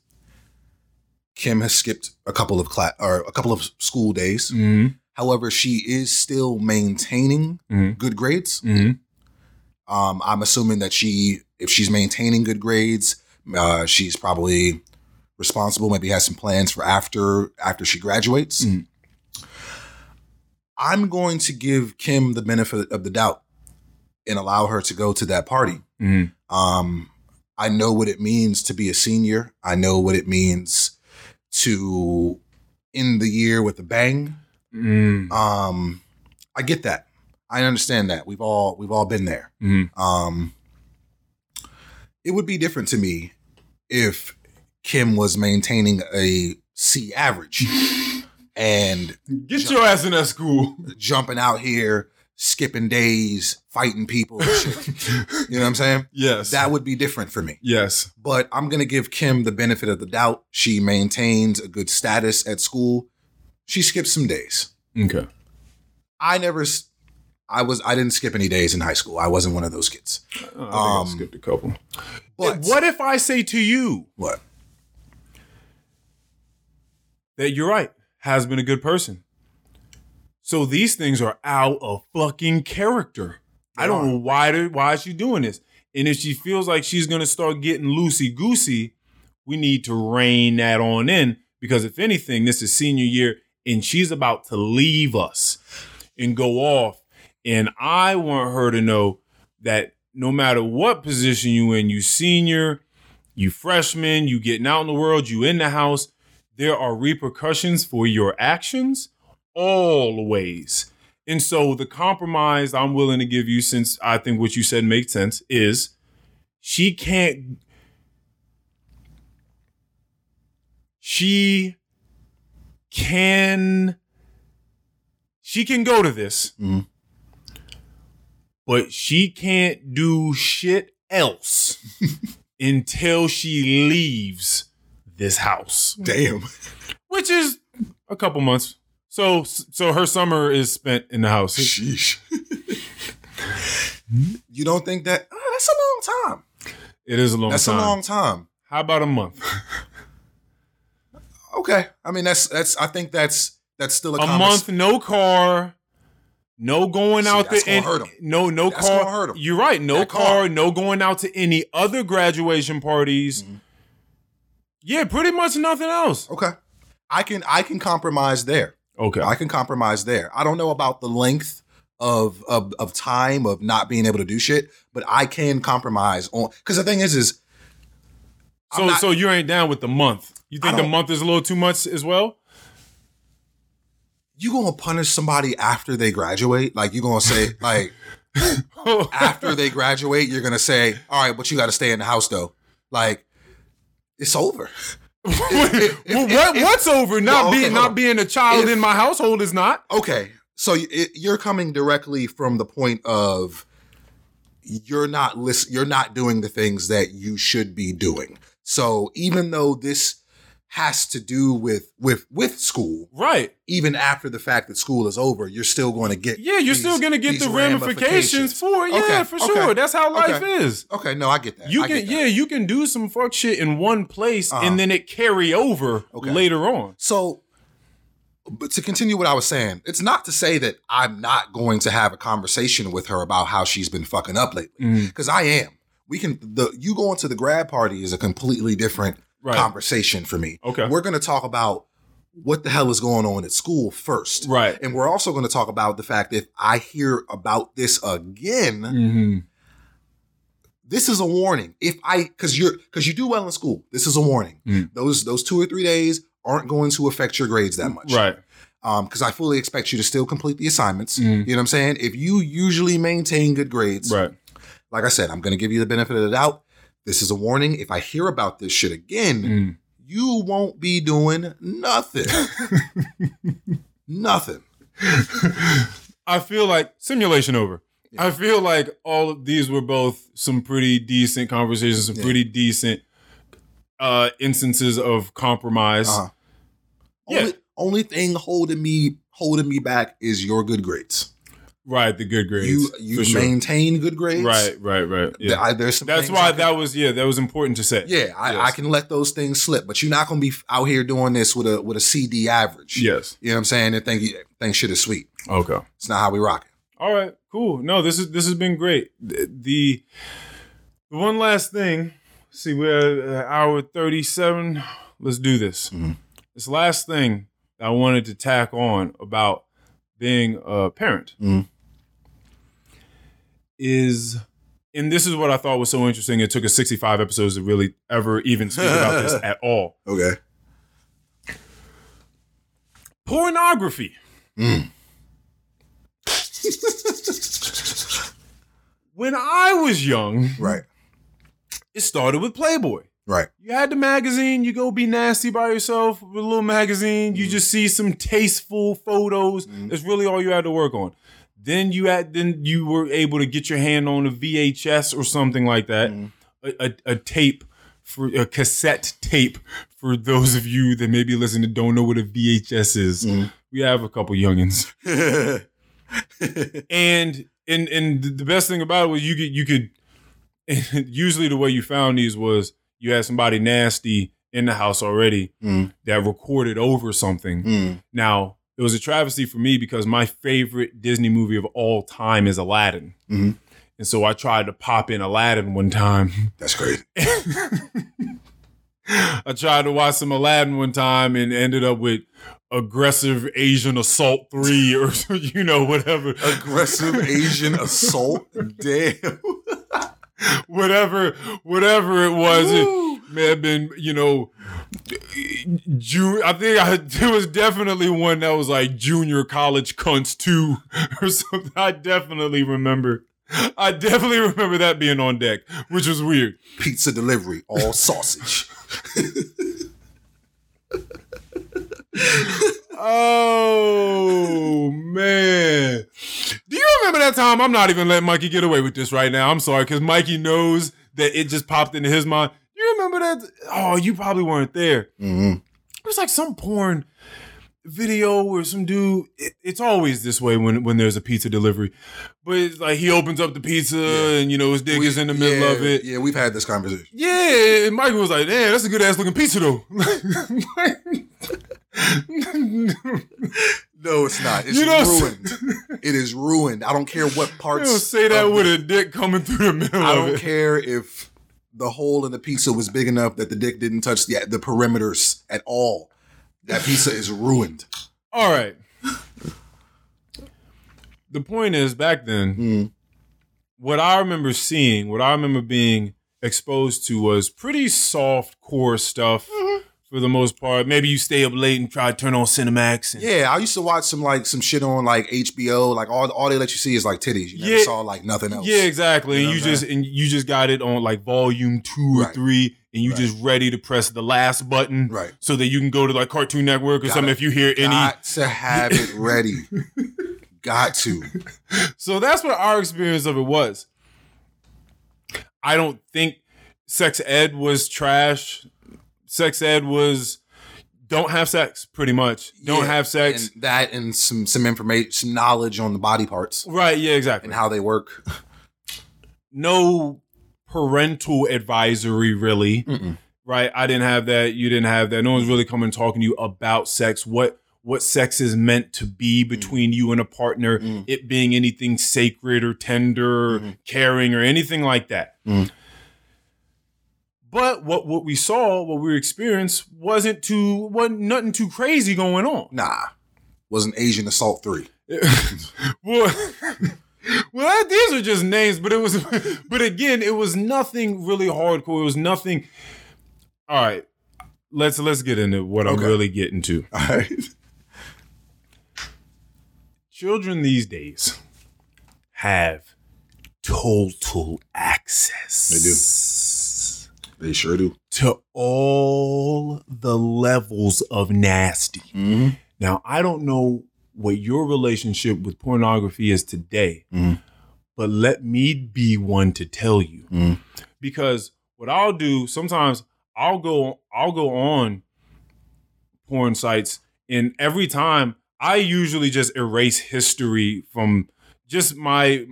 Kim has skipped a couple of class or a couple of school days.
Mm-hmm.
However, she is still maintaining
Mhm.
good grades.
Mm-hmm.
Um, I'm assuming that she, if she's maintaining good grades, uh, she's probably responsible. Maybe has some plans for after after she graduates.
Mhm.
I'm going to give Kim the benefit of the doubt and allow her to go to that party.
Mm-hmm.
Um, I know what it means to be a senior. I know what it means to end the year with a bang.
Mm-hmm.
Um, I get that. I understand that. We've all we've all been there.
Mm-hmm.
Um, it would be different to me if Kim was maintaining a C average and
Get your ass in that school.
jumping out here, skipping days, fighting people. you know what I'm saying?
Yes.
That would be different for me.
yes.
But I'm gonna give Kim the benefit of the doubt. She maintains a good status at school. She skipped some days.
Okay.
I never. I was. I didn't skip any days in high school. I wasn't one of those kids.
I think I
Um,
skipped a couple.
But
what if I say to you
What?
that you're right, has been a good person? So these things are out of fucking character. I don't know why they- why is she doing this. And if she feels like she's gonna start getting loosey goosey, we need to rein that on in because if anything, this is senior year and she's about to leave us and go off. And I want her to know that no matter what position you in, you senior, you freshman, you getting out in the world, you in the house, there are repercussions for your actions always. And so the compromise I'm willing to give you, since I think what you said makes sense, is she can't. She can. She can go to this,
Mhm.
but she can't do shit else until she leaves this house
Damn.
which is a couple months. So so her summer is spent in the house.
Sheesh. you don't think that? Oh, That's a long time.
It is a long
That's
time.
That's a long time.
How about a month?
Okay. I mean, that's that's. I think that's that's still a,
a month, no car, no going
See,
out
that's
there.
gonna hurt 'em.
No, no
That's
car.
gonna hurt 'em.
You're right. No car,
car.
no going out to any other graduation parties.
Mm-hmm.
Yeah, pretty much nothing else.
Okay. I can I can compromise there.
Okay.
I can compromise there. I don't know about the length of of, of time of not being able to do shit, but I can compromise on because the thing is is
so,
I'm not-
so you ain't down with the month? You think the month is a little too much as well?
you gonna punish somebody after they graduate? Like you gonna say like after they graduate, you're gonna say, all right, but you got to stay in the house though. Like it's over.
well, what, what's over? Not
Well, okay,
being not
on.
being a child
If-
in my household is not.
Okay, so it, you're coming directly from the point of you're not listen, you're not doing the things that you should be doing. So even though this has to do with with with school,
Right.
even after the fact that school is over, you're still going to get
Yeah, you're still gonna get the ramifications for it. Yeah, for
okay,
sure. That's how life
okay.
is.
Okay, no, I get that.
You
I
can, yeah, you can do some fuck shit in one place
Uh-huh.
and then it carry over
Okay.
later on.
So, but to continue what I was saying, it's not to say that I'm not going to have a conversation with her about how she's been fucking up lately, because I am. We can the you going to the grad party is a completely different
Right.
conversation for me.
Okay.
we're going to talk about what the hell is going on at school first,
Right.
and we're also going to talk about the fact that if I hear about this again,
Mm-hmm.
this is a warning. If I because you're because you do well in school, this is a warning.
Mm.
Those those two or three days aren't going to affect your grades that much,
Right.
um, because I fully expect you to still complete the assignments.
Mhm.
You know what I'm saying? If you usually maintain good grades,
Right.
like I said, I'm going to give you the benefit of the doubt. This is a warning. If I hear about this shit again,
Mm.
you won't be doing nothing. nothing.
I feel like simulation over. I feel like all of these were both some pretty decent conversations, some
Yeah.
pretty decent uh instances of compromise.
Uh-huh.
Yeah.
Only, only thing holding me holding me back is your good grades.
Right, the good grades.
you you
sure.
maintain good grades.
Right, right, right. Yeah.
I- there's
That's why that was yeah, that was important to say.
Yeah, I,
Yes.
I can let those things slip, but you're not gonna be out here doing this with a with a CD average.
Yes.
You know what I'm saying? And think think shit is sweet.
Okay.
It's not how we rock it.
All right, cool. No, this is this has been great. The the, one last thing. See, we're at hour thirty-seven. Let's do this.
Mhm.
This last thing I wanted to tack on about being a parent
Mhm.
Is, and this is what I thought was so interesting. It took us sixty-five episodes to really ever even speak about this at all.
Okay.
Pornography.
Mm.
When I was young,
Right.
it started with Playboy.
Right.
You had the magazine, you go be nasty by yourself with a little magazine,
Mm-hmm.
you just see some tasteful photos. That's really all you had to work on. Then you had then you were able to get your hand on a VHS or something like that.
Mhm.
A, a, a tape for a cassette tape for those of you that maybe listen and don't know what a VHS is.
Mhm.
We have a couple youngins. and and and the best thing about it was you could you could usually the way you found these was you had somebody nasty in the house already
Mm.
that recorded over something.
Mm.
Now it was a travesty for me because my favorite Disney movie of all time is Aladdin,
Mhm.
and so I tried to pop in Aladdin one time.
That's crazy.
I tried to watch some Aladdin one time and ended up with aggressive Asian assault three or you know whatever
Aggressive Asian assault. Damn.
whatever whatever it was it may have been you know Ju- I think I, there was definitely one that was like junior college cunts too or something. I definitely remember. I definitely remember that being on deck, which was weird.
Pizza delivery, all sausage.
Oh man. Do you remember that time? I'm not even letting Mikey get away with this right now. I'm sorry, because Mikey knows that it just popped into his mind. You remember that? Oh, you probably weren't there.
hmm
It was like some porn video where some dude. It, it's always this way when when there's a pizza delivery, but it's like he opens up the pizza and you know his dick
We-
is in the middle
yeah,
of it.
Yeah, we've had this conversation.
Yeah, and Michael was like, "Damn, that's a good ass looking pizza though."
No, it's not. It's
You don't
ruined. it is ruined. I don't care what
You
parts.
don't say that
of
with
the-
a dick coming through the middle
I don't
it.
care if the hole in the pizza was big enough that the dick didn't touch the the perimeters at all. That pizza is ruined.
All right. The point is, back then,
Mm.
what I remember seeing, what I remember being exposed to was pretty soft core stuff
Mm-hmm.
For the most part. Maybe you stay up late and try to turn on Cinemax. And,
Yeah, I used to watch some like some shit on like HBO. Like all all they let you see is like titties. You never
Yeah.
saw like nothing else.
Yeah, exactly.
You know
and you just and you just got it on like volume two or
Right.
three, and you
Right.
just ready to press the last button,
Right.
So that you can go to like Cartoon Network or
Gotta-
something if you hear any.
Got to have it ready. Got to.
So that's what our experience of it was. I don't think sex ed was trash. Sex ed was don't have sex, pretty much. Don't
Yeah,
have sex.
And that and some some information, some knowledge on the body parts
right, yeah, exactly.
and how they work.
no parental advisory, really.
Mm-mm.
Right? I didn't have that. You didn't have that. No one's really coming talking to you about sex. What what sex is meant to be between you and a partner,
Mm.
it being anything sacred or tender or
Mhm.
caring or anything like that. But what what we saw, what we experienced, wasn't too wasn't nothing too crazy going on.
Nah, wasn't Asian Assault three.
well, well, these are just names, but it was, but again, it was nothing really hardcore. It was nothing. All right, let's let's get into what I'm really getting to.
All right.
Children these days have total access.
They sure do.
to all the levels of nasty.
Mm-hmm.
Now, I don't know what your relationship with pornography is today,
Mhm.
but let me be one to tell you.
Mhm.
Because what I'll do, sometimes I'll go I'll go on porn sites and every time I usually just erase history from just my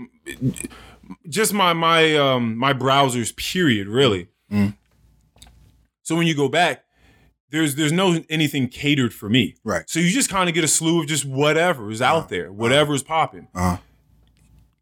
just my my um my browsers period, really.
Mhm.
So when you go back, there's there's no anything catered for me.
Right.
So you just kind of get a slew of just whatever is out
Uh,
there, whatever is popping.
Uh,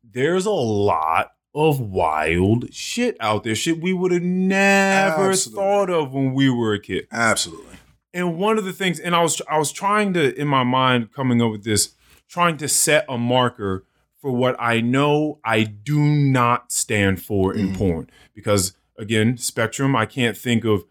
There's a lot of wild shit out there, shit we would have never
Absolutely.
thought of when we were a kid.
absolutely.
And one of the things, and I was I was trying to in my mind coming up with this, trying to set a marker for what I know I do not stand for in
Mhm.
porn. Because again, spectrum, I can't think of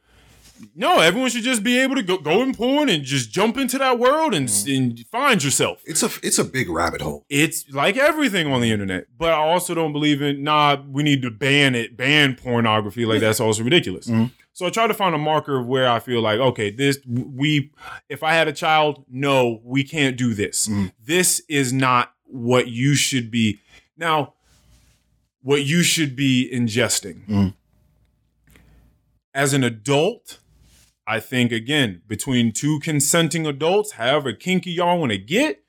no, everyone should just be able to go, go in porn and just jump into that world and, and find yourself.
It's a it's a big rabbit hole.
It's like everything on the internet. But I also don't believe in, nah, we need to ban it, ban pornography. Like that's also ridiculous.
Mhm.
So I try to find a marker of where I feel like, okay, this, we, if I had a child, no, we can't do this.
Mhm.
This is not what you should be. Now, what you should be ingesting. As an adult, I think, again, between two consenting adults, however kinky y'all want to get,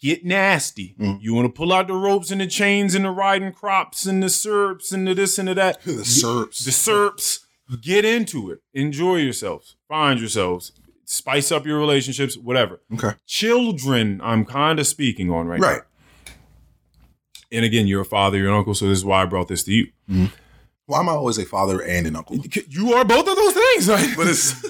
get nasty.
Mm.
You want to pull out the ropes and the chains and the riding crops and the syrups and the this and the that.
The SERPs.
The syrups. Get into it. Enjoy yourselves. Find yourselves. Spice up your relationships, whatever.
Okay.
Children, I'm kind of speaking on right,
Right.
now. And again, you're a father, you're an uncle, so this is why I brought this to you.
Why am I always a father and an uncle?
You are both of those things. Like,
But it's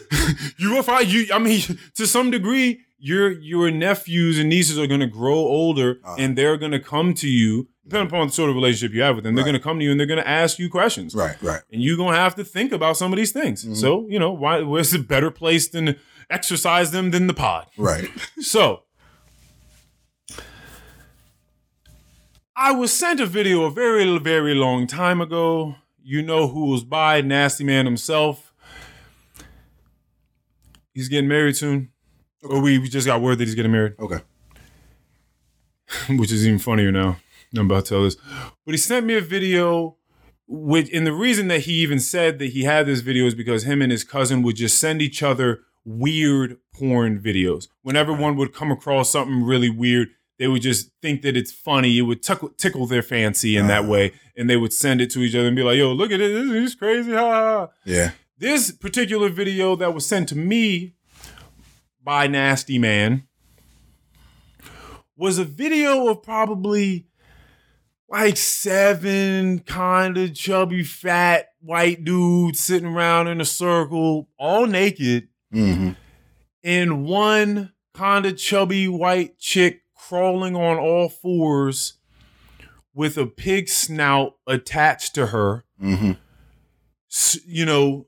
you are fine. You, I mean, to some degree, your your nephews and nieces are going to grow older,
Uh-huh.
and they're going to come to you, depending upon the sort of relationship you have with them. They're
Right.
going to come to you and they're going to ask you questions,
right, right.
and you're going to have to think about some of these things.
Mhm.
So, you know, why? Where's a better place than exercise them than the pod?
Right.
So, I was sent a video a very, very long time ago. You know who was by Nasty Man himself. He's getting married soon. Or we we just got word that he's getting married,
Okay.
which is even funnier now. I'm about to tell this. But he sent me a video, which, and the reason that he even said that he had this video is because him and his cousin would just send each other weird porn videos. Whenever one would come across something really weird, they would just think that it's funny. It would tickle, tickle their fancy in that
Uh.
way, and they would send it to each other and be like, "Yo, look at it! This is crazy!" Ha, ha, ha."
Yeah.
This particular video that was sent to me by Nasty Man was a video of probably like seven kind of chubby, fat white dudes sitting around in a circle, all naked,
Mm-hmm.
and one kind of chubby white chick crawling on all fours with a pig snout attached to her
Mm-hmm.
you know,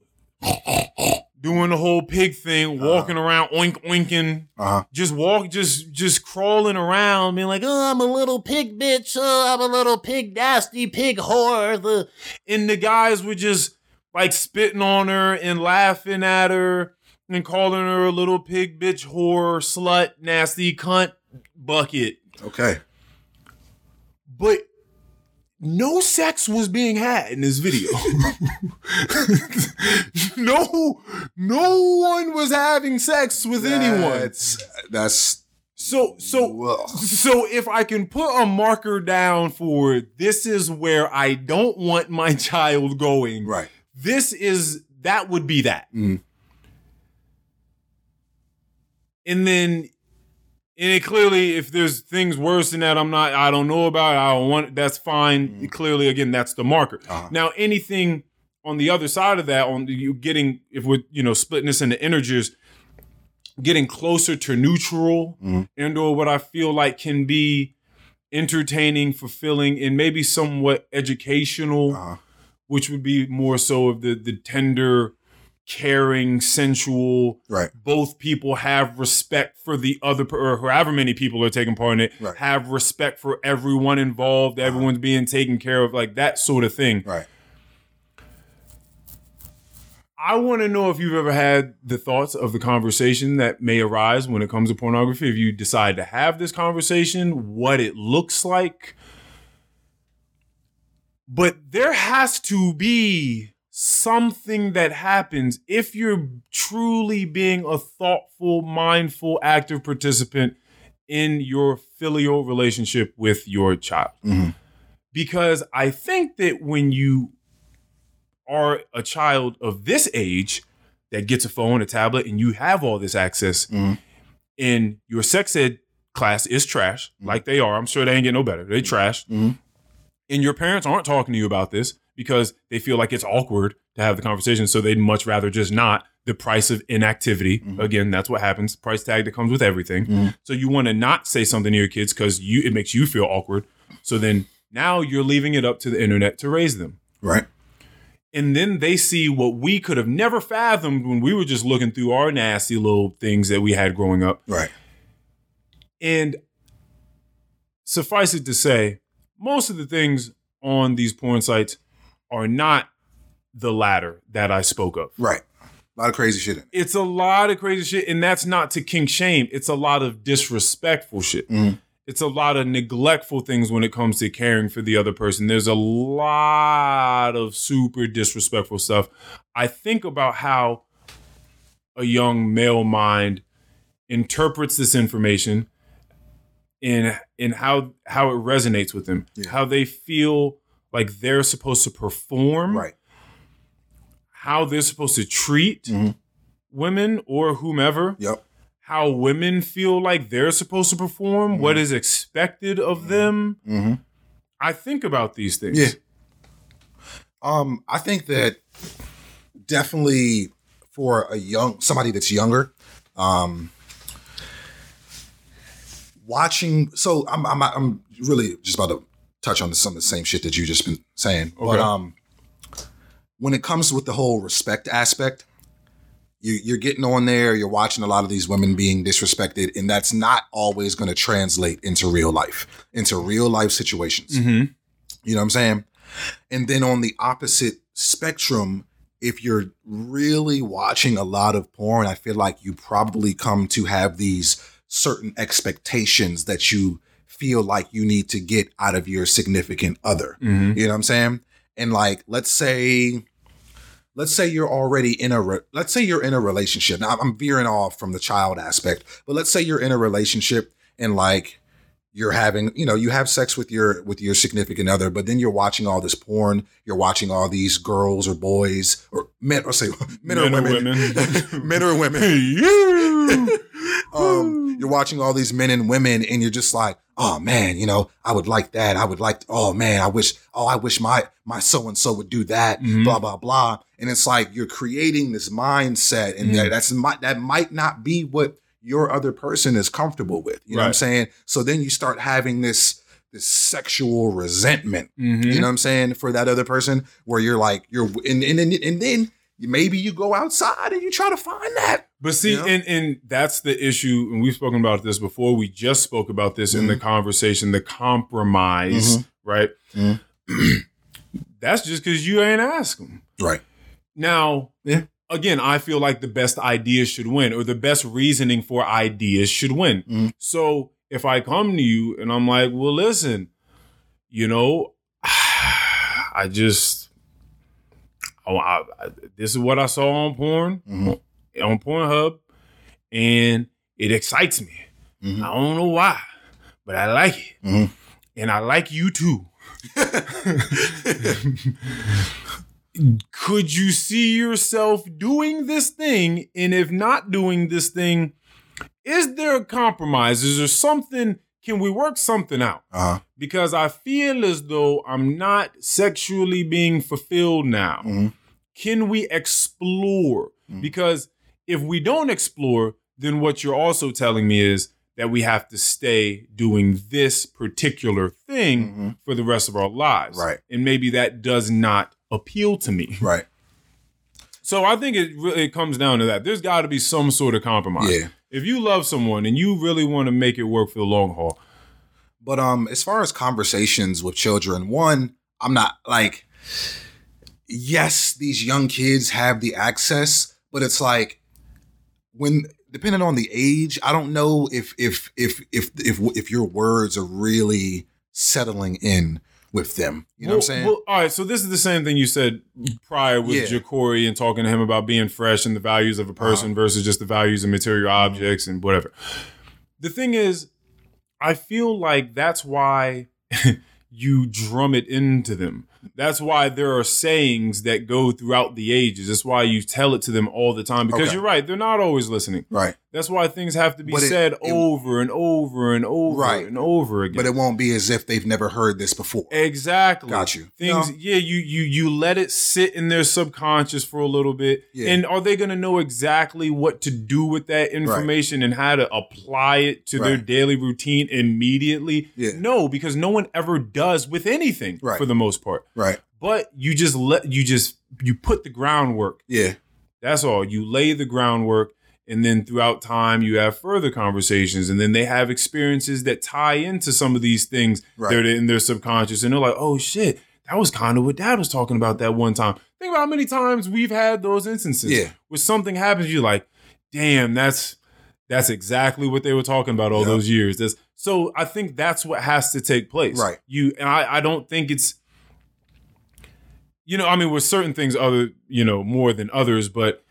doing the whole pig thing, walking around, oink oinking,
Uh-huh.
just walk, just just crawling around, being like, "Oh, I'm a little pig bitch. Oh, I'm a little pig nasty pig whore." The and the guys were just like spitting on her and laughing at her and calling her a little pig bitch whore, slut, nasty cunt bucket.
Okay.
But no sex was being had in this video. no, no one was having sex with anyone.
That's that's
So, so,
Whoa.
so if I can put a marker down for this is where I don't want my child going.
right.
This is that would be that.
Mhm.
And then and it clearly if there's things worse than that I'm not I don't know about, I don't want that's fine. Clearly again that's the marker.
Uh-huh.
Now anything on the other side of that on you getting if we're you know splitting this into integers getting closer to neutral
Mhm.
and or what I feel like can be entertaining, fulfilling, and maybe somewhat educational
Uh-huh.
which would be more so of the the tender, caring, sensual.
Right.
Both people have respect for the other, or however many people are taking part in it.
Right.
Have respect for everyone involved. Everyone's being taken care of, like that sort of thing.
Right.
I want to know if you've ever had the thoughts of the conversation that may arise when it comes to pornography. If you decide to have this conversation, what it looks like. But there has to be something that happens if you're truly being a thoughtful, mindful, active participant in your filial relationship with your child.
Mhm.
Because I think that when you are a child of this age that gets a phone, a tablet, and you have all this access,
Mhm.
and your sex ed class is trash, like they are. I'm sure they ain't get no better. They trash.
Mhm.
And your parents aren't talking to you about this because they feel like it's awkward to have the conversation. So they'd much rather just not. The price of inactivity. Again, that's what happens. Price tag that comes with everything.
Mhm.
So you want to not say something to your kids because you it makes you feel awkward. So then now you're leaving it up to the internet to raise them
Right.
and then they see what we could have never fathomed when we were just looking through our nasty little things that we had growing up.
Right.
And suffice it to say, most of the things on these porn sites are not the latter that I spoke of.
Right. A lot of crazy shit in it.
It's a lot of crazy shit, and that's not to kink shame. It's a lot of disrespectful shit.
Mhm.
It's a lot of neglectful things when it comes to caring for the other person. There's a lot of super disrespectful stuff. I think about how a young male mind interprets this information and and how how it resonates with them.
Yeah.
How they feel like they're supposed to perform
Right.
how they're supposed to treat
Mhm.
women or whomever,
Yep.
how women feel like they're supposed to perform, what is expected of them.
Mm-hmm.
I think about these things.
Yeah. Um, I think that definitely for a young somebody that's younger, um, watching. So I'm I'm I'm really just about to touch on some of the same shit that you just been saying, but um, when it comes with the whole respect aspect. You, you're getting on there, you're watching a lot of these women being disrespected, and that's not always going to translate into real life, into real life situations.
Mhm.
You know what I'm saying? And then on the opposite spectrum, if you're really watching a lot of porn, I feel like you probably come to have these certain expectations that you feel like you need to get out of your significant other.
Mhm.
You know what I'm saying? And like, let's say, let's say you're already in a re- let's say you're in a relationship. Now I'm veering off from the child aspect, but let's say you're in a relationship and like you're having, you know, you have sex with your with your significant other, but then you're watching all this porn, you're watching all these girls or boys or men or say men, or
Men or
women.
women.
men or women.
you.
um, you're watching all these men and women, and you're just like, oh man, you know, I would like that. I would like, oh man, I wish, oh, I wish my my so and so would do that.
Mhm.
Blah blah blah. And it's like you're creating this mindset, and
Mhm.
that that's that might not be what your other person is comfortable with. You know what I'm saying? So then you start having this this sexual resentment.
Mhm.
You know what I'm saying for that other person, where you're like you're and and and, and then. Maybe you go outside and you try to find that.
But see,
Yeah.
and and that's the issue, and we've spoken about this before. We just spoke about this in the
Mm-hmm.
conversation, the compromise, right?
Mhm.
that's just because you ain't ask them.
Right.
Now,
Yeah.
Again, I feel like the best ideas should win, or the best reasoning for ideas should win.
Mhm.
So if I come to you and I'm like, well, listen, you know, I just, oh, I, I, this is what I saw on porn,
Mhm.
on Pornhub, and it excites me.
Mhm.
I don't know why, but I like it.
Mhm.
And I like you too. Could you see yourself doing this thing? And if not doing this thing, is there a compromise? Is there something? Can we work something out?
Uh-huh.
Because I feel as though I'm not sexually being fulfilled now.
Mhm.
Can we explore?
Mhm.
Because if we don't explore, then what you're also telling me is that we have to stay doing this particular thing
Mhm.
for the rest of our lives.
Right.
And maybe that does not appeal to me.
Right.
So I think it really it comes down to that. There's got to be some sort of compromise.
Yeah.
If you love someone and you really want to make it work for the long haul,
But um, as far as conversations with children, one, I'm not like, yes, these young kids have the access, but it's like when depending on the age, I don't know if if if if if if your words are really settling in with them. You know what I'm saying?
Well, all right, so this is the same thing you said prior with
Yeah.
Jacory and talking to him about being fresh and the values of a uh-huh. person versus just the values of material mm-hmm. objects and whatever. The thing is, I feel like that's why you drum it into them. That's why there are sayings that go throughout the ages. That's why you tell it to them all the time because
Okay.
you're right, they're not always listening.
right.
That's why things have to be
it-
said
it-
over and over and over
Right.
and over again.
But it won't be as if they've never heard this before.
Exactly.
Got you.
Things,
No.
yeah, you you you let it sit in their subconscious for a little bit,
Yeah.
and are they going to know exactly what to do with that information and how to apply it to their daily routine immediately?
Yeah.
No, because no one ever does with anything
Right.
for the most part.
Right.
But you just let you just you put the groundwork.
Yeah.
That's all. You lay the groundwork. And then throughout time, you have further conversations, and then they have experiences that tie into some of these things
Right.
they're in their subconscious, and they're like, "Oh shit, that was kind of what Dad was talking about that one time." Think about how many times we've had those instances
Yeah.
where something happens, you're like, "Damn, that's that's exactly what they were talking about all
Yeah.
those years." That's, so I think that's what has to take place.
Right.
You and I, I don't think it's you know, I mean, with certain things other, you know, more than others, but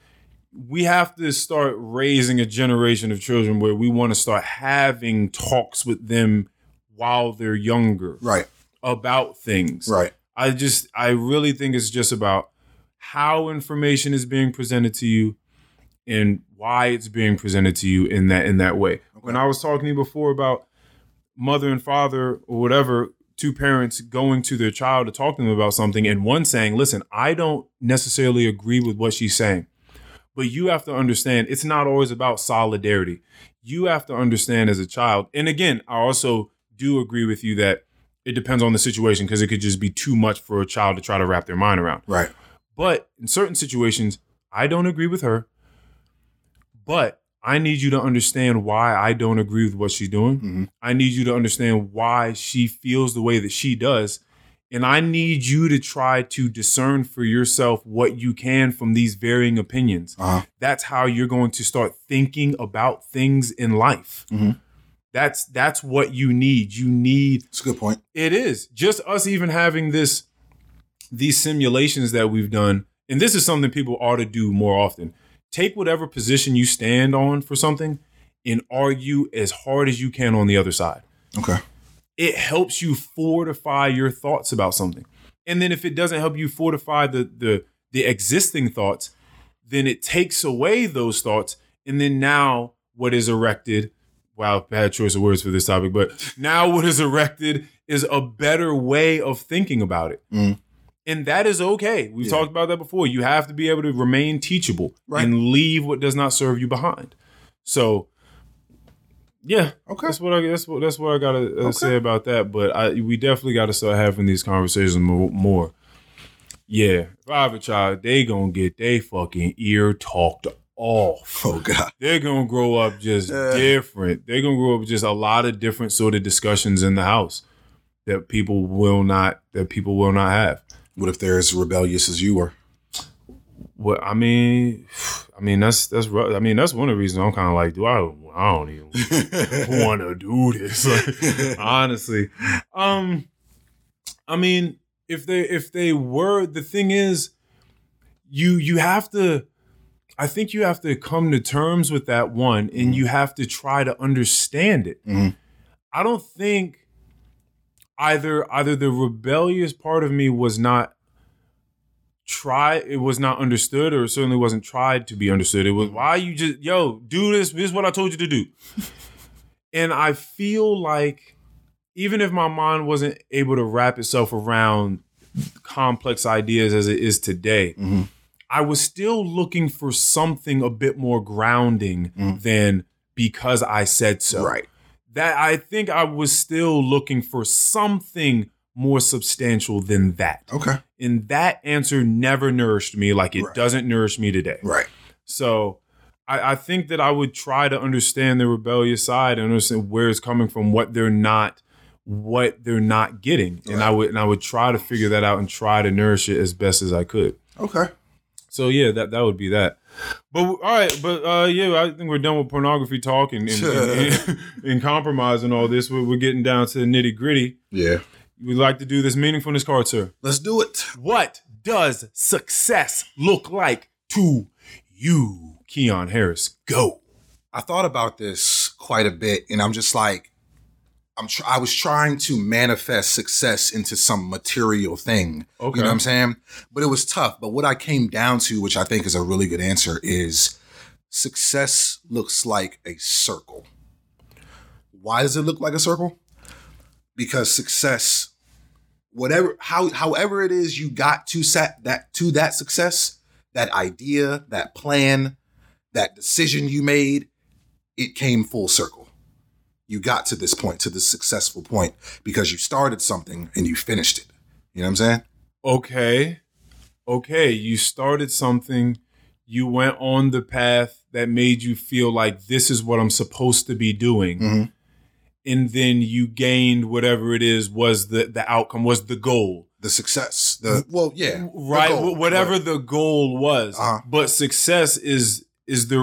we have to start raising a generation of children where we want to start having talks with them while they're younger
Right.
about things.
Right.
I just I really think it's just about how information is being presented to you and why it's being presented to you in that in that way. When I was talking to you before about mother and father or whatever, two parents going to their child to talk to them about something and one saying, "Listen, I don't necessarily agree with what she's saying." But you have to understand it's not always about solidarity. You have to understand as a child. And again, I also do agree with you that it depends on the situation because it could just be too much for a child to try to wrap their mind around.
Right.
But in certain situations, I don't agree with her. But I need you to understand why I don't agree with what she's doing.
Mhm.
I need you to understand why she feels the way that she does. And I need you to try to discern for yourself what you can from these varying opinions.
Uh-huh.
That's how you're going to start thinking about things in life.
Mhm.
That's that's what you need. You need
It's a good point.
it is just us even having this these simulations that we've done and this is something people ought to do more often. Take whatever position you stand on for something and argue as hard as you can on the other side.
Okay.
It helps you fortify your thoughts about something. And then if it doesn't help you fortify the the the existing thoughts, then it takes away those thoughts. And then now what is erected, wow, bad choice of words for this topic, but now what is erected is a better way of thinking about it.
Mm.
And that is okay. We've
Yeah.
talked about that before. You have to be able to remain teachable
Right.
and leave what does not serve you behind. So, yeah,
Okay.
that's what I that's what that's what I gotta uh, say about that. But I we definitely got to start having these conversations mo- more. Yeah, if I have a child, they gonna get they fucking ear talked off.
Oh God.
They're gonna grow up just
Yeah.
different. They're gonna grow up just a lot of different sort of discussions in the house that people will not that people will not have.
What if they're as rebellious as you were?
What I mean, I mean that's that's I mean that's one of the reasons I'm kind of like, do I? I don't even want to do this. Like, honestly, um, I mean, if they if they were, the thing is, you you have to. I think you have to come to terms with that one, and you have to try to understand it.
Mhm.
I don't think either either the rebellious part of me was not try it was not understood or certainly wasn't tried to be understood it was why you just yo do this this is what i told you to do and i feel like even if my mind wasn't able to wrap itself around complex ideas as it is today
Mhm.
i was still looking for something a bit more grounding
Mhm.
than because i said so
Right.
that I think I was still looking for something more substantial than that.
Okay.
And that answer never nourished me like it
Right.
doesn't nourish me today.
Right.
So I, I think that I would try to understand the rebellious side and understand where it's coming from, what they're not, what they're not getting. And I would and I would try to figure that out and try to nourish it as best as I could.
Okay.
So yeah, that that would be that. But all right, but uh, yeah, I think we're done with pornography talk and and, and, and compromise and all this. We're, we're getting down to the nitty gritty.
Yeah.
We'd like to do this meaningfulness card, sir.
Let's do it.
What does success look like to you, Keon Harris? Go.
I thought about this quite a bit, and I'm just like, I'm. Tr- I was trying to manifest success into some material thing.
Okay.
You know what I'm saying? But it was tough. But what I came down to, which I think is a really good answer, is success looks like a circle. Why does it look like a circle? Because success, whatever, how, however it is you got to set that to that success, that idea, that plan, that decision you made, it came full circle. You got to this point, to this successful point, because you started something and you finished it. You know what I'm saying?
Okay. Okay. You started something. You went on the path that made you feel like this is what I'm supposed to be doing.
Mhm.
And then you gained whatever it is was the, the outcome, was the goal.
The success, the well, yeah, the
right
goal,
whatever
right.
the goal was
Uh-huh.
but success is is the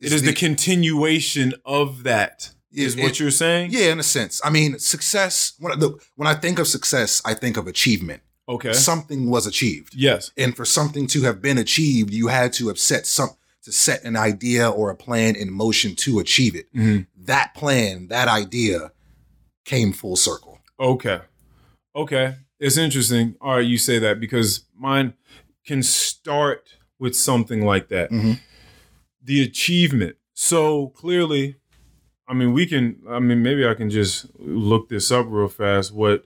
it
It's
is the,
the-
continuation of that is
It-
what
it-
you're saying
Yeah, in a sense. I mean, success. When I, the, when I think of success, I think of achievement.
okay
Something was achieved,
yes
and for something to have been achieved, you had to have set some to set an idea or a plan in motion to achieve it.
Mhm.
That plan, that idea, came full circle.
okay. Okay. It's interesting. All right you say that because mine can start with something like that.
Mhm.
the achievement. So clearly i mean we can i mean maybe i can just look this up real fast what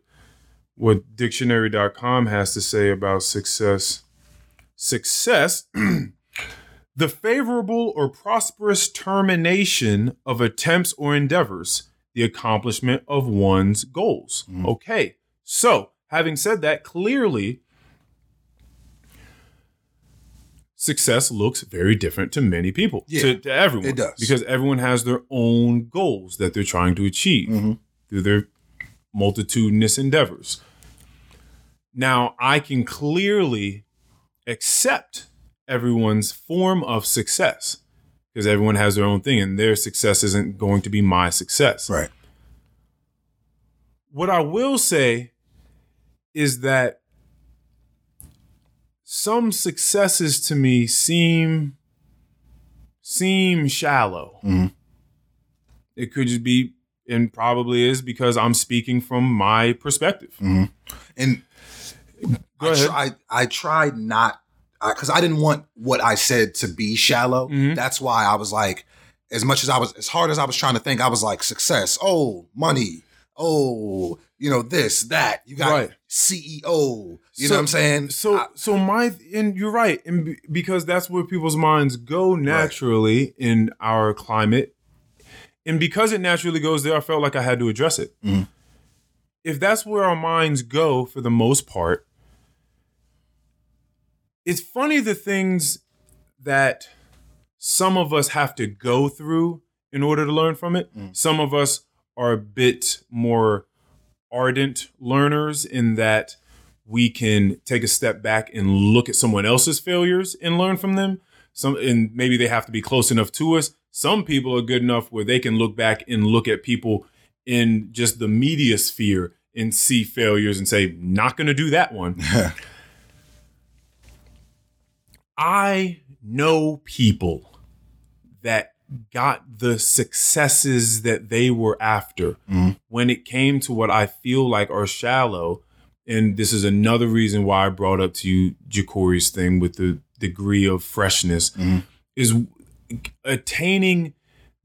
what dictionary.com has to say about success. Success the favorable or prosperous termination of attempts or endeavors the accomplishment of one's goals
Mhm.
okay so having said that clearly success looks very different to many people
Yeah,
to, to everyone
it does.
because everyone has their own goals that they're trying to achieve
Mhm.
through their multitudinous endeavors now i can clearly accept everyone's form of success because everyone has their own thing and their success isn't going to be my success
Right.
what I will say is that some successes to me seem seem shallow.
Mhm.
It could just be, and probably is because I'm speaking from my perspective.
And
Go
I,
ahead.
tried, I tried not because I, didn't want what I said to be shallow.
Mhm.
That's why I was like, as much as I was, as hard as I was trying to think, I was like, success, oh, money, oh, you know, this, that. You got
Right.
CEO. You
So-
know what I'm saying?
So,
I-
so my, and you're right, and be- because that's where people's minds go naturally in our climate, and because it naturally goes there, I felt like I had to address it.
Mhm.
If that's where our minds go for the most part, it's funny the things that some of us have to go through in order to learn from it.
Mm.
Some of us are a bit more ardent learners in that we can take a step back and look at someone else's failures and learn from them. Some and maybe they have to be close enough to us. Some people are good enough where they can look back and look at people in just the media sphere and see failures and say, not gonna do that one. I know people that got the successes that they were after
Mhm.
when it came to what I feel like are shallow. And this is another reason why I brought up to you Ja'Cory's thing with the degree of freshness
Mhm.
is attaining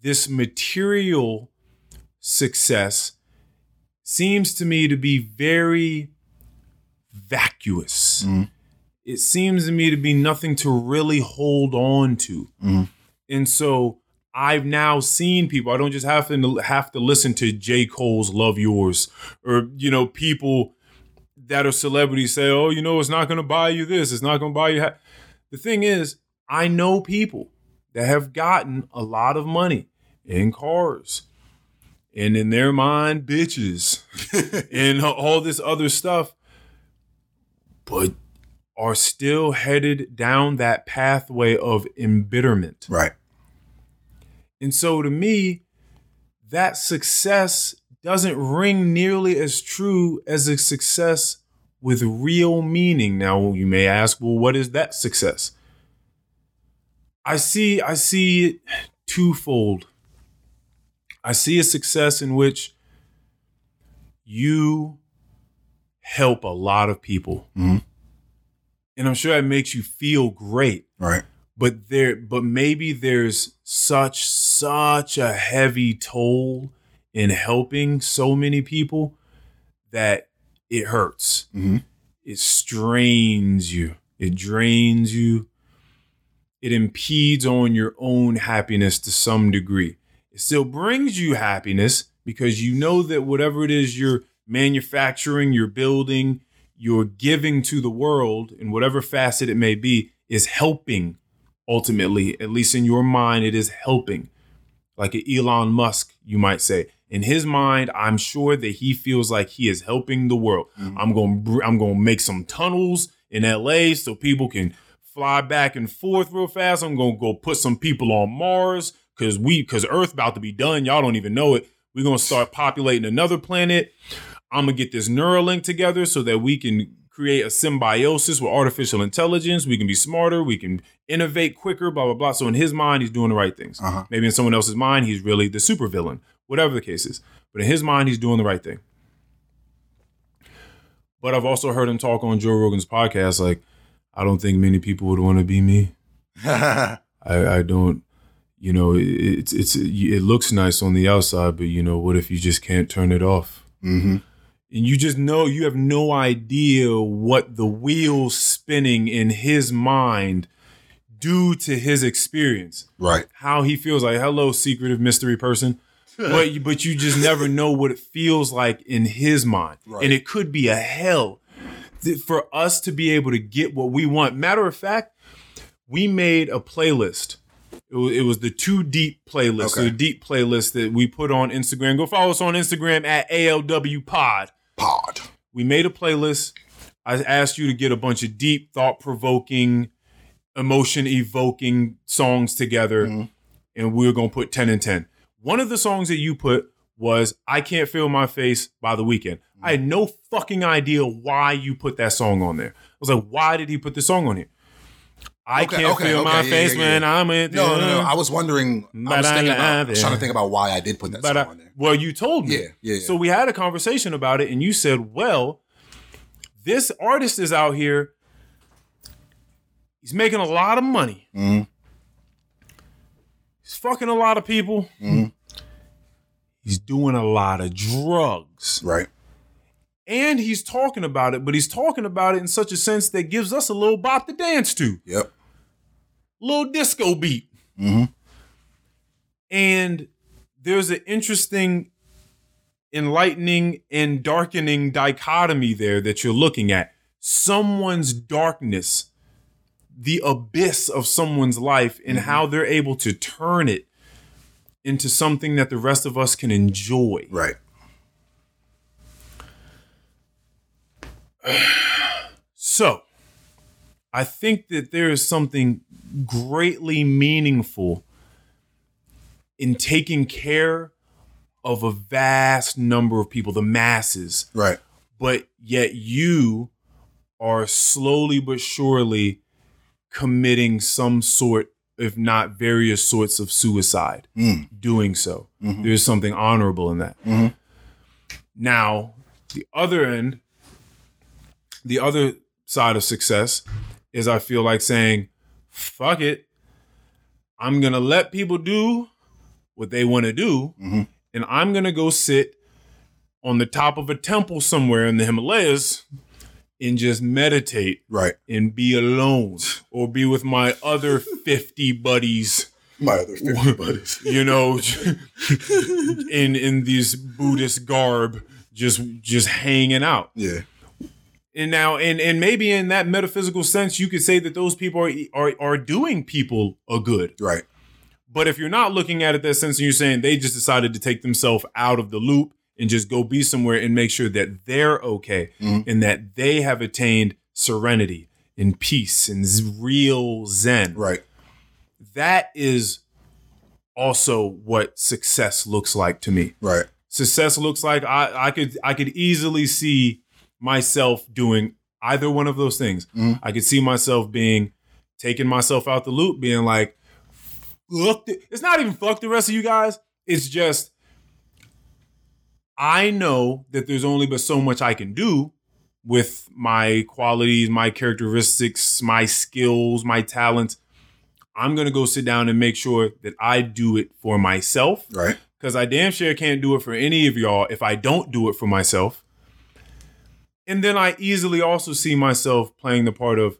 this material success seems to me to be very vacuous
Mhm.
It seems to me to be nothing to really hold on to.
Mhm.
And so I've now seen people. I don't just have to have to listen to J. Cole's "Love Yours" or you know people that are celebrities say, "Oh, you know, it's not going to buy you this. It's not going to buy you." Ha-. The thing is, I know people that have gotten a lot of money in cars, and in their mind, bitches, and all this other stuff, but are still headed down that pathway of embitterment.
right.
And so to me, that success doesn't ring nearly as true as a success with real meaning. Now you may ask, well, what is that success? I see I see it twofold. I see a success in which you help a lot of people.
Mhm.
And I'm sure that makes you feel great.
Right.
but there but maybe there's such such a heavy toll in helping so many people that it hurts.
Mhm.
it strains you. It drains you. It impedes on your own happiness to some degree. It still brings you happiness because you know that whatever it is you're manufacturing you're building you're giving to the world in whatever facet it may be is helping ultimately, at least in your mind, it is helping. Like an Elon Musk, you might say. In his mind, I'm sure that he feels like he is helping the world. Mm-hmm. I'm going to I'm going to make some tunnels in LA so people can fly back and forth real fast. I'm going to go put some people on Mars cuz we cuz Earth about to be done. Y'all don't even know it. We're going to start populating another planet. I'm to get this Neuralink together so that we can create a symbiosis with artificial intelligence. We can be smarter. We can innovate quicker, blah, blah, blah. So in his mind, he's doing the right things.
Uh-huh.
Maybe in someone else's mind, he's really the supervillain, whatever the case is. But in his mind, he's doing the right thing. But I've also heard him talk on Joe Rogan's podcast like, I don't think many people would want to be me. I, I don't, you know, it, it's it's it looks nice on the outside, but you know, what if you just can't turn it off?
hmm
And you just know you have no idea what the wheels spinning in his mind due to his experience.
Right.
How he feels like, hello, secretive mystery person. but you, but you just never know what it feels like in his mind,
Right.
and it could be a hell for us to be able to get what we want. Matter of fact, we made a playlist. It was, it was the two Deep playlist,
Okay.
the Deep playlist that we put on Instagram. Go follow us on Instagram at ALW Pod.
Pod.
We made a playlist. I asked you to get a bunch of deep, thought provoking, emotion evoking songs together,
Mhm.
and we were going to put 10 and 10. One of the songs that you put was I Can't Feel My Face by The Weeknd. I had no fucking idea why you put that song on there. I was like, why did he put this song on here? I
Okay,
can't
okay,
feel my
yeah,
face
yeah, yeah.
I'm in.
No, no, no. I was wondering. I was thinking about. I was trying to think about why I did put that
But
song
I,
on there.
well, you told me.
Yeah, yeah, yeah.
So we had a conversation about it, and you said, "Well, this artist is out here. He's making a lot of money.
Mhm.
He's fucking a lot of people.
Mhm.
He's doing a lot of drugs,
Right.
And he's talking about it. But he's talking about it in such a sense that gives us a little bop to dance to,
Yep.
little disco beat."
Mhm.
And there's an interesting, enlightening, and darkening dichotomy there that you're looking at. Someone's darkness, the abyss of someone's life, and how they're able to turn it into something that the rest of us can enjoy.
Right.
So, I think that there is something greatly meaningful in taking care of a vast number of people, the masses,
Right.
but yet you are slowly but surely committing some sort, if not various sorts of suicide,
Mm.
doing so.
Mhm.
There's something honorable in that.
Mhm.
Now, the other end, the other side of success is I feel like saying, fuck it. I'm going to let people do what they want to do.
Mhm.
And I'm going to go sit on the top of a temple somewhere in the Himalayas and just meditate
Right.
and be alone or be with my other 50 buddies
My other 50 buddies.
you know in in these buddhist garb just just hanging out
Yeah.
And now and and maybe in that metaphysical sense you could say that those people are are, are doing people a good
Right.
but if you're not looking at it that sense and you're saying they just decided to take themselves out of the loop and just go be somewhere and make sure that they're okay
Mhm.
and that they have attained serenity and peace and real zen
Right.
that is also what success looks like to me.
Right.
Success looks like I, I could I could easily see myself doing either one of those things.
Mhm.
I could see myself being taking myself out the loop, being like, look, th- it's not even fuck the rest of you guys. It's just I know that there's only but so much I can do with my qualities, my characteristics, my skills, my talents. I'm gonna go sit down and make sure that I do it for myself
Right.
because I damn sure can't do it for any of y'all if I don't do it for myself. And then I easily also see myself playing the part of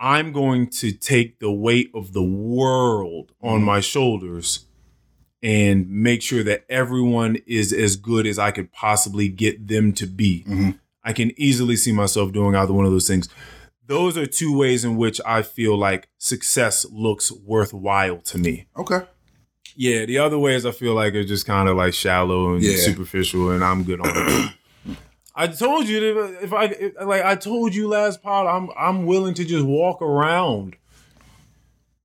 I'm going to take the weight of the world on
Mhm.
my shoulders and make sure that everyone is as good as I could possibly get them to be.
Mhm.
I can easily see myself doing either one of those things. Those are two ways in which I feel like success looks worthwhile to me.
Okay.
Yeah, the other ways I feel like are just kind of like shallow and
Yeah.
superficial, and I'm good on it. I told you that if I if, like I told you last pod, I'm I'm willing to just walk around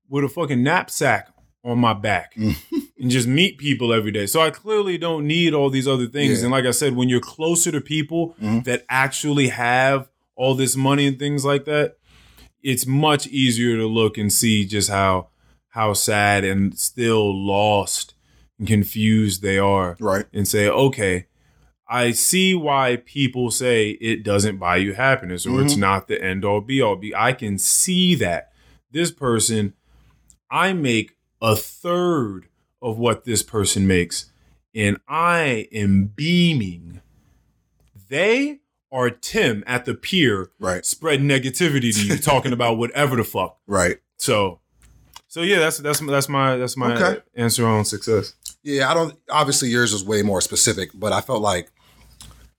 with a fucking knapsack on my back and just meet people every day. So I clearly don't need all these other things.
Yeah.
And like I said, when you're closer to people
Mhm.
that actually have all this money and things like that, it's much easier to look and see just how how sad and still lost and confused they are
Right.
and say, okay, I see why people say it doesn't buy you happiness or it's
Mhm.
not the end all be all. Be I can see that this person, I make a third of what this person makes, and I am beaming. They are Tim at the pier
Right.
spreading negativity to you, talking about whatever the fuck.
Right.
So, so yeah, that's that's that's my that's my
Okay.
answer on success.
Yeah, I don't. Obviously, yours was way more specific, but I felt like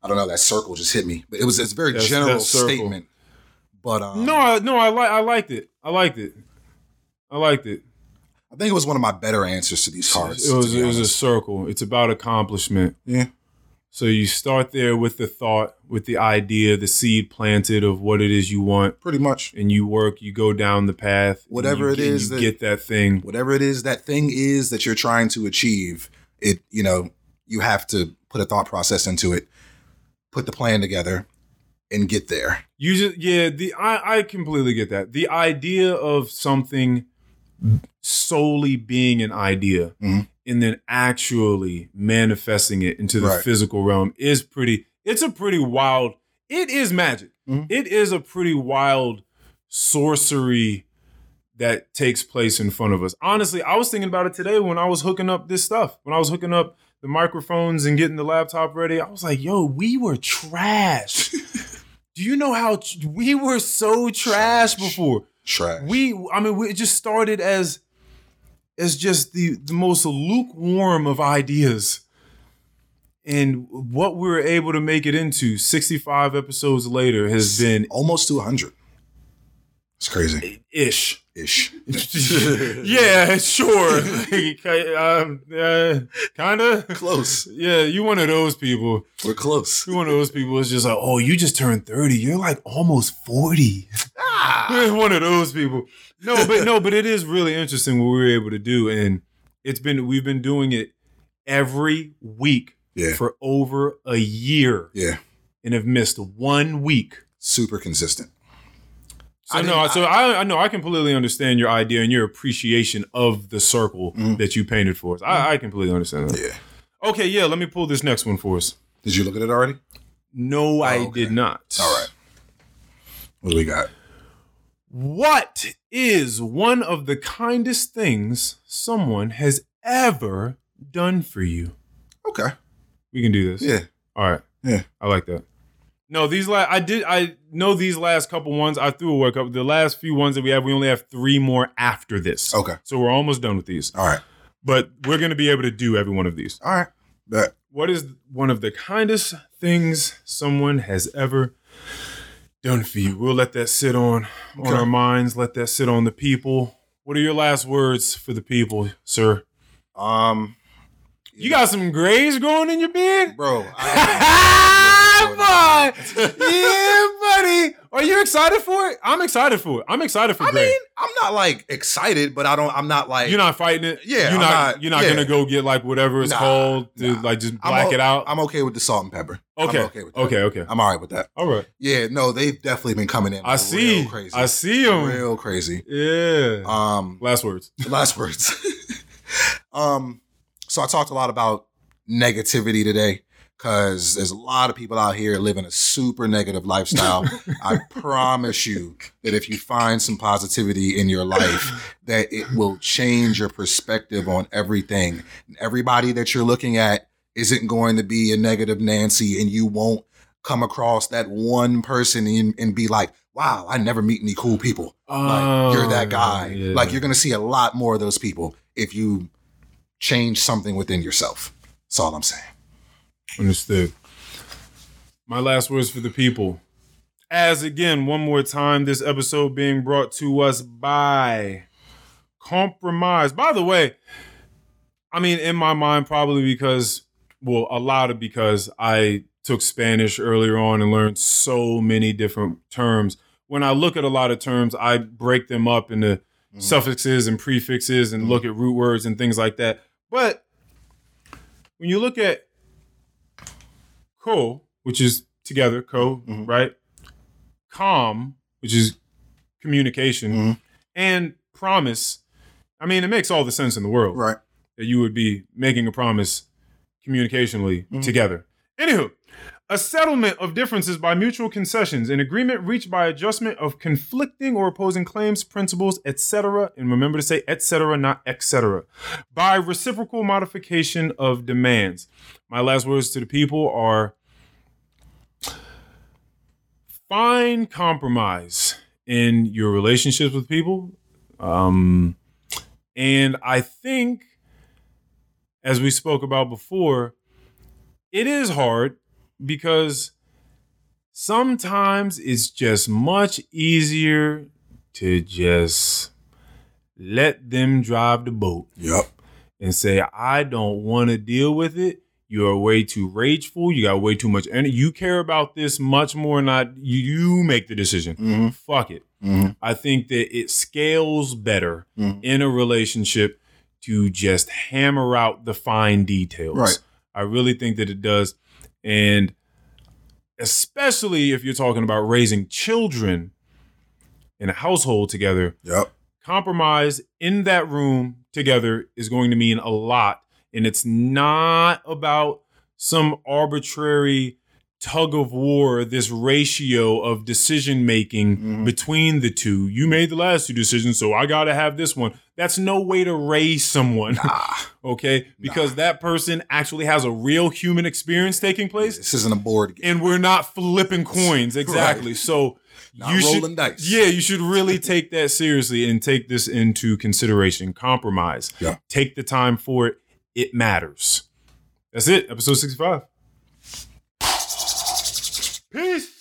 I don't know that circle just hit me. But it was it's a very
That's-
general
that circle.
statement. But um,
No, I, no, I like I liked it. I liked it. I liked it.
I think it was one of my better answers to these cards.
It was it was a circle. It's about accomplishment.
yeah,
So you start there with the thought, with the idea, the seed planted of what it is you want,
pretty much.
and you work. You go down the path.
Whatever
you
it
you
that-
get that thing.
Whatever it is that thing is that you're trying to achieve, it you know you have to put a thought process into it, put the plan together, and get there.
You just yeah, the I, I completely get that. The idea of something solely being an idea
Mhm.
and then actually manifesting it into the
Right.
physical realm is pretty it's a pretty wild it is magic.
Mhm.
It is a pretty wild sorcery that takes place in front of us. Honestly, I was thinking about it today when I was hooking up this stuff. When I was hooking up the microphones and getting the laptop ready, I was like, "Yo, we were trash." Do you know how tr- we were so trash,
Trash.
before?
Trash.
We, I mean, we it just started as as just the the most lukewarm of ideas, and what we were able to make it into 65 episodes later has been
almost to 100. It's crazy.
ish.
Ish.
yeah, sure. Like, um, uh, kinda.
Close.
Yeah, you one of those people.
We're close.
You one of those people is just like, oh, you just turned 30. You're like almost 40. Ah. one of those people. No, but no, but it is really interesting what we were able to do. And it's been we've been doing it every week
Yeah.
for over a year
Yeah.
and have missed one week.
Super consistent.
So
I
no,
didn't-
so I, I know I completely understand your idea and your appreciation of the circle
Mhm.
that you painted for us. I, I completely understand that.
Yeah.
Okay, yeah, let me pull this next one for us.
Did you look at it already?
No, I
Oh, okay.
did not.
All right. What do we got?
What is one of the kindest things someone has ever done for you?
Okay.
We can do this.
Yeah.
All right.
Yeah.
I like that. No, these last I did I know these last couple ones I threw away a couple. The last few ones that we have, we only have three more after this.
Okay.
So we're almost done with these.
All right.
But we're gonna be able to do every one of these.
All right. but
What is one of the kindest things someone has ever done for you? We'll let that sit on on our minds. Let that sit on the people. What are your last words for the people, sir?
Um,
You got some grays growing in your beard?
bro. I,
boy. yeah, buddy. Are you excited for it? I'm excited for it. I'm excited for
it.
I
mean, I'm not like excited, but I don't. I'm not like.
you're not fighting it.
Yeah,
you're
I'm
not. you're not
yeah.
gonna go get like whatever it's
Nah,
called to
nah.
like just black
o-
it out.
I'm okay with the salt and pepper. I'm
okay.
okay
okay. Okay.
I'm all right with that.
All right.
Yeah. No, they've definitely been coming in.
I see.
Crazy.
I see him.
Real crazy.
Yeah.
Um.
Last words.
last words. um, so I talked a lot about negativity today because there's a lot of people out here living a super negative lifestyle. I promise you that if you find some positivity in your life, that it will change your perspective on everything. Everybody that you're looking at isn't going to be a negative Nancy, and you won't come across that one person and, and be like, wow, I never meet any cool people. Like you're that oh, guy.
Oh, yeah.
Like you're gonna see a lot more of those people if you change something within yourself. That's all I'm saying.
Understood. My last words for the people. As again, one more time, this episode being brought to us by Compromise. By the way, I mean, in my mind, probably because, well, a lot of because I took Spanish earlier on and learned so many different terms. When I look at a lot of terms, I break them up into mm-hmm. suffixes and prefixes and look mm-hmm. at root words and things like that. But when you look at co, which is together, co,
Mhm.
right? Com, which is communication,
Mhm.
and promise. I mean, it makes all the sense in the world
Right.
that you would be making a promise communicationally
Mhm.
together. Anywho, a settlement of differences by mutual concessions, an agreement reached by adjustment of conflicting or opposing claims, principles, etc. And remember to say etc., not etc. By reciprocal modification of demands. My last words to the people are find compromise in your relationships with people. Um, and I think, as we spoke about before, it is hard because sometimes it's just much easier to just let them drive the boat
Yep.
and say, I don't want to deal with it. You are way too rageful. You got way too much energy. You care about this much more, not you, you make the decision.
Mm-hmm.
Fuck it.
Mm-hmm.
I think that it scales better
Mhm.
in a relationship to just hammer out the fine details.
Right.
I really think that it does. And especially if you're talking about raising children in a household together,
Yep.
compromise in that room together is going to mean a lot. And it's not about some arbitrary tug of war, this ratio of decision making
Mhm.
between the two. You made the last two decisions, so I got to have this one. That's no way to raise someone, okay? Because that person actually has a real human experience taking place.
This isn't a board game.
And we're not flipping coins, exactly.
Right.
So
Not
you should,
rolling dice.
yeah, you should really take that seriously and take this into consideration. Compromise.
Yeah.
Take the time for it. It matters. That's it. Episode 65. Peace.